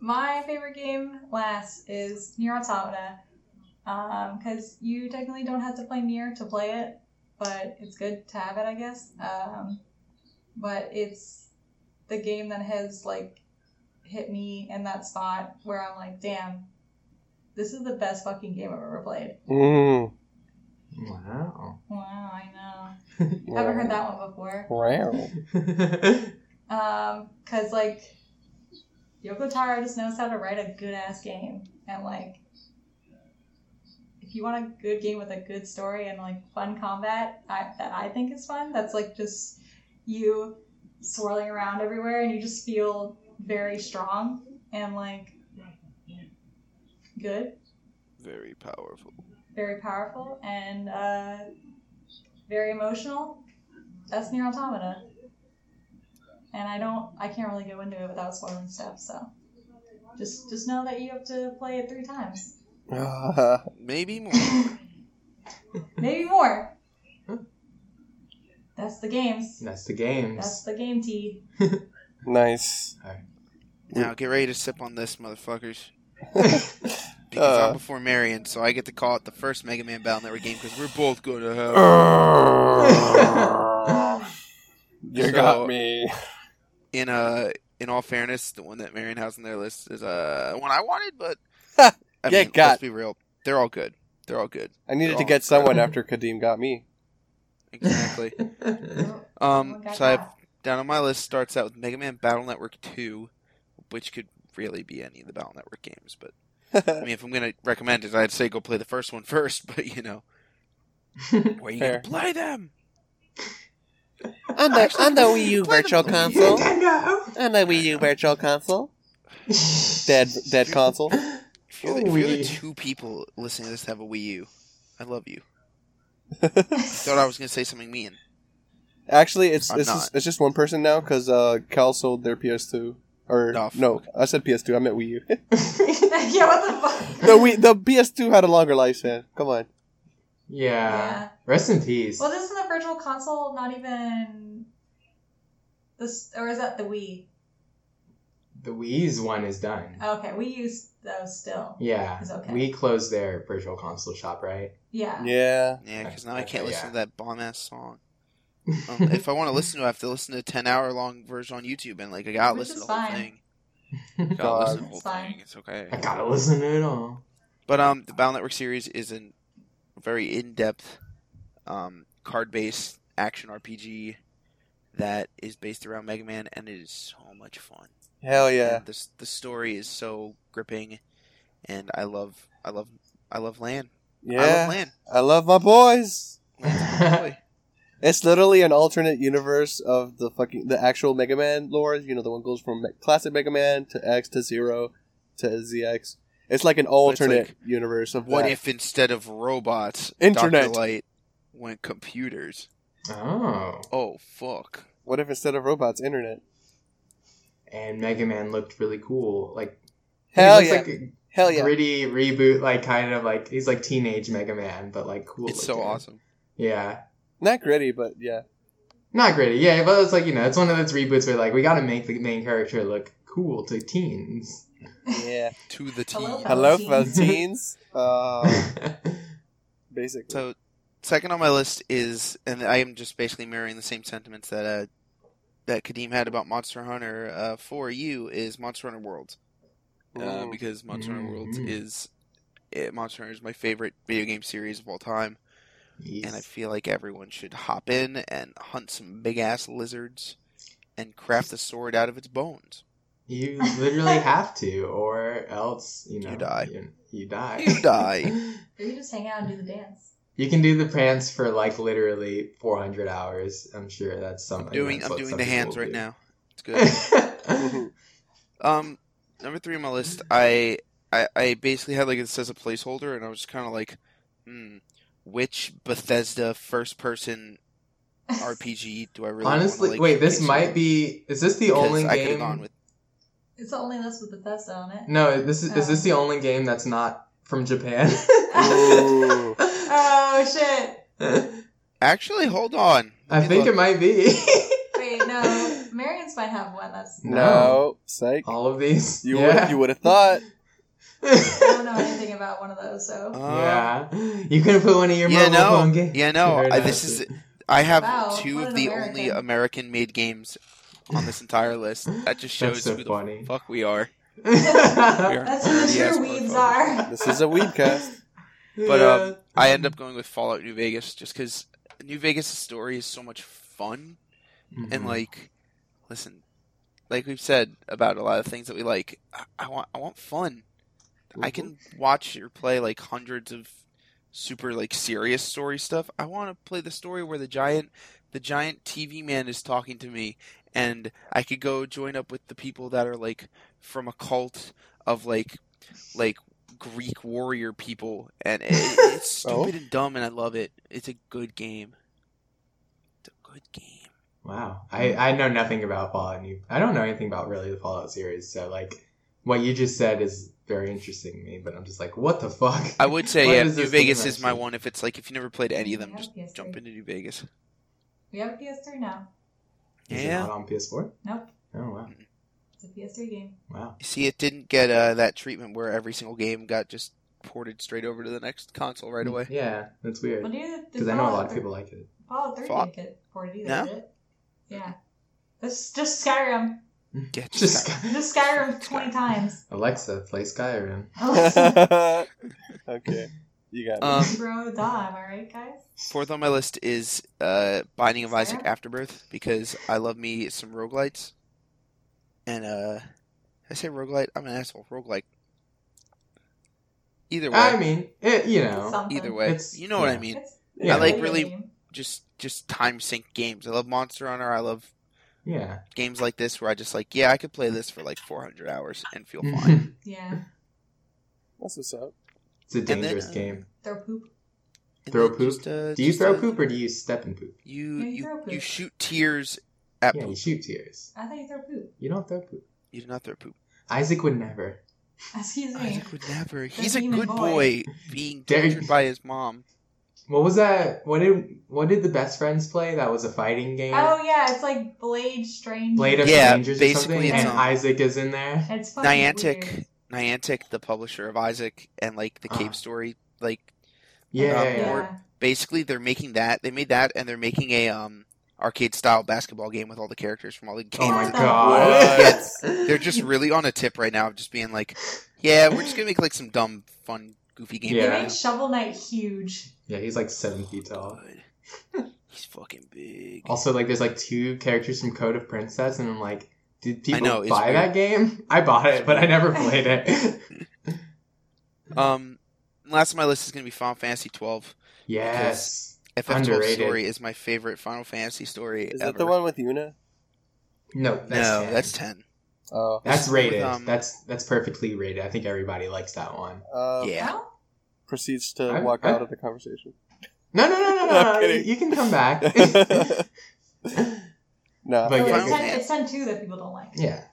S3: my favorite game last is Nier Automata. Because you technically don't have to play Nier to play it, but it's good to have it, I guess. Um, but it's the game that has like hit me in that spot where I'm like, damn, this is the best fucking game I've ever played.
S4: Mm.
S1: Wow.
S3: Wow, I know. Haven't heard that one before.
S4: Wow.
S3: Um, cause like Yoko Taro just knows how to write a good ass game, and like if you want a good game with a good story and like fun combat, I, that I think is fun. That's like just you swirling around everywhere, and you just feel very strong and like good,
S2: Very powerful.
S3: Very powerful, and uh, very emotional. That's Nier Automata. And I don't, I can't really go into it without spoiling stuff. So, just just know that you have to play it three times,
S4: Ah,
S2: Maybe more.
S3: maybe more. That's the games.
S1: That's the games.
S3: That's the game T.
S4: nice.
S2: now get ready to sip on this, motherfuckers. Because
S4: Uh.
S2: I'm before Marion, so I get to call it the first Mega Man Battle Network game because we're both going to have.
S4: you
S2: So-
S4: got me.
S2: in uh in all fairness, the one that Marion has on their list is uh one I wanted, but
S4: Ha!
S2: I
S4: Yeah,
S2: mean,
S4: got-
S2: let's be real, they're all good. They're all good.
S4: I needed
S2: They're
S4: to
S2: all
S4: get someone after Kadeem got me.
S2: Exactly.
S3: Oh
S2: Um,
S3: my
S2: so I have down on my list starts out with Mega Man Battle Network Two, which could really be any of the Battle Network games. But I mean, if I'm gonna recommend it, I'd say go play the first one first. But you know, where you gonna play them?
S4: on the on the Wii U Virtual
S2: them.
S4: Console.
S1: Nintendo.
S4: On the Wii U Virtual Console. Dead dead console.
S2: If you're, the, if you're the two people listening to this that have a Wii U, I love you. I Thought I was gonna say something mean.
S4: Actually, it's
S2: I'm
S4: it's
S2: not.
S4: just, it's just one person now because uh, Cal sold their PS2. Or
S2: Oh,
S4: no. I said PS2. I meant Wii U.
S3: yeah, what the fuck?
S4: the Wii, the PS2 had a longer lifespan. Come on.
S1: yeah.
S3: Yeah.
S1: Rest in peace.
S3: Well, this isn't the virtual console not even this, or is that the Wii?
S1: the Wii's one is done.
S3: Okay, we use those still.
S1: Yeah.
S3: It's okay.
S1: We closed their virtual console shop, right?
S3: Yeah.
S4: Yeah.
S2: Yeah, because now I can't listen
S1: yeah.
S2: to that bomb ass song. Um, if I want to listen to it, I have to listen to a 10 hour long version on YouTube, and like, I gotta
S3: Which
S2: listen to the whole
S3: fine.
S2: thing. Gotta
S4: God.
S2: listen to the whole
S3: It's fine.
S2: thing. It's okay.
S1: I gotta listen to it all.
S2: But um, the Battle Network series is a very in depth, um, card based action RPG that is based around Mega Man, and it is so much fun.
S4: Hell yeah.
S2: And the the story is so gripping, and I love I love I love Lan. I love
S4: Yeah.
S2: Lan.
S4: I love my boys.
S2: Lan's my boy.
S4: It's literally an alternate universe of the fucking the actual Mega Man lore. You know, the one goes from classic Mega Man to X to Zero to ZX. It's like an alternate
S2: like,
S4: universe of
S2: What
S4: that.
S2: if instead of robots,
S4: Internet.
S2: Dr. Light went computers?
S1: oh.
S2: Oh fuck!
S4: What if instead of robots, internet?
S1: And Mega Man looked really cool. Like
S4: Hell yeah!
S1: like a
S4: Hell yeah!
S1: gritty reboot, like kind of like he's like teenage Mega Man, but like cool.
S2: It's so awesome.
S1: Yeah.
S4: Not gritty, but yeah.
S1: Not gritty, yeah, but it's like, you know, it's one of those reboots where like we gotta make the main character look cool to teens.
S4: Yeah.
S2: To the
S3: Hello.
S4: Hello,
S3: teens.
S4: fellow teens. Uh, basically.
S2: So, second on my list is, and I am just basically mirroring the same sentiments that uh, that Kadeem had about Monster Hunter. Uh, for you is Monster Hunter World, uh, because Monster Hunter World
S1: Mhm.
S2: is eh, Monster Hunter is my favorite video game series of all time, and I feel like everyone should hop in and hunt some big ass lizards and craft a sword out of its bones.
S1: You literally have to, or else, you know,
S2: You die.
S1: You, you die.
S2: You die.
S3: Or you just hang out and do the dance.
S1: You can do the prance for like literally 400 hours. I'm sure that's something.
S2: I'm doing I'm doing
S1: some
S2: the hands right
S1: do.
S2: now. It's good. Um, number three on my list, I, I I basically had like this as a placeholder, and I was just kind of like, hmm, which Bethesda first-person RPG do I really
S1: Honestly,
S2: wanna, like,
S1: wait, this might be. Is this the only
S2: I
S1: game?
S2: gone with
S3: It's the only list with Bethesda on it.
S1: No, this is. Is
S3: Oh.
S1: this the oh. only game that's not from Japan?
S3: Oh shit!
S2: Actually, hold on.
S1: I
S2: Let me
S1: think
S2: look.
S1: it might be.
S3: Wait, no. Marion's might have one. That's
S4: No, psych.
S1: All of these.
S4: You
S1: yeah.
S4: would you would have thought.
S3: I don't know anything about one of those. So
S2: Um,
S1: yeah. You couldn't put one of your
S2: Yeah,
S1: mobile
S2: no.
S1: phone games.
S2: Yeah, no.
S1: Very
S2: I, this is. I have
S3: Wow,
S2: two of the
S3: American.
S2: only American-made games on this entire list. That just shows
S1: so
S2: who
S1: funny.
S2: the fuck we are.
S3: that's who the
S2: Yes,
S3: true weebs are.
S4: This is a weebcast.
S2: But um, I end up going with Fallout New Vegas just because New Vegas' story is so much fun
S1: Mhm.
S2: and like, listen, like we've said about a lot of things that we like. I, I want I want fun. I can watch or play like hundreds of super like serious story stuff. I want to play the story where the giant the giant TV man is talking to me and I could go join up with the people that are like from a cult of like like Greek warrior people and it, it's
S4: Oh.
S2: stupid and dumb and I love it. It's a good game. It's a good game.
S1: Wow, I I know nothing about Fallout New. I don't know anything about really the Fallout series. So like, what you just said is very interesting to me. But I'm just like, what the fuck?
S2: I would say yeah, New Vegas is my one if it's like if you never played any of them, just
S3: PS3.
S2: jump into New Vegas.
S3: We have a PS3 now.
S1: Is
S2: Yeah.
S1: it not on PS4?
S3: Nope,
S1: Oh wow,
S3: it's a PS3 game.
S1: wow.
S2: You see, it didn't get uh, that treatment where every single game got just ported straight over to the next console right away.
S1: Yeah, that's weird.
S3: dude,
S1: Because I know a lot of people like it.
S3: Fallout 3
S2: Fallout-
S3: didn't get ported either,
S2: No?
S3: did it? Yeah. This just Skyrim.
S2: Yeah,
S1: Just
S3: Just Skyrim 20 times.
S1: Alexa, play Skyrim.
S4: okay, you got it.
S2: Um,
S3: Bro, duh, am I right, guys?
S2: Fourth on my list is uh, Binding of Isaac Afterbirth because I love me some roguelites. And uh, I say roguelite? I'm an asshole. Roguelike. Either way,
S1: I mean, it. You know,
S3: Something.
S2: either way,
S1: It's-
S2: you know what I mean.
S3: It's,
S1: Yeah.
S2: I like really- Just just time sink games. I love Monster Hunter. I love
S1: yeah.
S2: games like this where I just like, yeah, I could play this for like 400 hours and feel fine.
S3: Yeah.
S4: That's what's up.
S1: It's a
S2: then,
S1: dangerous
S2: uh,
S1: game.
S3: Throw poop.
S2: And
S1: Throw poop?
S2: just, uh,
S1: Do you throw
S2: uh,
S1: poop or do you step in poop?
S2: You
S3: Yeah, you
S2: you,
S3: throw poop.
S2: you shoot tears at
S1: Yeah, you shoot tears.
S3: I thought you throw poop.
S1: You don't throw poop.
S2: You do not throw poop.
S1: Isaac would never.
S3: Excuse me.
S2: Isaac would never. He's a good
S3: boy.
S2: boy being
S1: There-
S2: tortured by his mom.
S1: What was that? What did what did the best friends play? That was a fighting game.
S3: Oh yeah, it's like Blade Strange.
S1: Blade of
S2: Yeah,
S1: Strangers or
S2: basically
S1: something,
S2: it's,
S1: and Isaac is in there.
S3: It's fucking
S2: Nicalis,
S3: weird.
S2: Nicalis, the publisher of Isaac and like the Cave
S1: Ah.
S2: Story, like
S1: Yeah, yeah, yeah.
S2: basically they're making that. They made that, and they're making a um arcade style basketball game with all the characters from all the games.
S1: Oh my
S3: What the
S1: god.
S2: What? They're just really on a tip right now of just being like, yeah, we're just gonna make like some dumb, fun, goofy game.
S3: They
S1: Yeah.
S3: made Shovel Knight huge.
S1: Yeah, he's like seven feet tall.
S2: He's fucking big.
S1: Also, like, there's like two characters from Code of Princess, and I'm like, did people
S2: know,
S1: buy
S2: weird.
S1: that game? I bought it, but I never played it.
S2: Um, last on my list is gonna be Final Fantasy twelve.
S1: yes.
S2: FF twelve
S1: Underrated.
S2: story is my favorite Final Fantasy story
S4: Is
S2: ever.
S4: that the one with Yuna?
S1: No, that's
S2: no,
S1: 10.
S2: that's ten.
S4: Oh,
S1: That's
S2: This with,
S1: rated.
S2: um,
S1: that's that's perfectly rated. I think everybody likes that one.
S4: uh,
S2: Yeah.
S3: No?
S4: Proceeds to
S1: I-
S4: walk
S1: I-
S4: out of the conversation.
S1: No, no, no, no, no. No. You can come back.
S4: no,
S1: But yeah,
S3: it's,
S2: Final
S3: 10, it's 10 2 that people don't like.
S1: yeah.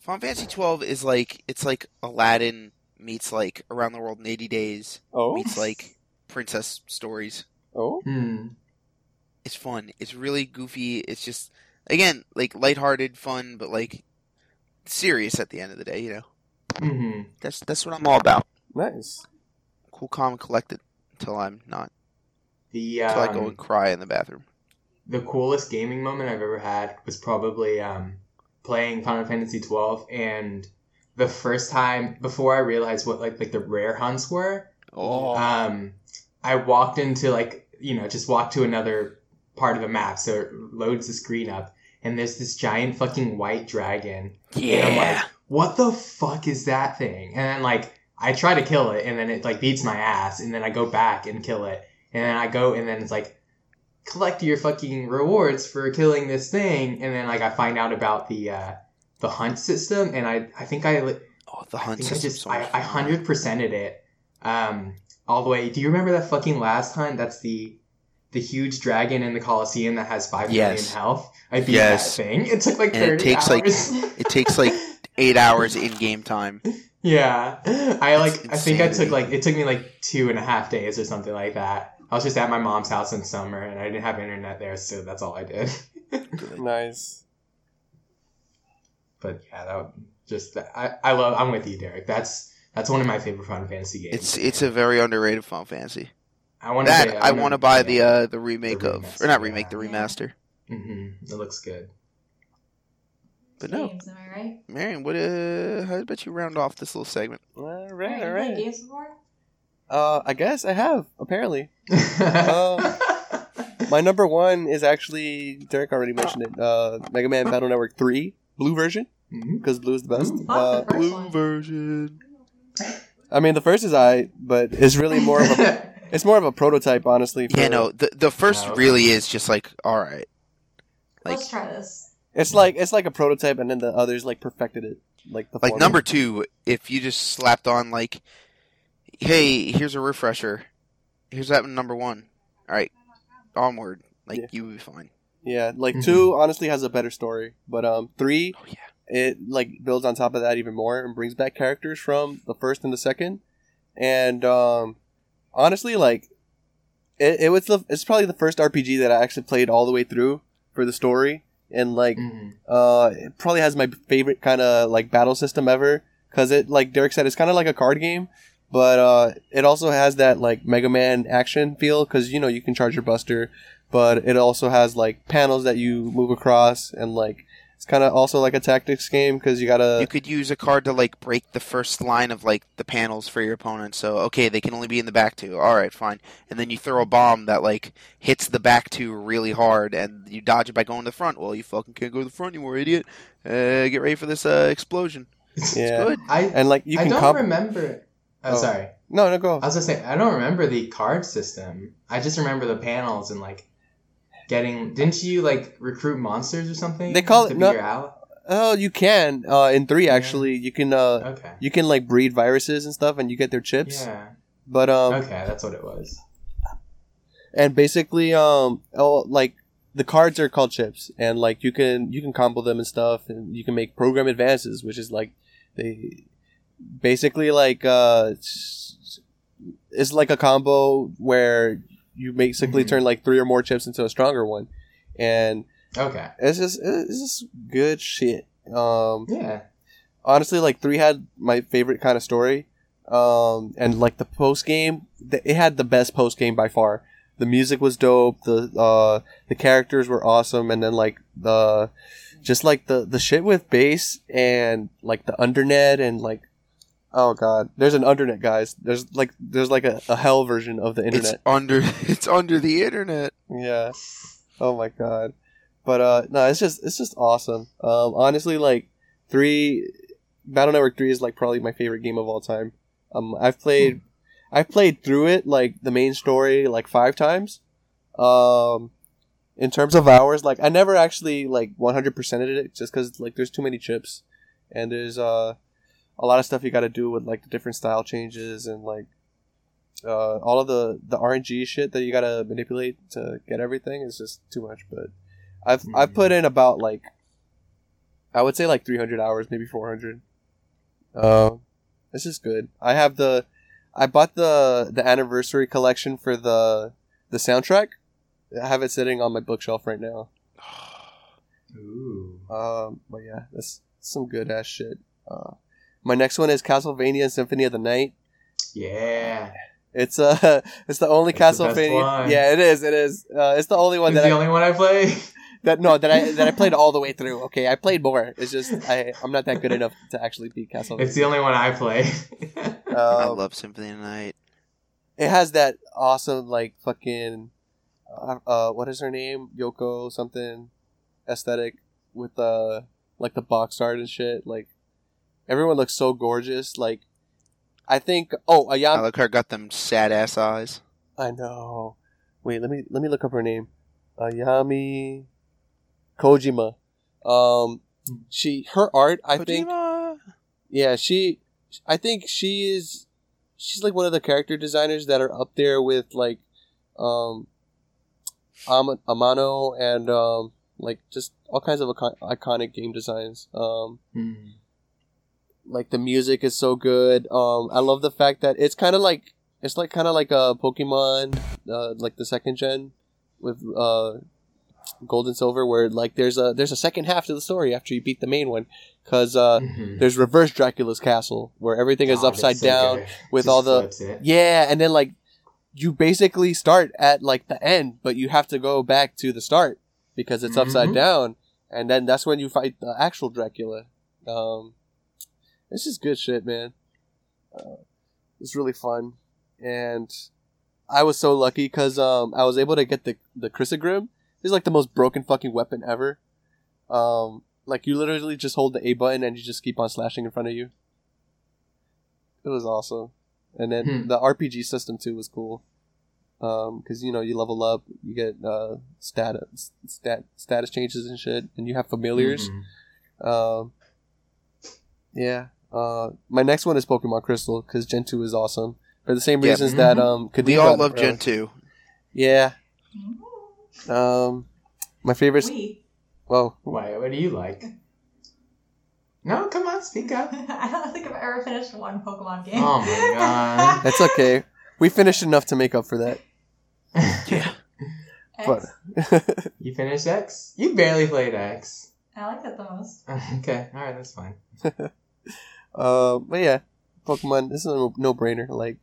S2: Final Fantasy twelve is like it's like Aladdin meets like Around the World in eighty days
S4: oh,
S2: meets like Princess Stories.
S4: oh,
S1: Hmm.
S2: It's fun. It's really goofy. It's just again like lighthearted fun, but like serious at the end of the day. You know,
S1: hmm
S2: that's that's what I'm all about.
S4: nice.
S2: Cool, calm, collected until I'm not.
S1: The
S2: Until I go
S1: um,
S2: and cry in the bathroom.
S1: the coolest gaming moment I've ever had was probably um, playing Final Fantasy twelve, and the first time before I realized what like like the rare hunts were.
S2: Oh,
S1: Um, I walked into like you know just walked to another part of the map, so it loads the screen up, and there's this giant fucking white dragon. And I'm
S2: yeah.
S1: like, what the fuck is that thing? And then like I try to kill it, and then it like beats my ass, and then I go back and kill it, and then I go, and then it's like collect your fucking rewards for killing this thing, and then like I find out about the uh, the hunt system, and I I think I
S2: oh, the
S1: I
S2: hunt
S1: I
S2: system.
S1: just
S2: so
S1: I I hundred percented it um all the way. Do you remember that fucking last hunt? That's the the huge dragon in the Coliseum that has five million
S2: Yes.
S1: health. I beat
S2: Yes.
S1: that thing. It took like
S2: And it takes, like. It takes like eight hours in game time.
S1: Yeah, I like.
S2: That's
S1: I think I took like it took me like two and a half days or something like that. I was just at my mom's house in summer, and I didn't have internet there, so that's all I did.
S4: Nice.
S1: but yeah, that would just I I love. I'm with you, Derek. That's that's one of my favorite Final Fantasy games.
S2: It's it's a very underrated Final Fantasy.
S1: I want to
S2: That I want to buy the uh the remake
S1: The
S2: of or not
S1: yeah.
S2: remake the
S3: Yeah.
S2: remaster.
S1: hmm It looks good.
S2: But no,
S3: Games, am I right?
S2: Marion, what uh how about you round off this little segment?
S4: All
S3: Right,
S4: right,
S3: you
S4: all
S3: played
S4: right.
S3: games before?
S4: Uh, I guess I have apparently. My number one is actually Derek already mentioned it. Uh, Mega Man Battle Network Three, blue version, because blue is the best. Uh,
S3: the
S2: Blue
S3: one.
S2: version.
S4: I mean, the first is I, but it's really more of a it's more of a prototype, honestly. For,
S2: Yeah, no, the the first really is just like all right. Like
S3: Let's try this.
S4: It's like it's like a prototype, and then the others like perfected it, like the
S2: like number two, if you just slapped on like, hey, here's a refresher, here's that number one. All right, onward. Like
S4: Yeah.
S2: you would be fine.
S4: Yeah, like
S1: Mhm.
S4: two honestly has a better story, but um three
S2: Oh yeah.
S4: it like builds on top of that even more and brings back characters from the first and the second, and um honestly like it, it was the it's probably the first RPG that I actually played all the way through for the story and like
S1: Mhm.
S4: uh it probably has my favorite kind of like battle system ever because it like Derek said it's kind of like a card game. But uh, it also has that like Mega Man action feel because you know you can charge your Buster, but it also has like panels that you move across and like it's kind of also like a tactics game because you gotta
S2: you could use a card to like break the first line of like the panels for your opponent. So okay, they can only be in the back two. All right, fine. And then you throw a bomb that like hits the back two really hard, and you dodge it by going to the front. Well, you fucking can't go to the front anymore, idiot. Uh, get ready for this uh, explosion.
S4: yeah
S2: Good.
S1: I
S4: and like you can
S1: I
S4: can
S1: don't
S4: comp-
S1: remember. Oh,
S4: Oh.
S1: sorry.
S4: no no go
S1: I was gonna say I don't remember the card system. I just remember the panels and like getting. Didn't you like recruit monsters or something?
S4: They call
S1: to
S4: it- no-
S1: ally.
S4: oh you can uh in three
S1: Yeah.
S4: actually you can uh
S1: Okay.
S4: you can like breed viruses and stuff and you get their chips
S1: Yeah.
S4: but um
S1: Okay, that's what it was.
S4: and basically um oh like the cards are called chips and like you can you can combo them and stuff and you can make program advances which is like they basically like uh it's it's like a combo where you basically
S1: Mhm.
S4: turn like three or more chips into a stronger one and
S1: Okay.
S4: it's just it's just good shit um
S1: Yeah.
S4: honestly like three had my favorite kind of story um and like the post game it had the best post game by far the music was dope the uh the characters were awesome and then like the just like the the shit with bass and like the undernet and like oh god there's an undernet guys there's like there's like a, a hell version of the internet
S2: It's under it's under the internet.
S4: yeah. Oh my god. But uh no, it's just it's just awesome. Um honestly like 3 Battle Network 3 is like probably my favorite game of all time. Um I've played I've played through it like the main story like 5 times. Um in terms of hours like I never actually like 100%ed it just cuz like there's too many chips and there's uh a lot of stuff you got to do with like the different style changes and like uh, all of the the RNG shit that you gotta manipulate to get everything is just too much. But I've I've
S1: Mhm.
S4: put in about like I would say like 300 hours, maybe 400. Uh, it's just good. I have the I bought the the anniversary collection for the the soundtrack. I have it sitting on my bookshelf right now.
S1: Ooh.
S4: Um, but yeah, that's some good ass shit. Uh, my next one is Castlevania Symphony of the Night.
S1: Yeah.
S4: It's uh, it's the only
S1: That's the best
S4: Castlevania.
S1: one.
S4: Yeah, it is. It is. Uh, it's the only one
S1: It's
S4: that
S1: the
S4: I,
S1: only one I play.
S4: that no that I that I played all the way through. Okay, I played more. It's just I I'm not that good enough to actually beat Castlevania.
S1: It's the only one I play.
S2: I
S4: Um,
S2: love Symphony of the Night.
S4: it has that awesome like fucking uh, uh what is her name Yoko something aesthetic with the like the box art and shit. Like everyone looks so gorgeous. Like I think oh Ayami
S2: Alucard got them sad ass eyes.
S4: I know. Wait, let me let me look up her name. Ayami Kojima. Um she her art I think yeah, she I think she is she's like one of the character designers that are up there with like um Am- Amano and um like just all kinds of icon- iconic game designs. Um
S1: Hmm.
S4: Like the music is so good. Um, I love the fact that it's kind of like it's like kind of like a Pokemon, uh, like the second gen with uh, Gold and Silver, where like there's a there's a second half to the story after you beat the main one, because uh,
S1: Mhm.
S4: there's Reverse Dracula's castle where everything is upside
S1: so
S4: down
S1: good.
S4: with
S1: Just
S4: all the yeah, and then like you basically start at like the end, but you have to go back to the start because it's upside
S1: Mhm.
S4: down, and then that's when you fight the actual Dracula. Um, it's just good shit, man. Uh, it's really fun, and I was so lucky because um I was able to get the the Crissaegrim. It's like the most broken fucking weapon ever. Um, like you literally just hold the A button and you just keep on slashing in front of you. It was awesome, and then
S1: Hmm.
S4: the RPG system too was cool. Um, because you know you level up, you get uh status stat status changes and shit, and you have familiars.
S1: Mhm.
S4: Um, yeah. Uh, my next one is Pokemon Crystal because Gen two is awesome for the same
S2: Yeah.
S4: reasons that um.
S2: We
S4: Khadija
S2: all love Gen two.
S4: Yeah.
S3: Mm.
S4: Um, my favorite.
S3: We.
S4: Well,
S1: Why? What do you like? No, come on, speak up.
S3: I don't think I've ever finished one Pokemon game.
S1: Oh my God.
S4: that's okay. we finished enough to make up for that.
S2: Yeah.
S3: X.
S4: But
S1: you finished X? You barely played X.
S3: I like that the most.
S1: Okay, all right, that's fine.
S4: Uh, but yeah, Pokemon. This is a no brainer. Like,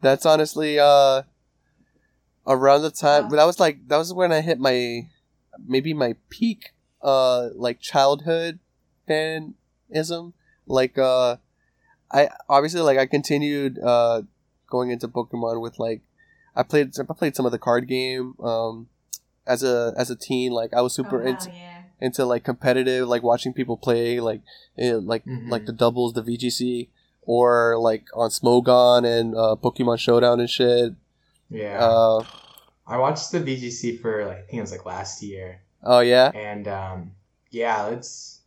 S4: that's honestly uh around the time. But that was like that was when I hit my maybe my peak uh like childhood fanism. Like uh, I obviously like I continued uh going into Pokemon with like I played I played some of the card game um as a as a teen. Like I was super
S3: oh,
S4: into
S3: yeah.
S4: Into like competitive, like watching people play, like eh, like
S1: Mhm.
S4: like the doubles, the VGC, or like on Smogon and uh, Pokemon Showdown and shit.
S1: Yeah.
S4: Uh,
S1: I watched the VGC for like I think it was like last year,
S4: oh yeah,
S1: and um, yeah, it's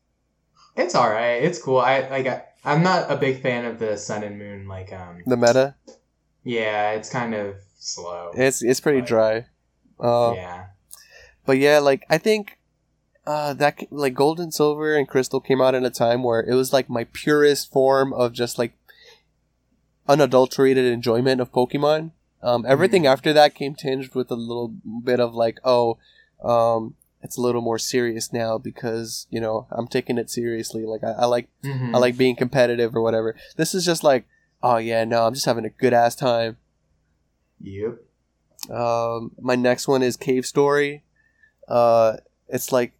S1: it's all right. It's cool. I like. I, I'm not a big fan of the Sun and Moon. Like, um,
S4: the meta.
S1: yeah, it's kind of slow.
S4: It's it's pretty
S1: Right.
S4: dry. Uh,
S1: yeah.
S4: But yeah, like I think uh, that like Gold and Silver and Crystal came out in a time where it was like my purest form of just like unadulterated enjoyment of Pokemon. Um, everything
S1: Mhm.
S4: after that came tinged with a little bit of like, oh, um, it's a little more serious now because you know I'm taking it seriously. Like I, I like
S1: Mhm.
S4: I like being competitive or whatever. This is just like, oh yeah, no, I'm just having a good ass time.
S1: Yep.
S4: Um, my next one is Cave Story. Uh, it's like,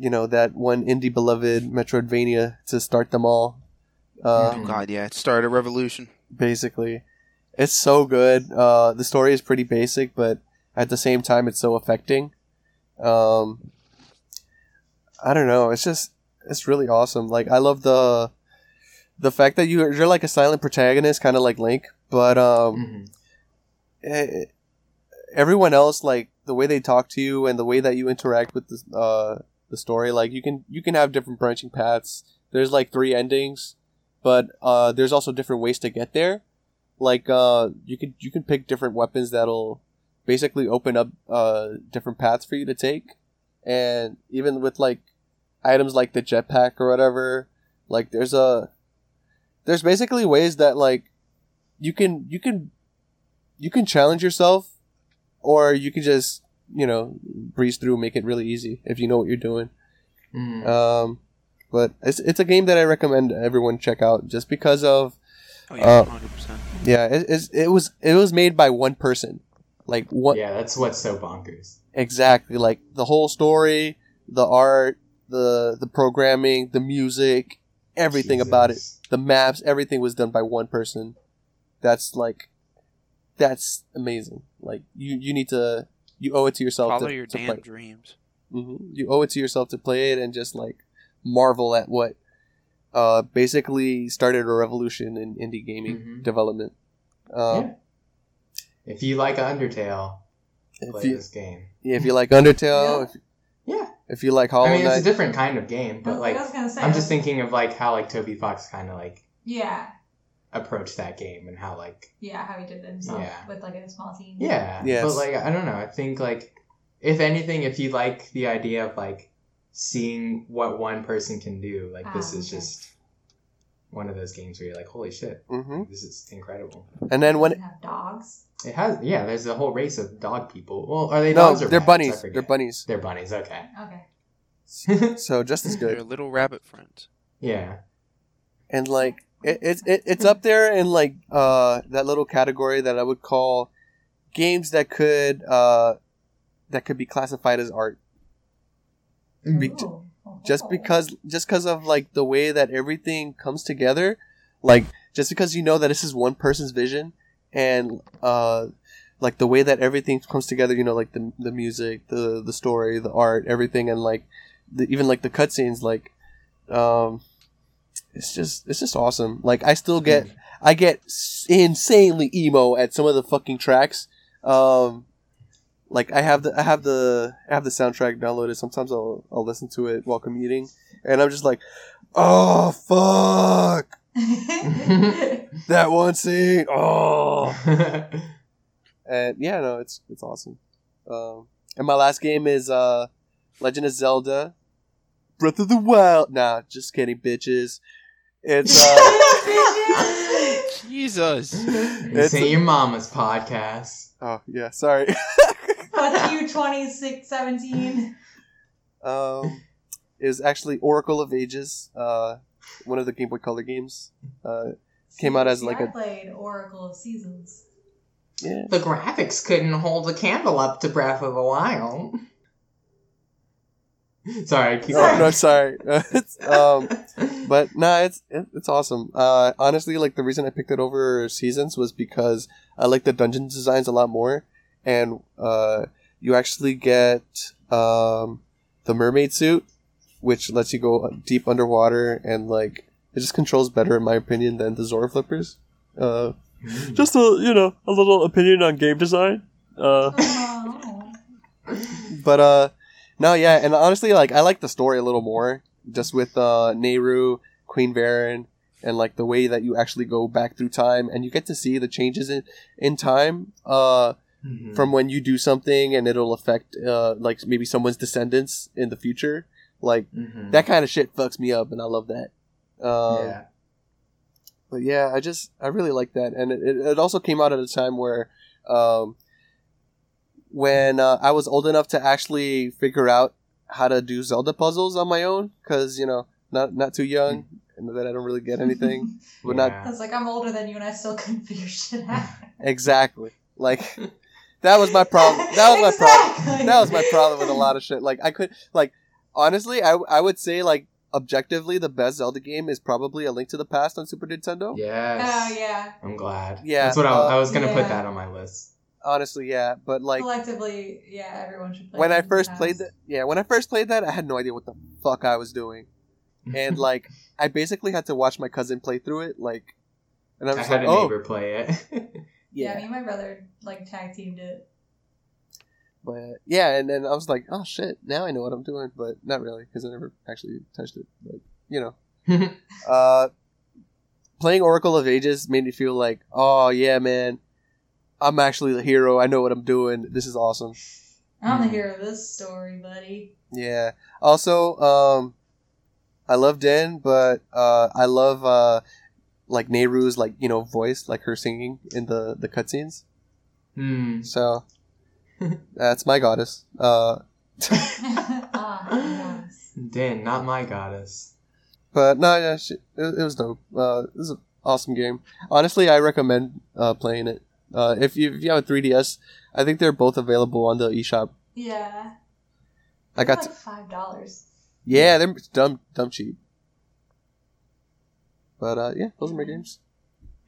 S4: you know, that one indie beloved Metroidvania to start them all. Uh,
S2: Oh god, yeah, it started a revolution.
S4: basically, it's so good. Uh, the story is pretty basic, but at the same time, it's so affecting. Um, I don't know. It's just it's really awesome. Like I love the the fact that you you're like a silent protagonist, kind of like Link, but um
S1: Mhm.
S4: eh, everyone else like the way they talk to you and the way that you interact with the uh the story. Like you can you can have different branching paths. There's like three endings but uh there's also different ways to get there. Like uh you can you can pick different weapons that'll basically open up uh different paths for you to take. And even with like items like the jetpack or whatever like there's a there's basically ways that like you can you can you can challenge yourself or you can just you know breeze through make it really easy if you know what you're doing
S1: Mhm.
S4: um but it's, it's a game that i recommend everyone check out just because of
S2: Oh yeah,
S4: Uh,
S2: hundred percent.
S4: yeah it, it's, it was it was made by one person like what
S1: yeah, that's what's so bonkers.
S4: exactly like the whole story the art the the programming the music everything about it the maps everything was done by one person that's like that's amazing like you you need to you owe it to yourself
S2: Follow
S4: to,
S2: your
S4: to
S2: damn
S4: play.
S2: dreams.
S4: hmm you owe it to yourself to play it and just like marvel at what uh basically started a revolution in indie gaming
S1: Mhm.
S4: development um
S1: yeah. If you like Undertale, play
S4: you
S1: this game.
S4: if you like undertale
S3: Yeah.
S4: if,
S1: Yeah.
S4: if you like hollow
S1: I mean, it's a different kind of game, but like
S3: I was gonna say.
S1: I'm just thinking of like how like Toby Fox kind of like
S3: Yeah,
S1: approached that game and how like
S3: yeah, how he did it himself
S1: Yeah.
S3: with like a small team.
S1: yeah,
S4: Yes.
S1: but like I don't know. I think like if anything, if you like the idea of like seeing what one person can do, like this
S3: Ah,
S1: is
S3: okay.
S1: just one of those games where you're like, holy shit,
S4: hmm
S1: this is incredible.
S4: And then when
S3: Does it have dogs.
S1: It has, yeah. There's a whole race of dog people. Well, are they
S4: no,
S1: dogs or
S4: they're
S1: pets?
S4: Bunnies. They're bunnies.
S1: They're bunnies. Okay.
S3: Okay.
S4: So just as good
S2: Your
S4: good.
S2: little rabbit friends.
S1: yeah.
S4: And like it, it's it, it's up there in like uh that little category that I would call games that could uh that could be classified as art. Be-
S3: Ooh.
S4: just because just because of like the way that everything comes together like just because you know that this is one person's vision and uh like the way that everything comes together you know like the the music the the story the art everything and like the, even like the cutscenes like um it's just it's just awesome. Like i still get i get insanely emo at some of the fucking tracks. Um like I have the I have the I have the soundtrack downloaded. Sometimes I'll I'll listen to it while commuting, and I'm just like, oh fuck. That one scene. Oh, and yeah, no, it's it's awesome. Um, and my last game is uh, Legend of Zelda, Breath of the Wild. Nah, just kidding, bitches. It's uh,
S2: Jesus.
S1: this ain't your mama's podcast.
S4: oh yeah, sorry.
S3: Fuck you, 2617.
S4: Um, is actually Oracle of Ages, uh, one of the Game Boy Color games. Uh, Came out as
S3: See,
S4: like
S3: I
S4: a-
S3: played Oracle of Seasons.
S4: yeah,
S1: The graphics couldn't hold a candle up to Breath of the Wild. Sorry, keep
S4: Oh, no, sorry. It's, um, but nah, it's it, it's awesome. Uh, honestly, like the reason I picked it over Seasons was because I like the dungeon designs a lot more, and uh, you actually get um, the mermaid suit, which lets you go deep underwater, and like it just controls better, in my opinion, than the Zora flippers. Uh,
S1: Mm.
S4: just a you know a little opinion on game design. Uh, but uh no yeah and honestly like i like the story a little more just with uh Nayru queen Veran, and like the way that you actually go back through time and you get to see the changes in in time uh
S1: Mhm.
S4: from when you do something and it'll affect uh like maybe someone's descendants in the future like
S1: Mhm.
S4: that kind of shit fucks me up and i love that um
S1: yeah.
S4: but yeah, I just I really like that, and it, it, it also came out at a time where, um, when uh, I was old enough to actually figure out how to do Zelda puzzles on my own, because you know, not not too young, and that I don't really get anything. But not
S1: Yeah.
S3: I was like, I'm older than you and I still couldn't figure shit out.
S4: exactly like that was my problem. That was my problem. That was my problem with a lot of shit. Like I could like honestly, I I would say like objectively the best Zelda game is probably A Link to the Past on Super Nintendo.
S1: Yes.
S3: Oh, yeah.
S1: I'm glad.
S4: Yeah,
S1: That's what I,
S4: uh,
S1: I was gonna
S3: Yeah.
S1: put that on my list.
S4: Honestly, yeah, but like.
S3: Collectively, yeah, everyone should play
S4: when I
S3: Link to the
S4: first played that, yeah, when I first played that, I had no idea what the fuck I was doing, and like I basically had to watch my cousin play through it, like, and I
S1: I
S4: was
S1: had
S4: like,
S1: a
S4: oh,
S1: neighbor play it.
S3: Yeah,
S4: yeah,
S3: me and my brother like tag teamed it.
S4: but yeah, and then I was like, oh shit, now I know what I'm doing, but not really because I never actually touched it, but you know, uh, playing Oracle of Ages made me feel like, oh yeah, man, I'm actually the hero. I know what I'm doing. This is awesome.
S3: I'm the
S1: Hmm.
S3: hero of this story, buddy.
S4: Yeah. Also, um, I love Din, but uh, I love uh, like Nayru's like you know voice, like her singing in the the cutscenes.
S1: Hmm.
S4: So that's my goddess. Uh,
S3: ah, yes.
S1: Not my goddess.
S4: but no, yeah, she, it, it was dope. Uh, it was an awesome game. Honestly, I recommend uh, playing it. Uh, if you if you have a 3ds, I think they're both available on the eShop.
S3: Yeah.
S4: I got
S3: like five dollars.
S4: yeah, they're dumb dumb cheap. But uh, yeah, those are my games.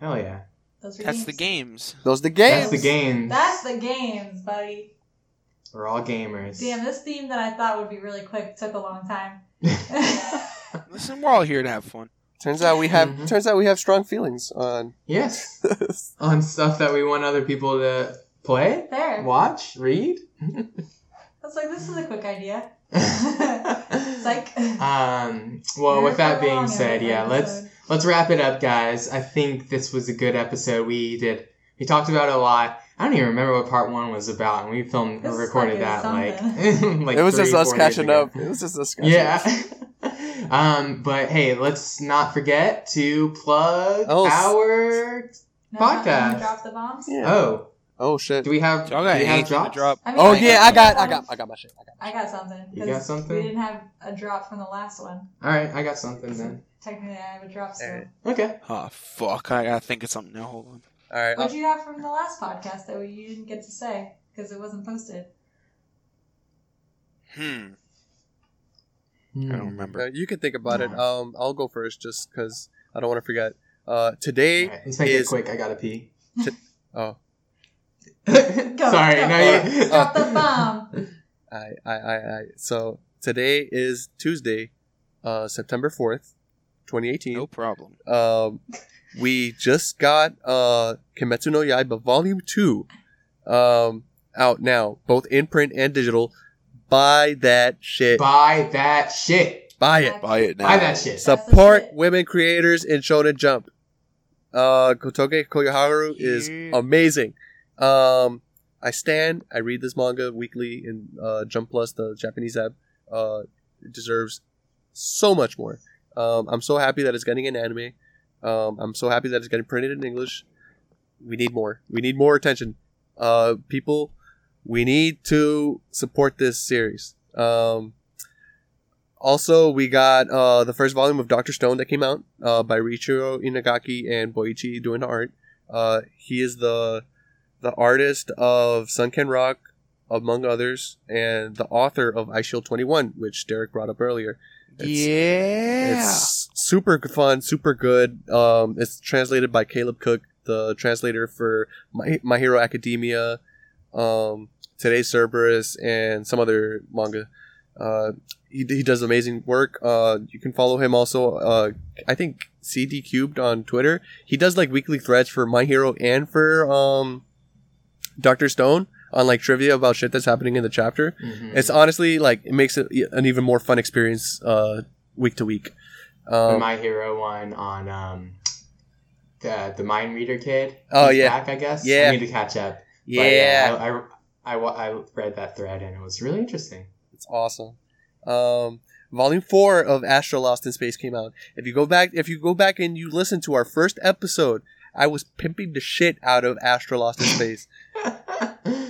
S1: Hell yeah.
S3: Those are
S2: That's
S3: games.
S2: the games.
S4: Those are the games.
S1: That's the game.
S3: That's the games, buddy.
S1: We're all gamers.
S3: Damn, this theme that I thought would be really quick took a long time.
S2: Listen, we're all here to have fun.
S4: Turns out we have
S1: Mhm.
S4: turns out we have strong feelings on
S1: yes. On stuff that we want other people to play,
S3: there.
S1: watch, read.
S3: I was like, this is a quick idea.
S1: It's
S3: like um,
S1: well, with that being said,
S3: every
S1: yeah, let's let's wrap it up, guys. I think this was a good episode. We did. We talked about it a lot. I don't even remember what part one was about, and we filmed
S3: This
S1: recorded
S3: fucking
S1: that like
S3: something.
S1: like
S4: it was
S1: three,
S4: just us catching up. It was just us catching
S1: Yeah.
S4: Up.
S1: Um, but hey, let's not forget to plug
S4: Oh, s-
S1: our.
S3: No,
S1: Podcast.
S3: no, Drop the bombs.
S4: Yeah.
S1: Oh,
S4: Oh shit.
S1: do we have?
S2: Y'all got
S1: do we have
S2: anything
S1: drops?
S2: drop?
S3: I mean,
S4: Oh
S3: I
S4: yeah,
S3: got
S4: I got, I got, I got my shit. I got.
S3: I got something.
S1: You
S3: 'cause
S1: got something?
S3: We didn't have a drop from the last one.
S1: All right, I got something then.
S3: Technically, I have a drop still.
S4: Alright.
S1: Okay.
S2: Oh fuck! I gotta think of something now. Hold on.
S4: All right.
S3: What'd you have from the last podcast that you didn't get to say because it wasn't posted?
S2: Hmm.
S1: Hmm.
S2: I don't remember.
S4: Uh, you can think about it. Um, I'll go first just because I don't want to forget. Uh, today
S1: All right, let's make
S4: is
S1: it quick. I gotta pee.
S4: oh,
S1: Sorry,
S3: go.
S1: no, you.
S3: Drop the bomb.
S4: I, I, I, I. So today is Tuesday, uh, September fourth, twenty eighteen.
S2: No problem.
S4: Um, we just got uh Kimetsu no Yaiba Volume Two, um, out now, both in print and digital. Buy that shit.
S1: Buy that shit.
S4: Buy it.
S2: Buy it now.
S1: Buy that shit.
S4: Support
S3: shit.
S4: women creators in Shonen Jump. Uh, Gotouge Koyoharu is amazing. Um, I stand. I read this manga weekly in uh, Jump Plus, the Japanese app. Uh, it deserves so much more. Um, I'm so happy that it's getting an anime. Um, I'm so happy that it's getting printed in English. We need more. We need more attention. Uh, people, we need to support this series. Um, also, we got uh, the first volume of Doctor Stone that came out uh, by Riichiro Inagaki and Boichi doing the art. Uh, he is the the artist of Sunken Rock, among others, and the author of Eyeshield 21, which Derek brought up earlier. It's,
S2: yeah.
S4: it's super fun, super good. Um, it's translated by Caleb Cook, the translator for My, My Hero Academia, um, Today's Cerberus, and some other manga. Uh, he, he does amazing work. Uh, you can follow him also. Uh, I think CD Cubed on Twitter. He does like weekly threads for My Hero and for um, Doctor Stone on like trivia about shit that's happening in the chapter.
S1: Mhm.
S4: It's honestly like it makes it an even more fun experience uh, week to week. Um,
S1: My Hero one on um, the the Mind Reader kid.
S4: Oh, yeah.
S1: back, I guess.
S4: Yeah.
S1: I need to catch up. But,
S4: yeah,
S1: I, I, I, I read that thread and it was really interesting.
S4: it's awesome. Um, volume four of Astra Lost in Space came out. If you go back, if you go back and you listen to our first episode, I was pimping the shit out of Astra Lost in Space.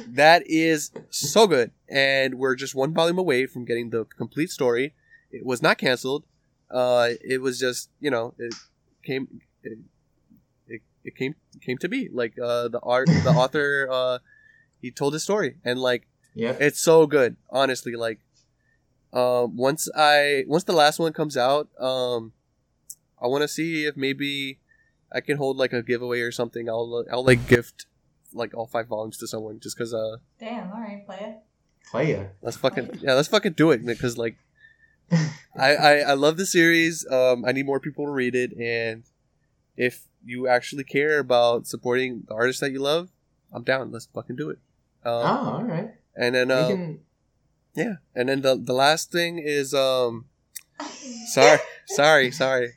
S4: that is so good, and we're just one volume away from getting the complete story. It was not canceled. Uh, it was just you know it came it, it, it came came to be like uh, the art the author uh, he told his story and like
S1: yep.
S4: it's so good honestly like um once i once the last one comes out um i want to see if maybe i can hold like a giveaway or something i'll i'll like gift like all five volumes to someone just because uh
S3: Damn. All right, play it.
S1: Play it.
S4: let's fucking yeah let's fucking do it because like I, I i love the series um i need more people to read it and if you actually care about supporting the artists that you love i'm down let's fucking do it um,
S1: Oh, all right.
S4: and then uh,
S1: can.
S4: Yeah, and then the the last thing is um sorry sorry sorry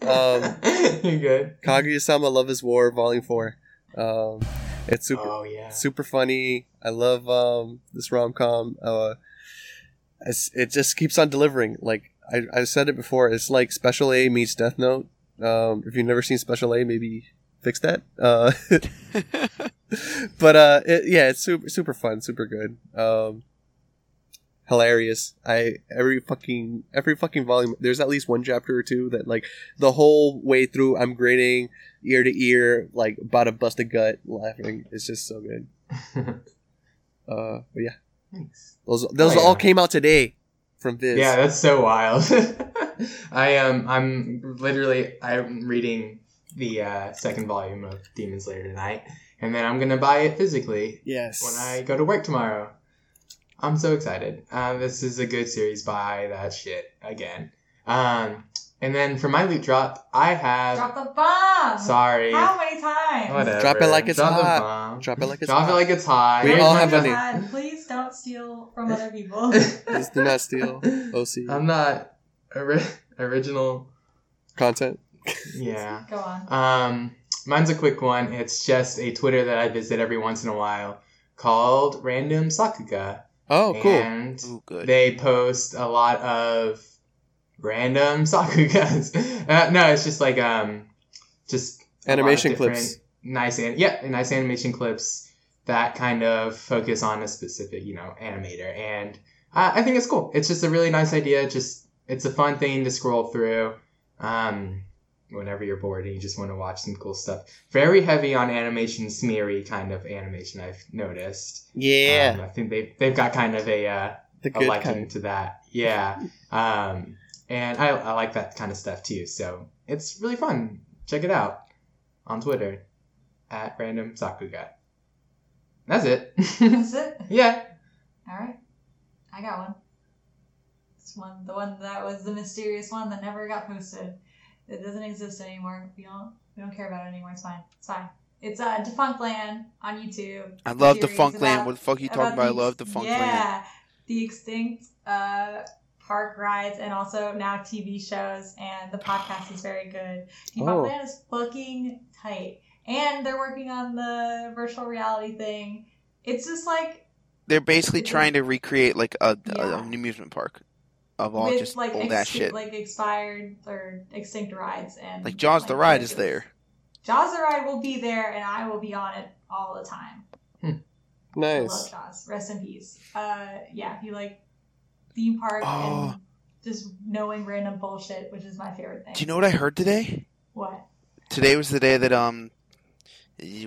S4: Um,
S1: You're good.
S4: Kaguya-sama Love is War Volume Four. Um, it's super
S1: Oh yeah.
S4: super funny. I love um this rom com. Uh, it just keeps on delivering. Like I I said it before, it's like Special A meets Death Note. Um, if you've never seen Special A, maybe fix that. Uh, but uh, it, yeah, it's super super fun, super good. Um, hilarious. I every fucking every fucking volume. There's at least one chapter or two that like the whole way through. I'm grinning ear to ear, like about to bust a gut, laughing. It's just so good. Uh, but yeah,
S1: Thanks.
S4: those those
S1: Oh,
S4: all came out today from Viz.
S1: Yeah, that's so wild. I um I'm literally I'm reading the uh, second volume of Demon Slayer tonight, and then I'm gonna buy it physically
S4: yes.
S1: when I go to work tomorrow. I'm so excited. Um, this is a good series. Buy that shit again. Um, and then for my loot drop, I have.
S3: Drop the bomb.
S1: Sorry.
S3: How many times?
S1: Whatever.
S4: Drop it like it's
S1: Drop the
S4: hot.
S1: bomb.
S4: Drop it like it's
S1: Drop
S4: hot.
S1: it like it's hot.
S4: We
S1: Here's
S4: all have
S1: drop-
S4: a
S3: God, Please don't steal from other people.
S4: Please do not steal OC
S1: I'm not ori- original.
S4: content.
S1: Yeah.
S3: Go on.
S1: Um, mine's a quick one. It's just a Twitter that I visit every once in a while called Random Sakuga.
S4: Oh, cool.
S1: And
S2: Ooh, good.
S1: they post a lot of random sakugas. Uh, no, it's just like um, just a lot of
S4: Animation clips.
S1: Nice, an- yeah, nice animation clips that kind of focus on a specific, you know, animator, and uh, I think it's cool. It's just a really nice idea. Just it's a fun thing to scroll through. Um, whenever you're bored and you just want to watch some cool stuff. Very heavy on animation, smeary kind of animation. I've noticed.
S4: Yeah,
S1: Um, I think they they've got kind of a uh,
S4: the
S1: a liking
S4: kind.
S1: to that. Yeah. Um, and I, I like that kind of stuff too. So it's really fun. Check it out on Twitter at random sakuga. That's it.
S3: That's it.
S1: yeah.
S3: All right, I got one. This one, the one that was the mysterious one that never got posted. It doesn't exist anymore. We don't we don't care about it anymore. It's fine. It's fine. It's uh, Defunctland on YouTube.
S2: I love
S3: Series Defunctland.
S2: What the fuck are you talking about? I love
S3: ex-
S2: Defunct
S3: yeah,
S2: Land.
S3: the extinct uh, park rides and also now TV shows and the podcast is very good. Defunct
S4: Oh.
S3: Land is fucking tight, and they're working on the virtual reality thing. It's just like
S2: They're basically trying to recreate like a, a-
S3: Yeah.
S2: an amusement park of all
S3: with
S2: just
S3: like
S2: old ass shit.
S3: like expired or extinct rides and
S2: Like Jaws the
S3: like,
S2: ride is there.
S3: Jaws the ride will be there, and I will be on it all the time. I love
S4: Nice.
S3: Jaws. Rest in peace. Uh, yeah, if you like theme park
S2: Oh.
S3: and just knowing random bullshit, which is my favorite thing.
S2: Do you know what I heard today?
S3: what?
S2: Today was the day that um,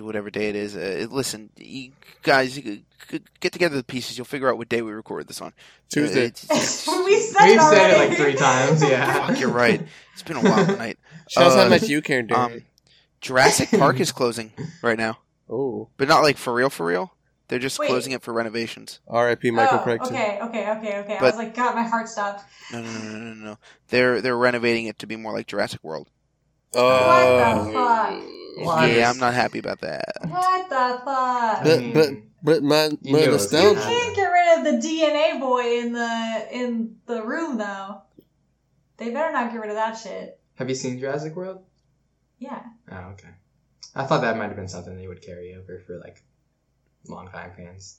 S2: whatever day it is. Uh, listen, you guys, you could get together the pieces. You'll figure out what day we recorded this on.
S4: Tuesday.
S2: Uh, it's- it's-
S3: we said
S1: We've
S3: it
S1: said it like three times. Yeah.
S2: fuck, you're right. It's been a while tonight.
S4: Shows how
S2: Uh,
S4: much you care, Derek.
S2: Um, Jurassic Park is closing right now,
S4: oh,
S2: but not like for real, for real. They're just
S3: Wait.
S2: closing it for renovations.
S4: R.I.P. Michael
S3: oh,
S4: Crichton.
S3: Okay, okay, okay, okay. I was like, God, my heart stopped.
S2: No, no, no, no, no, no. They're they're renovating it to be more like Jurassic World.
S4: Oh.
S3: What the fuck?
S1: Well,
S2: yeah,
S1: I'm
S2: I'm not happy about that.
S3: What the fuck?
S1: I
S4: But but but my
S1: you
S4: my
S1: knew it was
S3: You
S4: nostalgia.
S1: happen.
S3: can't get rid of the DNA boy in the in the room though. They better not get rid of that shit.
S1: Have you seen Jurassic World?
S3: Yeah.
S1: Oh, okay. I thought that might have been something they would carry over for like longtime fans.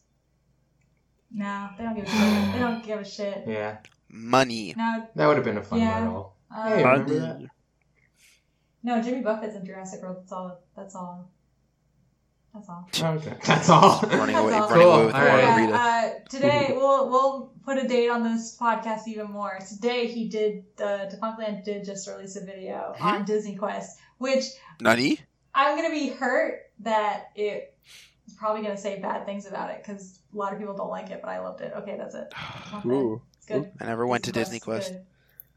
S3: No, they don't give a shit. They don't give a shit.
S1: Yeah,
S2: Money.
S3: No,
S1: that would have been a fun
S3: Yeah.
S1: little.
S3: uh,
S1: Hey, remember that?
S3: No, Jimmy Buffett's in Jurassic World. That's all. That's all. That's all.
S1: Okay, that's all.
S2: Running away,
S3: That's all.
S2: running away
S1: Cool,
S2: with
S1: all right.
S2: the
S3: Yeah,
S2: Rita.
S3: uh, today we'll we'll put a date on this podcast even more. Today he did uh, Defunctland did just release a video
S2: Hmm?
S3: on Disney Quest, which
S2: Nutty.
S3: I'm gonna be hurt that it is probably gonna say bad things about it because a lot of people don't like it, but I loved it. Okay, that's it. It's not.
S4: Ooh.
S3: It's good.
S2: I never went to Disney Quest.
S3: Good.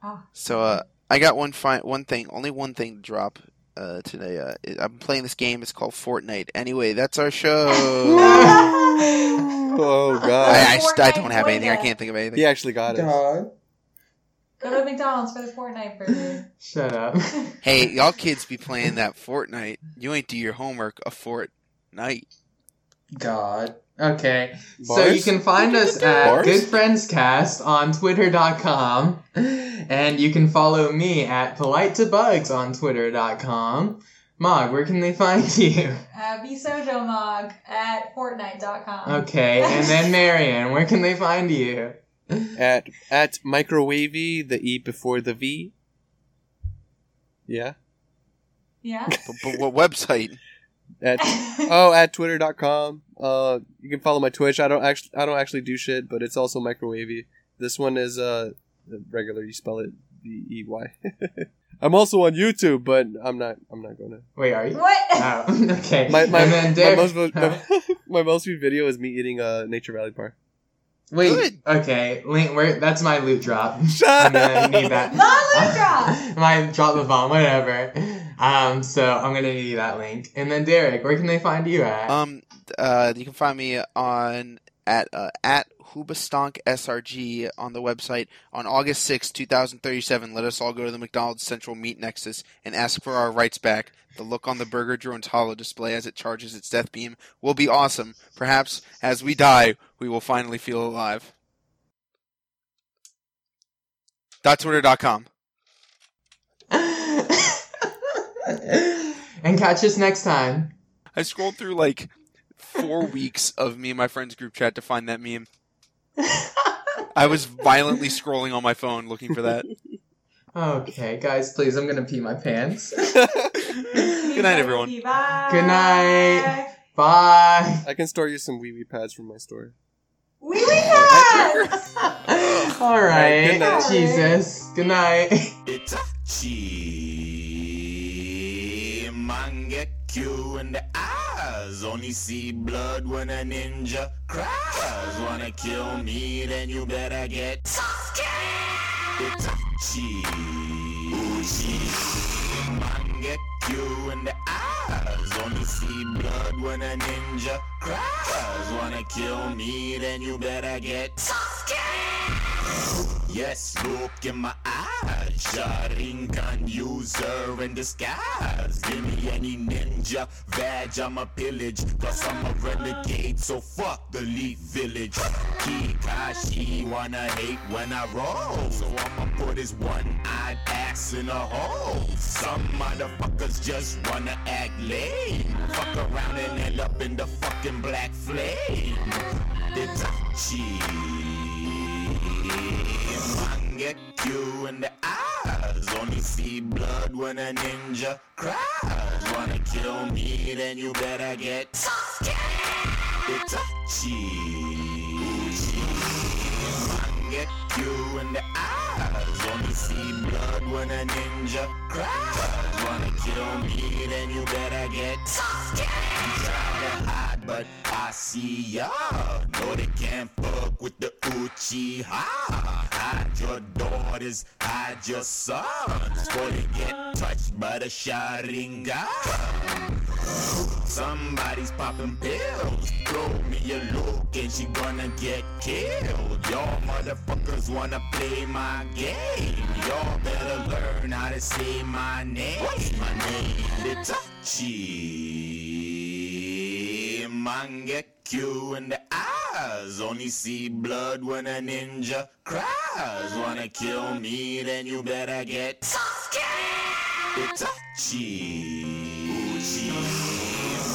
S3: Oh,
S2: So uh, I got one fi- one thing, only one thing to drop uh, today. Uh, it- I'm playing this game. It's called Fortnite. Anyway, that's our show.
S4: Oh
S2: I,
S4: god.
S2: I, st- I don't have anything. I can't think of anything.
S4: He actually got it.
S3: Go to McDonald's for the Fortnite burger.
S1: Shut up.
S2: Hey, y'all kids be playing that Fortnite. You ain't do your homework a Fortnite.
S1: God. Okay. So you can find us at
S4: Bars?
S1: Good Friends Cast on twitter.com. And you can follow me at Polite to Bugs on twitter.com. Mog, where can they find you?
S3: uh, Bishoujomog at Fortnite.com.
S1: Okay, and then Marion, where can they find you?
S4: At at microwavy, the E before the V. Yeah.
S3: Yeah.
S2: But, but what website?
S4: At oh at twitter.com. Uh you can follow my Twitch. I don't actually I don't actually do shit, but it's also microwavy. This one is uh regular, you spell it V E Y. I'm also on YouTube, but I'm not I'm not gonna
S1: Wait, are you?
S3: what?
S1: Oh, okay.
S4: my my,
S1: and then
S4: my
S1: Derek-
S4: most vo- my, my most viewed video is me eating a Nature Valley bar.
S1: Wait,
S2: Good.
S1: okay. Link, where? That's my loot drop.
S4: Shut
S1: I'm gonna
S4: up!
S1: need that.
S3: Non-loot drop!
S1: my drop the bomb, whatever. Um, so I'm gonna need that link. And then Derek, where can they find you at?
S2: Um, uh, you can find me on at uh, at Hoobastonk SRG on the website on August sixth, 2037. Let us all go to the McDonald's Central Meat Nexus and ask for our rights back. The look on the burger drone's hollow display as it charges its death beam will be awesome. Perhaps as we die, we will finally feel alive. Twitter.com.
S1: and catch us next time.
S2: I scrolled through like four weeks of me and my friends group chat to find that meme. I was violently scrolling on my phone looking for that.
S1: Okay, guys, please, I'm gonna pee my pants.
S2: Good night, everyone.
S3: Bye.
S1: Good night. Bye.
S4: I can store you some wee wee pads from my store.
S3: Wee wee pads.
S1: All
S4: right,
S1: right.
S4: good night.
S1: Jesus. Good night.
S5: Itachi in the eyes Only see blood when a ninja cries. Wanna kill me then you better get Itachi Uchi. Man get Q in the eyes Only see blood when a ninja cries. Wanna kill me then you better get Yes, look in my eyes. Sharingan user in disguise. Give me any ninja badge, I'm a pillage. Plus, I'm a renegade, so fuck the Leaf Village. Kakashi wanna hate when I roll. So I'ma put his one eyed ass in a hole. Some motherfuckers just wanna act lame. Fuck around and end up in the fucking black flame. Itachi. Man get you in the eyes. Only see blood when a ninja cries. Wanna kill me, then you better get Itachi. Man get you in the eyes. Only see blood when a ninja cries. Wanna kill me, then you better get Try to hide, but I see ya. No, they can't fuck with the Uchiha. Hide your daughters, hide your sons. Before they get touched by the Sharingan. Somebody's popping pills. Throw me a look and she gonna get killed. Y'all motherfuckers wanna play my game. Y'all better learn how to say my name. What's my name? Itachi. Mangekyo in the eyes. Only see blood when a ninja cries. Wanna kill me, then you better get Sasuke. Itachi. Uchi.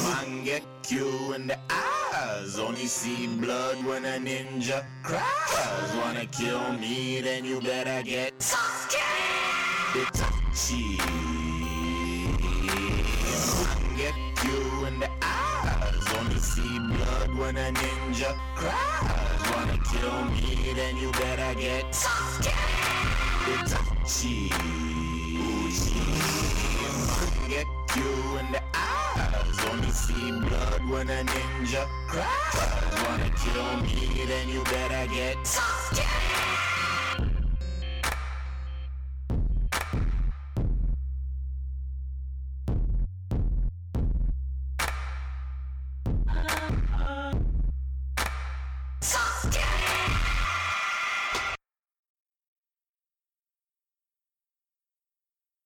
S5: Mangekyo in the eyes. Only see blood when a ninja cries. Wanna kill me, then you better get Itachi. Get you in the eyes. Only see blood when a ninja cries. Wanna kill me, then you better get Sasuke. Itachi. Get you in the eyes. Only see blood when a ninja cries. Wanna kill me, then you better get